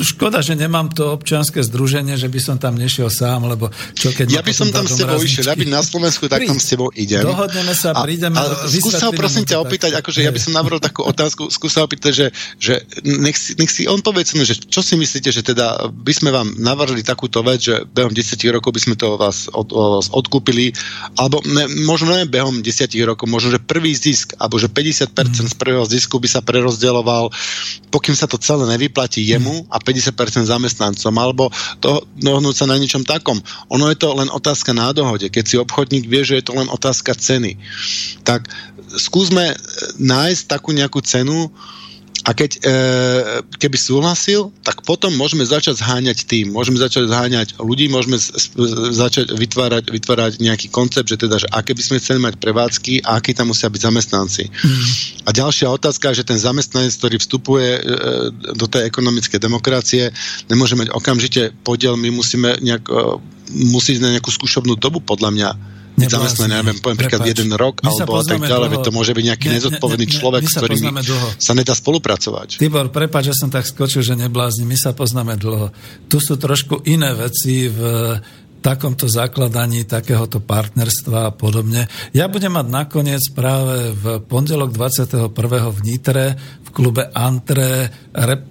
škoda, že nemám to občianske združenie, že by som tam nešiel sám, lebo čo keď... Ja by som tam s tebou išiel, ja by na Slovensku, tak tam s tebou idem. Dohodneme sa, prídeme. A, a skús sa ho prosím ťa opýtať, akože ja by som navrhol takú otázku, skús sa opýtať, že, že nech, si, nech si on povedzme, že čo si myslíte, že teda by sme vám navrhli takúto vec, že behom 10 rokov by sme to vás, od, vás odkúpili, alebo ne, možno ne behom 10 rokov, možno, že prvý zisk, alebo že 50% mm. z prvého zisku by sa prerozdeloval, pokým sa to celé nevyplatí jemu mm. a 50% zamestnancom, alebo to dohnúť sa na niečom takom. Ono je to len otázka na dohode. Keď si obchodník vie, že je to len otázka ceny, tak skúsme nájsť takú nejakú cenu, a keď, e, keby súhlasil, tak potom môžeme začať zháňať tým, môžeme začať zháňať ľudí, môžeme začať vytvárať, vytvárať nejaký koncept, že teda, že aké by sme chceli mať prevádzky a akí tam musia byť zamestnanci. Mm. A ďalšia otázka, že ten zamestnanec, ktorý vstupuje e, do tej ekonomickej demokracie, nemôže mať okamžite podiel, my musíme nejak, e, musí na nejakú skúšobnú dobu, podľa mňa byť zamestnaný, neviem, poviem príklad jeden rok, my alebo tak ďalej, dlho. to môže byť nejaký ne, nezodpovedný ne, ne, človek, s ktorým sa nedá spolupracovať. Tibor, prepáč, že som tak skočil, že neblázni, my sa poznáme dlho. Tu sú trošku iné veci v takomto zakladaní takéhoto partnerstva a podobne. Ja budem mať nakoniec práve v pondelok 21. v Nitre v klube Antre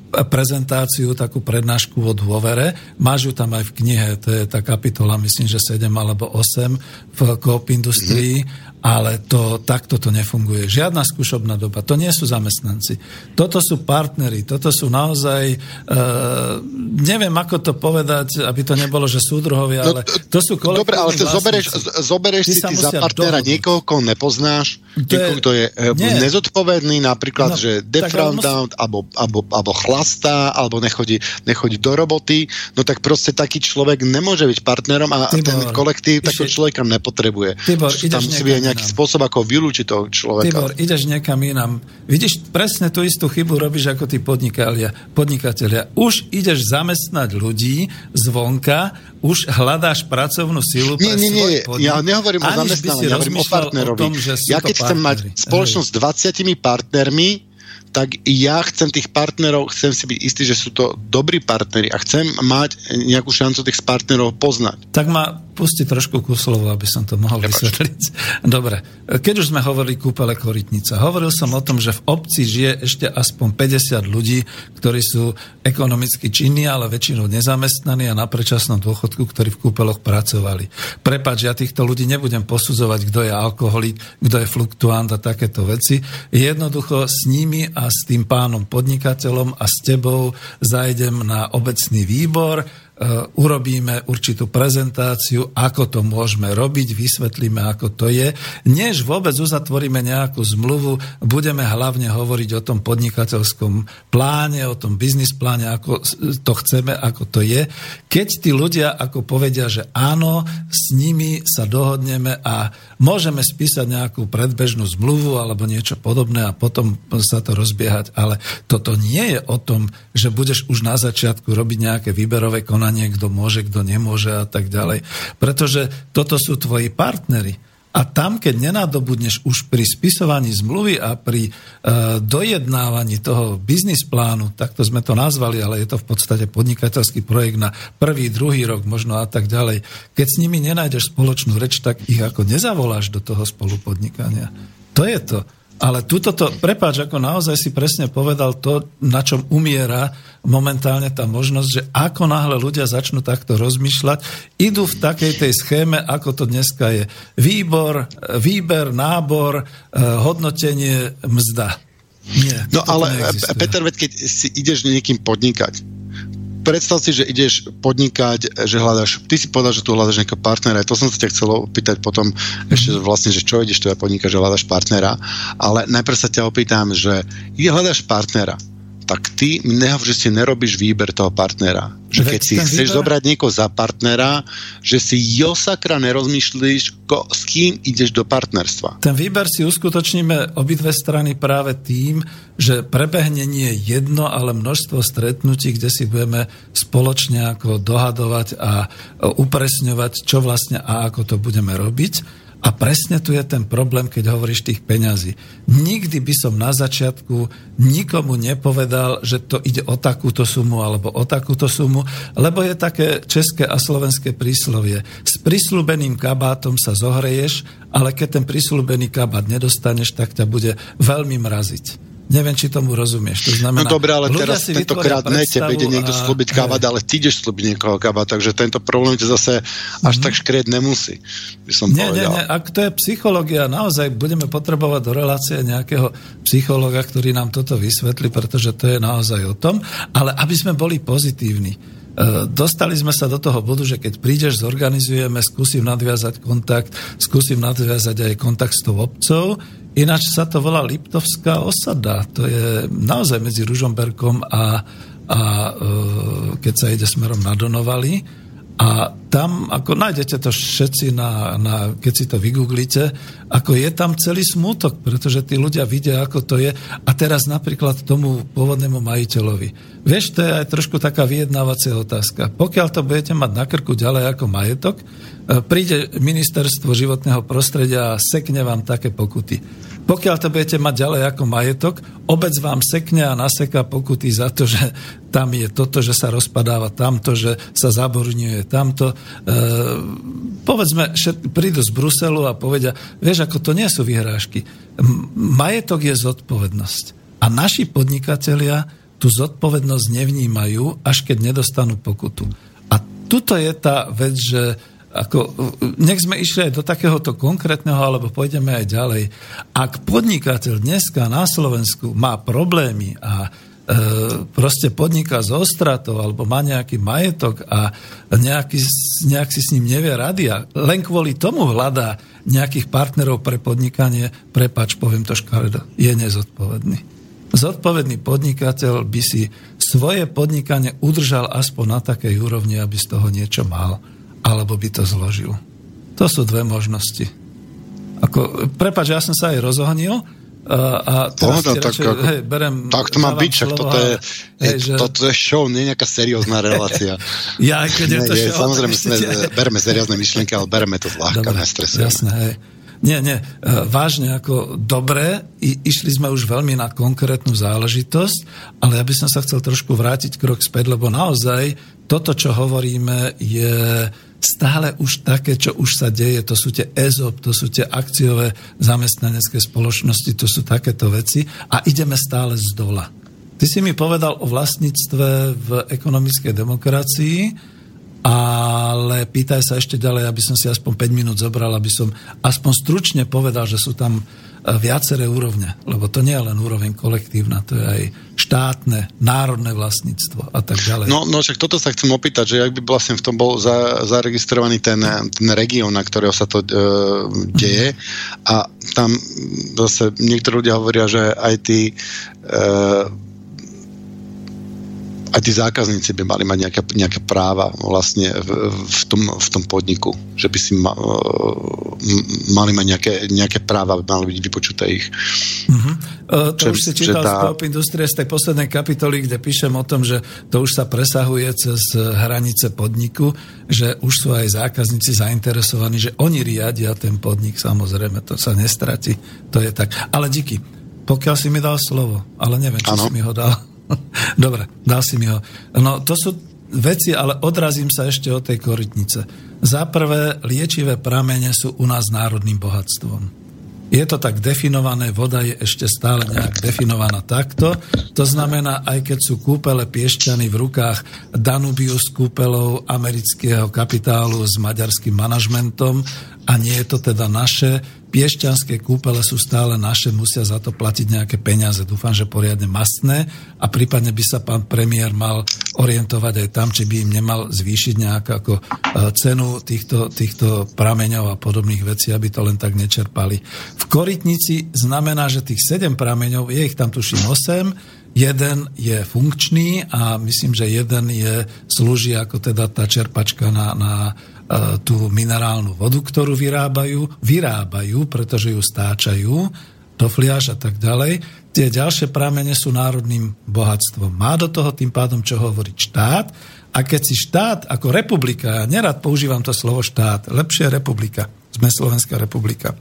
prezentáciu, takú prednášku o dôvere. Máš ju tam aj v knihe, to je tá kapitola, myslím, že 7 alebo 8 v Coop Industrii. Mm-hmm ale to, takto to nefunguje. Žiadna skúšobná doba. To nie sú zamestnanci. Toto sú partnery. Toto sú naozaj... Uh, neviem, ako to povedať, aby to nebolo, že súdruhovia, no, ale to sú Dobre, ale zoberieš, zoberieš si ty za partnera dohodnúť. niekoho, koho nepoznáš, to niekoho, kto je e, nie. nezodpovedný, napríklad, no, že defraudant, musí... alebo, alebo, alebo chlastá, alebo nechodí, nechodí do roboty, no tak proste taký človek nemôže byť partnerom a Tibor, ten kolektív takého človeka nepotrebuje. Tibor, tam musí byť nejaký inám. spôsob, ako vylúčiť toho človeka. Tibor, ideš niekam inám. Vidíš, presne tú istú chybu robíš ako tí podnikatelia. podnikatelia. Už ideš zamestnať ľudí zvonka, už hľadáš pracovnú silu nie, pre nie, nie, podnik, ja nehovorím o zamestnaní, ja hovorím o partnerovi. O tom, že ja keď chcem mať spoločnosť s 20 partnermi, tak ja chcem tých partnerov, chcem si byť istý, že sú to dobrí partneri a chcem mať nejakú šancu tých partnerov poznať. Tak ma pusti trošku kuslovo, aby som to mohol Prepač. vysvetliť. Dobre, keď už sme hovorili kúpele Korytnica, hovoril som o tom, že v obci žije ešte aspoň 50 ľudí, ktorí sú ekonomicky činní, ale väčšinou nezamestnaní a na predčasnom dôchodku, ktorí v kúpeloch pracovali. Prepač, ja týchto ľudí nebudem posudzovať, kto je alkoholik, kto je fluktuant a takéto veci. Jednoducho s nimi a s tým pánom podnikateľom a s tebou zajdem na obecný výbor, urobíme určitú prezentáciu, ako to môžeme robiť, vysvetlíme, ako to je. Než vôbec uzatvoríme nejakú zmluvu, budeme hlavne hovoriť o tom podnikateľskom pláne, o tom biznis pláne, ako to chceme, ako to je. Keď tí ľudia ako povedia, že áno, s nimi sa dohodneme a môžeme spísať nejakú predbežnú zmluvu alebo niečo podobné a potom sa to rozbiehať, ale toto nie je o tom, že budeš už na začiatku robiť nejaké výberové konanie konanie, kto môže, kto nemôže a tak ďalej. Pretože toto sú tvoji partnery. A tam, keď nenadobudneš už pri spisovaní zmluvy a pri e, dojednávaní toho biznis plánu, takto sme to nazvali, ale je to v podstate podnikateľský projekt na prvý, druhý rok možno a tak ďalej. Keď s nimi nenájdeš spoločnú reč, tak ich ako nezavoláš do toho spolupodnikania. To je to. Ale túto to, prepáč, ako naozaj si presne povedal to, na čom umiera momentálne tá možnosť, že ako náhle ľudia začnú takto rozmýšľať, idú v takej tej schéme, ako to dneska je. Výbor, výber, nábor, eh, hodnotenie, mzda. Nie, no ale neexistuje. Peter, veď keď si ideš niekým podnikať, predstav si, že ideš podnikať, že hľadaš, ty si povedal, že tu hľadaš nejakého partnera, to som sa ťa chcel opýtať potom ešte vlastne, že čo ideš tu podnikať, že hľadaš partnera, ale najprv sa ťa opýtam, že ide hľadaš partnera, tak ty mi nehovor, že si nerobíš výber toho partnera. Že Veď keď si chceš výber- zobrať niekoho za partnera, že si josakra nerozmýšľíš, ko, s kým ideš do partnerstva. Ten výber si uskutočníme obidve strany práve tým, že prebehne nie jedno, ale množstvo stretnutí, kde si budeme spoločne ako dohadovať a upresňovať, čo vlastne a ako to budeme robiť. A presne tu je ten problém, keď hovoríš tých peňazí. Nikdy by som na začiatku nikomu nepovedal, že to ide o takúto sumu alebo o takúto sumu, lebo je také české a slovenské príslovie. S prislúbeným kabátom sa zohreješ, ale keď ten prislúbený kabát nedostaneš, tak ťa bude veľmi mraziť. Neviem, či tomu rozumieš. To znamená, No dobre, ale teraz tentokrát ne tebe ide niekto a- slúbiť kabát, ale ty ideš slúbiť niekoho kabát, takže tento problém ťa zase až tak škrieť nemusí, by som. Nie, nie, povedal. nie. Ak to je psychológia, naozaj budeme potrebovať do relácie nejakého psychológa, ktorý nám toto vysvetlí, pretože to je naozaj o tom. Ale aby sme boli pozitívni. E, Dostali sme sa do toho bodu, že keď prídeš, zorganizujeme, skúsim nadviazať kontakt, skúsim nadviazať aj kontakt s tou obcov. Ináč sa to volá Liptovská osada. To je naozaj medzi Ružomberkom a, a e, keď sa ide smerom na Donovali. A tam, ako nájdete to všetci, na, na, keď si to vygooglite, ako je tam celý smútok, pretože tí ľudia vidia, ako to je. A teraz napríklad tomu pôvodnému majiteľovi. Vieš, to je aj trošku taká vyjednávacia otázka. Pokiaľ to budete mať na krku ďalej ako majetok, e, príde ministerstvo životného prostredia a sekne vám také pokuty. Pokiaľ to budete mať ďalej ako majetok, obec vám sekne a naseká pokuty za to, že tam je toto, že sa rozpadáva tamto, že sa zaborňuje tamto. E, povedzme, všet, prídu z Bruselu a povedia, vieš, ako to nie sú vyhrážky. Majetok je zodpovednosť. A naši podnikatelia tú zodpovednosť nevnímajú, až keď nedostanú pokutu. A tuto je tá vec, že ako, nech sme išli aj do takéhoto konkrétneho, alebo pôjdeme aj ďalej. Ak podnikateľ dneska na Slovensku má problémy a e, proste podniká z ostratou alebo má nejaký majetok a nejaký, nejak si s ním nevie rady a len kvôli tomu hľadá nejakých partnerov pre podnikanie, prepač, poviem to škaredo, je nezodpovedný. Zodpovedný podnikateľ by si svoje podnikanie udržal aspoň na takej úrovni, aby z toho niečo mal alebo by to zložil. To sú dve možnosti. Ako, prepáč, ja som sa aj rozohnil a, a teraz Pohoda, tak, radšej, ako, hej, berem, tak to má byť, však toto je, hej, že, toto je show, nie je nejaká seriózna relácia. ja, keď je to Nie, je, show, samozrejme, sme, bereme seriózne myšlienky, ale bereme to zľahka, nestresujeme. Jasné, hej. Nie, nie, e, vážne ako dobre, i, išli sme už veľmi na konkrétnu záležitosť, ale ja by som sa chcel trošku vrátiť krok späť, lebo naozaj toto, čo hovoríme, je stále už také, čo už sa deje, to sú tie EZOP, to sú tie akciové zamestnanecké spoločnosti, to sú takéto veci a ideme stále z dola. Ty si mi povedal o vlastníctve v ekonomickej demokracii, ale pýtaj sa ešte ďalej, aby som si aspoň 5 minút zobral, aby som aspoň stručne povedal, že sú tam viaceré úrovne, lebo to nie je len úroveň kolektívna, to je aj štátne, národné vlastníctvo a tak ďalej. No, no však toto sa chcem opýtať, že ak by vlastne v tom bol za, zaregistrovaný ten, ten región, na ktorého sa to e, deje a tam zase niektorí ľudia hovoria, že aj tí e, aj tí zákazníci by mali mať nejaké, nejaké práva vlastne v, v, tom, v tom podniku, že by si ma, e, mali mať nejaké, nejaké práva, by mali byť vypočuté ich. Uh-huh. Uh, to Že- už si čítal tá- z Coop Industrie z tej poslednej kapitoly, kde píšem o tom, že to už sa presahuje cez hranice podniku, že už sú aj zákazníci zainteresovaní, že oni riadia ten podnik, samozrejme, to sa nestratí, to je tak. Ale díky, pokiaľ si mi dal slovo, ale neviem, či Áno. si mi ho dal. Dobre, dal si mi ho. No, to sú veci, ale odrazím sa ešte od tej korytnice. Za prvé, liečivé pramene sú u nás národným bohatstvom. Je to tak definované, voda je ešte stále nejak definovaná takto. To znamená, aj keď sú kúpele piešťany v rukách Danubiu s kúpelou amerického kapitálu s maďarským manažmentom a nie je to teda naše, piešťanské kúpele sú stále naše, musia za to platiť nejaké peniaze. Dúfam, že poriadne mastné a prípadne by sa pán premiér mal orientovať aj tam, či by im nemal zvýšiť nejakú ako, e, cenu týchto, týchto prameňov a podobných vecí, aby to len tak nečerpali. V Korytnici znamená, že tých 7 prameňov, je ich tam tuším 8, jeden je funkčný a myslím, že jeden je, slúži ako teda tá čerpačka na, na tú minerálnu vodu, ktorú vyrábajú. Vyrábajú, pretože ju stáčajú do fliaž a tak ďalej. Tie ďalšie pramene sú národným bohatstvom. Má do toho tým pádom čo hovoriť štát a keď si štát ako republika, ja nerad používam to slovo štát, lepšie republika, sme Slovenská republika.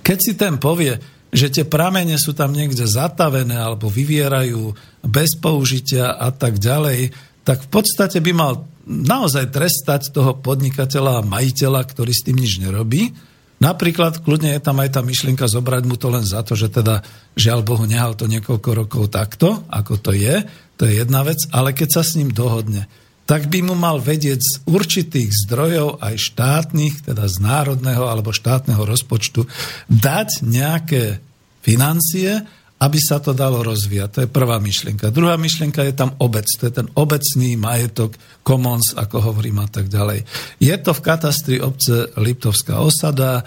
Keď si ten povie, že tie pramene sú tam niekde zatavené alebo vyvierajú bez použitia a tak ďalej, tak v podstate by mal naozaj trestať toho podnikateľa a majiteľa, ktorý s tým nič nerobí. Napríklad kľudne je tam aj tá myšlienka zobrať mu to len za to, že teda žiaľ Bohu nehal to niekoľko rokov takto, ako to je, to je jedna vec, ale keď sa s ním dohodne, tak by mu mal vedieť z určitých zdrojov, aj štátnych, teda z národného alebo štátneho rozpočtu, dať nejaké financie, aby sa to dalo rozvíjať. To je prvá myšlienka. Druhá myšlienka je tam obec. To je ten obecný majetok, commons, ako hovorím a tak ďalej. Je to v katastri obce Liptovská osada,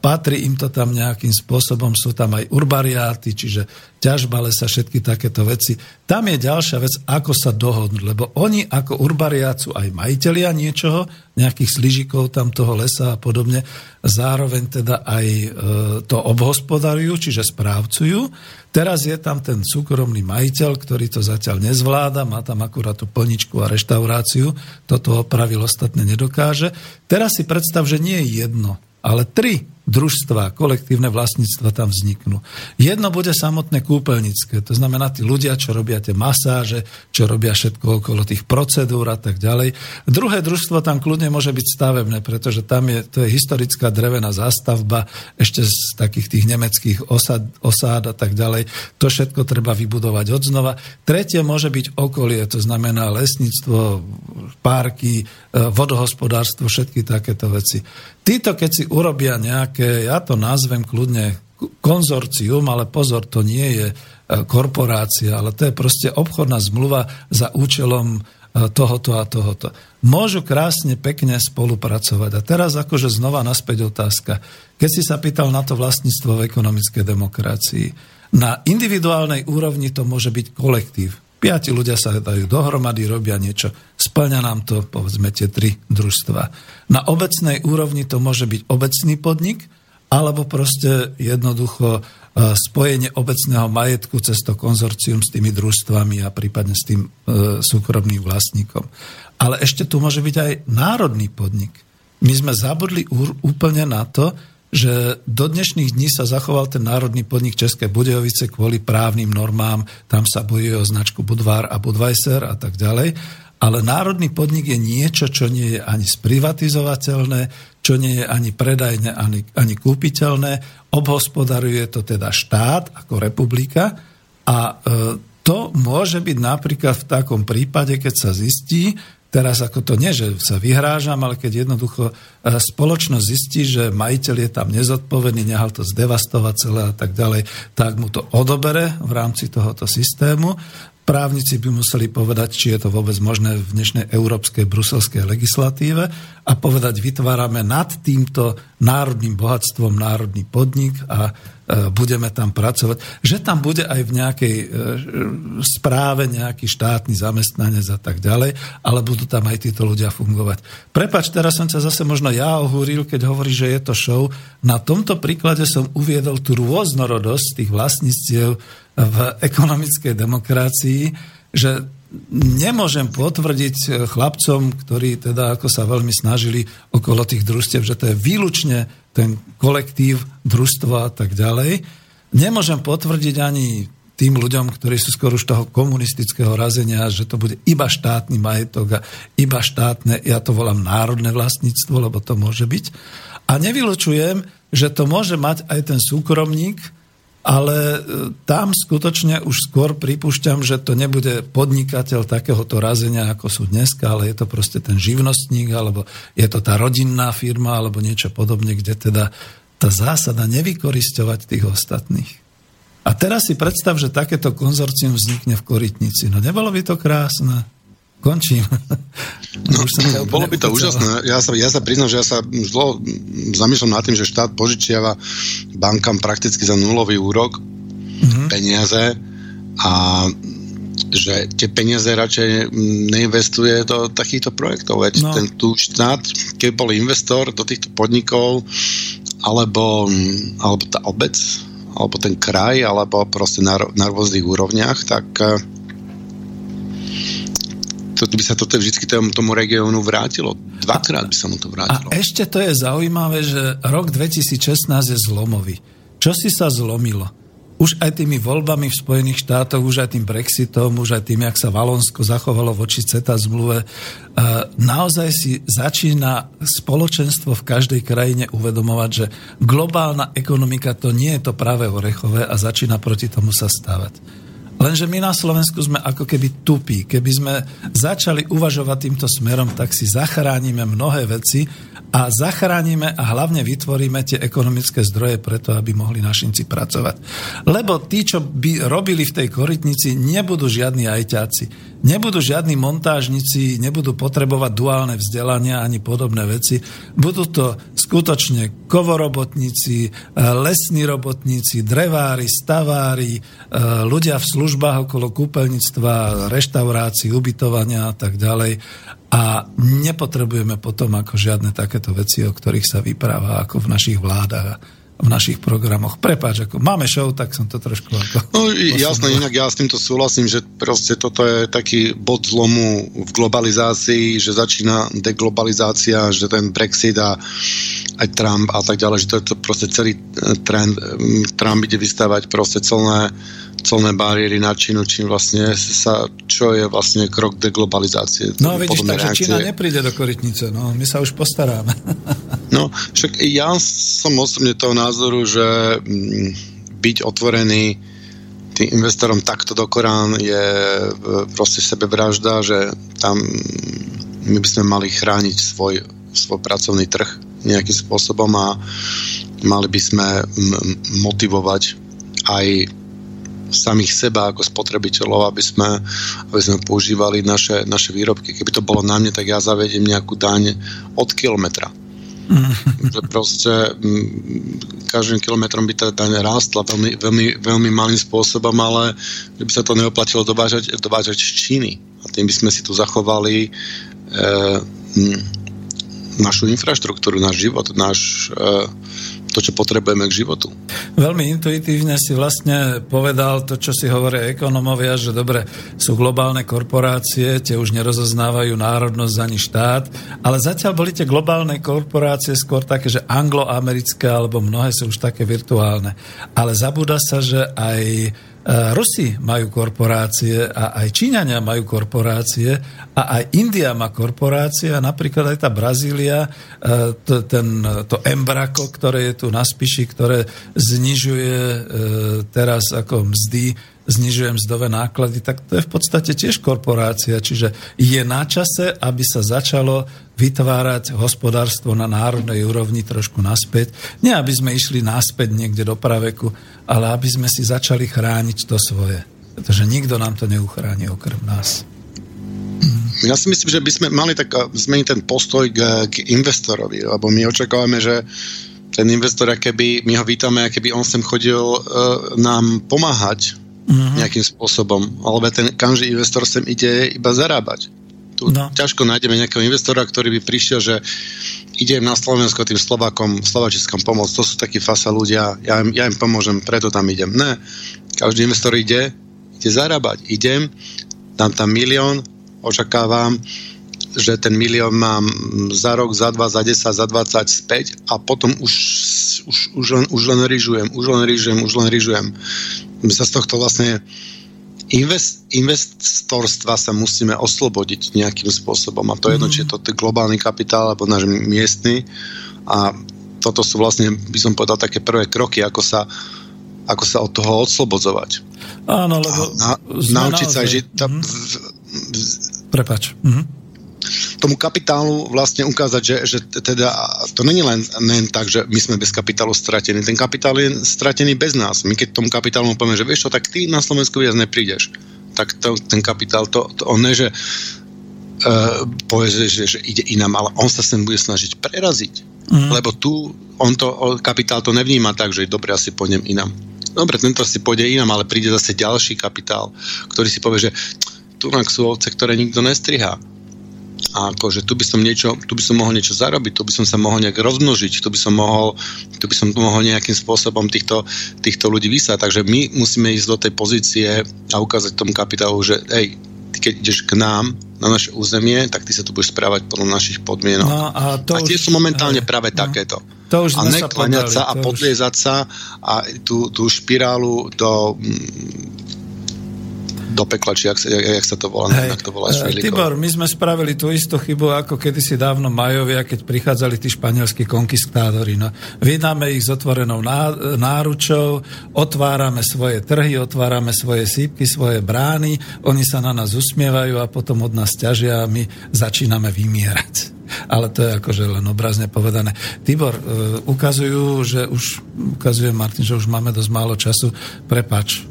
patrí im to tam nejakým spôsobom, sú tam aj urbariáty, čiže ťažba lesa, všetky takéto veci. Tam je ďalšia vec, ako sa dohodnúť, lebo oni ako urbariát sú aj majiteľia niečoho, nejakých sližikov tam toho lesa a podobne, zároveň teda aj e, to obhospodarujú, čiže správcujú. Teraz je tam ten súkromný majiteľ, ktorý to zatiaľ nezvláda, má tam akurát tú plničku a reštauráciu, toto opravil, ostatné nedokáže. Teraz si predstav, že nie je jedno, ale tri družstva, kolektívne vlastníctva tam vzniknú. Jedno bude samotné kúpeľnické, to znamená tí ľudia, čo robia tie masáže, čo robia všetko okolo tých procedúr a tak ďalej. Druhé družstvo tam kľudne môže byť stavebné, pretože tam je, to je historická drevená zástavba ešte z takých tých nemeckých osad, osád a tak ďalej. To všetko treba vybudovať od znova. Tretie môže byť okolie, to znamená lesníctvo, parky, e, vodohospodárstvo, všetky takéto veci. Títo, keď si urobia nejaké, ja to nazvem kľudne konzorcium, ale pozor, to nie je e, korporácia, ale to je proste obchodná zmluva za účelom e, tohoto a tohoto. Môžu krásne, pekne spolupracovať. A teraz akože znova naspäť otázka. Keď si sa pýtal na to vlastníctvo v ekonomickej demokracii, na individuálnej úrovni to môže byť kolektív. Piati ľudia sa dajú dohromady, robia niečo. Splňa nám to, povedzme, tie tri družstva. Na obecnej úrovni to môže byť obecný podnik, alebo proste jednoducho e, spojenie obecného majetku cez to konzorcium s tými družstvami a prípadne s tým e, súkromným vlastníkom. Ale ešte tu môže byť aj národný podnik. My sme zabudli úplne na to, že do dnešných dní sa zachoval ten národný podnik České Budejovice kvôli právnym normám, tam sa bojuje o značku Budvar a Budweiser a tak ďalej. Ale národný podnik je niečo, čo nie je ani sprivatizovateľné, čo nie je ani predajné, ani, ani kúpiteľné. Obhospodaruje to teda štát ako republika a e, to môže byť napríklad v takom prípade, keď sa zistí, Teraz ako to nie, že sa vyhrážam, ale keď jednoducho e, spoločnosť zistí, že majiteľ je tam nezodpovedný, nehal to zdevastovať celé a tak ďalej, tak mu to odobere v rámci tohoto systému. Právnici by museli povedať, či je to vôbec možné v dnešnej európskej bruselskej legislatíve a povedať, vytvárame nad týmto národným bohatstvom národný podnik a budeme tam pracovať, že tam bude aj v nejakej e, správe nejaký štátny zamestnanec a tak ďalej, ale budú tam aj títo ľudia fungovať. Prepač, teraz som sa zase možno ja ohúril, keď hovorí, že je to show. Na tomto príklade som uviedol tú rôznorodosť tých vlastníctiev v ekonomickej demokracii, že nemôžem potvrdiť chlapcom, ktorí teda ako sa veľmi snažili okolo tých družstiev, že to je výlučne ten kolektív, družstvo a tak ďalej. Nemôžem potvrdiť ani tým ľuďom, ktorí sú skôr už toho komunistického razenia, že to bude iba štátny majetok a iba štátne, ja to volám národné vlastníctvo, lebo to môže byť. A nevylučujem, že to môže mať aj ten súkromník, ale e, tam skutočne už skôr pripúšťam, že to nebude podnikateľ takéhoto razenia, ako sú dneska, ale je to proste ten živnostník, alebo je to tá rodinná firma, alebo niečo podobne, kde teda tá zásada nevykoristovať tých ostatných. A teraz si predstav, že takéto konzorcium vznikne v Korytnici. No nebolo by to krásne? Končím. No, bolo by to úžasné. Ja sa, ja sa priznam, že ja sa zlo zamýšľam nad tým, že štát požičiava bankám prakticky za nulový úrok mm-hmm. peniaze a že tie peniaze radšej neinvestuje do takýchto projektov. Veď no. ten tu štát, keď bol investor do týchto podnikov, alebo, alebo tá obec, alebo ten kraj, alebo proste na, na rôznych úrovniach, tak eh, to by sa to vždy tomu, regiónu vrátilo. Dvakrát by sa mu to vrátilo. A ešte to je zaujímavé, že rok 2016 je zlomový. Čo si sa zlomilo? už aj tými voľbami v Spojených štátoch, už aj tým Brexitom, už aj tým, jak sa Valonsko zachovalo voči CETA zmluve, e, naozaj si začína spoločenstvo v každej krajine uvedomovať, že globálna ekonomika to nie je to práve orechové a začína proti tomu sa stávať. Lenže my na Slovensku sme ako keby tupí. Keby sme začali uvažovať týmto smerom, tak si zachránime mnohé veci a zachránime a hlavne vytvoríme tie ekonomické zdroje preto, aby mohli našinci pracovať. Lebo tí, čo by robili v tej korytnici, nebudú žiadni ajťáci, nebudú žiadni montážnici, nebudú potrebovať duálne vzdelania ani podobné veci. Budú to skutočne kovorobotníci, eh, lesní robotníci, drevári, stavári, eh, ľudia v službách okolo kúpeľníctva, reštaurácií, ubytovania a tak ďalej a nepotrebujeme potom ako žiadne takéto veci, o ktorých sa vypráva ako v našich vládach v našich programoch. Prepáč, ako máme show, tak som to trošku ako... No jasné, inak ja s týmto súhlasím, že proste toto je taký bod zlomu v globalizácii, že začína deglobalizácia, že ten Brexit a aj Trump a tak ďalej, že to je to proste celý trend. Trump ide vystávať proste celné colné bariéry na Čínu, čím vlastne sa, čo je vlastne krok deglobalizácie. No vidíš, takže reakcie. Čína nepríde do korytnice, no my sa už postaráme. no, však ja som osobne toho názoru, že mm, byť otvorený tým investorom takto do Korán je e, proste sebevražda, že tam my by sme mali chrániť svoj, svoj pracovný trh nejakým spôsobom a mali by sme motivovať aj samých seba ako spotrebiteľov, aby sme, aby sme používali naše, naše výrobky. Keby to bolo na mne, tak ja zavediem nejakú daň od kilometra. Mm. že proste m, každým kilometrom by tá daň rástla veľmi, veľmi, veľmi malým spôsobom, ale že by sa to neoplatilo dovážať, dovážať z Číny. A tým by sme si tu zachovali e, m, našu infraštruktúru, náš život, náš e, to, čo potrebujeme k životu. Veľmi intuitívne si vlastne povedal to, čo si hovoria ekonomovia, že dobre, sú globálne korporácie, tie už nerozoznávajú národnosť ani štát, ale zatiaľ boli tie globálne korporácie skôr také, že angloamerické, alebo mnohé sú už také virtuálne. Ale zabúda sa, že aj Rusi majú korporácie a aj Číňania majú korporácie a aj India má korporácie a napríklad aj tá Brazília, e, to, ten, to Embraco, ktoré je tu na Spiši, ktoré znižuje e, teraz ako mzdy znižuje mzdové náklady, tak to je v podstate tiež korporácia. Čiže je na čase, aby sa začalo vytvárať hospodárstvo na národnej úrovni trošku naspäť. Nie, aby sme išli naspäť niekde do praveku, ale aby sme si začali chrániť to svoje. Pretože nikto nám to neuchráni okrem nás. Ja si myslím, že by sme mali tak eh, zmeniť ten postoj k, k investorovi, lebo my očakávame, že ten investor, keby my ho vítame, keby on sem chodil uh, nám pomáhať mm-hmm. nejakým spôsobom. Alebo ten každý investor sem ide iba zarábať. Tu no. ťažko nájdeme nejakého investora, ktorý by prišiel, že idem na Slovensko tým Slovákom, Slovačiskom pomôcť. To sú takí fasa ľudia, ja im, ja im pomôžem, preto tam idem. Ne. Každý investor ide, ide zarábať. Idem, dám tam milión, očakávam, že ten milión mám za rok, za dva, za 10, za 20 späť a potom už, už, už, len, už len ryžujem, už len ryžujem, už len ryžujem my sa z tohto vlastne invest, investorstva sa musíme oslobodiť nejakým spôsobom a to je jedno, mm. či je to globálny kapitál alebo náš miestny a toto sú vlastne, by som povedal, také prvé kroky, ako sa, ako sa od toho odslobodzovať. Áno, lebo... Na, naučiť naozaj. sa žiť... Mm. V, v, v, Prepač. Mm tomu kapitálu vlastne ukázať, že, že teda to není len, len tak, že my sme bez kapitálu stratení. Ten kapitál je stratený bez nás. My keď tomu kapitálu povieme, že vieš čo, tak ty na Slovensku viac neprídeš. Tak to, ten kapitál, to, to on ne, že uh, povie, že, že, že ide inám, ale on sa sem bude snažiť preraziť. Mm. Lebo tu on to, kapitál to nevníma tak, že dobre, asi pôjdem inám. dobre, tento si pôjde inám, ale príde zase ďalší kapitál, ktorý si povie, že tu sú ovce, ktoré nikto nestrihá. A akože tu by som niečo, tu by som mohol niečo zarobiť, tu by som sa mohol nejak rozmnožiť, tu by som mohol, tu by som mohol nejakým spôsobom týchto, týchto ľudí vysať. Takže my musíme ísť do tej pozície a ukázať tomu kapitálu, že hej, ty keď ideš k nám na naše územie, tak ty sa tu budeš správať podľa našich podmienok. No a, to a tie už, sú momentálne aj, práve no, takéto. To už a nekláňať sa, sa a podliezať už... sa a tú, tú špirálu do do pekla, či jak, jak, jak sa to volá, Hej. to volá uh, Tibor, my sme spravili tú istú chybu, ako kedysi dávno Majovia, keď prichádzali tí španielskí konkistádori. No, vydáme ich s otvorenou náručou, otvárame svoje trhy, otvárame svoje sípky, svoje brány, oni sa na nás usmievajú a potom od nás ťažia a my začíname vymierať ale to je akože len obrazne povedané. Tibor, uh, ukazujú, že už, ukazuje Martin, že už máme dosť málo času. Prepač,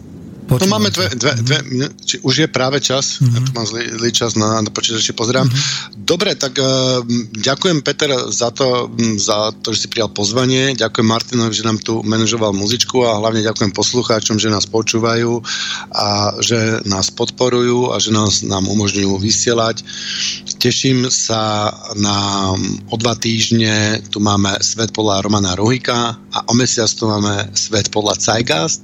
Počúvam. No máme dve, dve, dve či už je práve čas, mm-hmm. ja tu mám zlý, zlý čas na, na počítači, pozerám. Mm-hmm. Dobre, tak uh, ďakujem Peter za to, za to, že si prijal pozvanie, ďakujem Martinovi, že nám tu manažoval muzičku a hlavne ďakujem poslucháčom, že nás počúvajú a že nás podporujú a že nás nám umožňujú vysielať. Teším sa na o dva týždne, tu máme Svet podľa Romana Ruhika a o mesiac tu máme Svet podľa Zeitgeist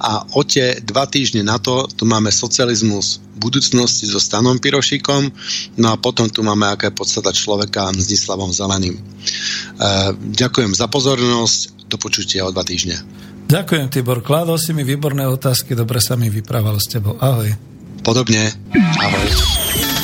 a o tie dva týždne na to tu máme socializmus budúcnosti so Stanom Pirošikom, no a potom tu máme aká je podstata človeka s Dislavom Zeleným. E, ďakujem za pozornosť, do počutia o dva týždne. Ďakujem, Tibor. Kládol si mi výborné otázky, dobre sa mi vyprávalo s tebou. Ahoj. Podobne. Ahoj.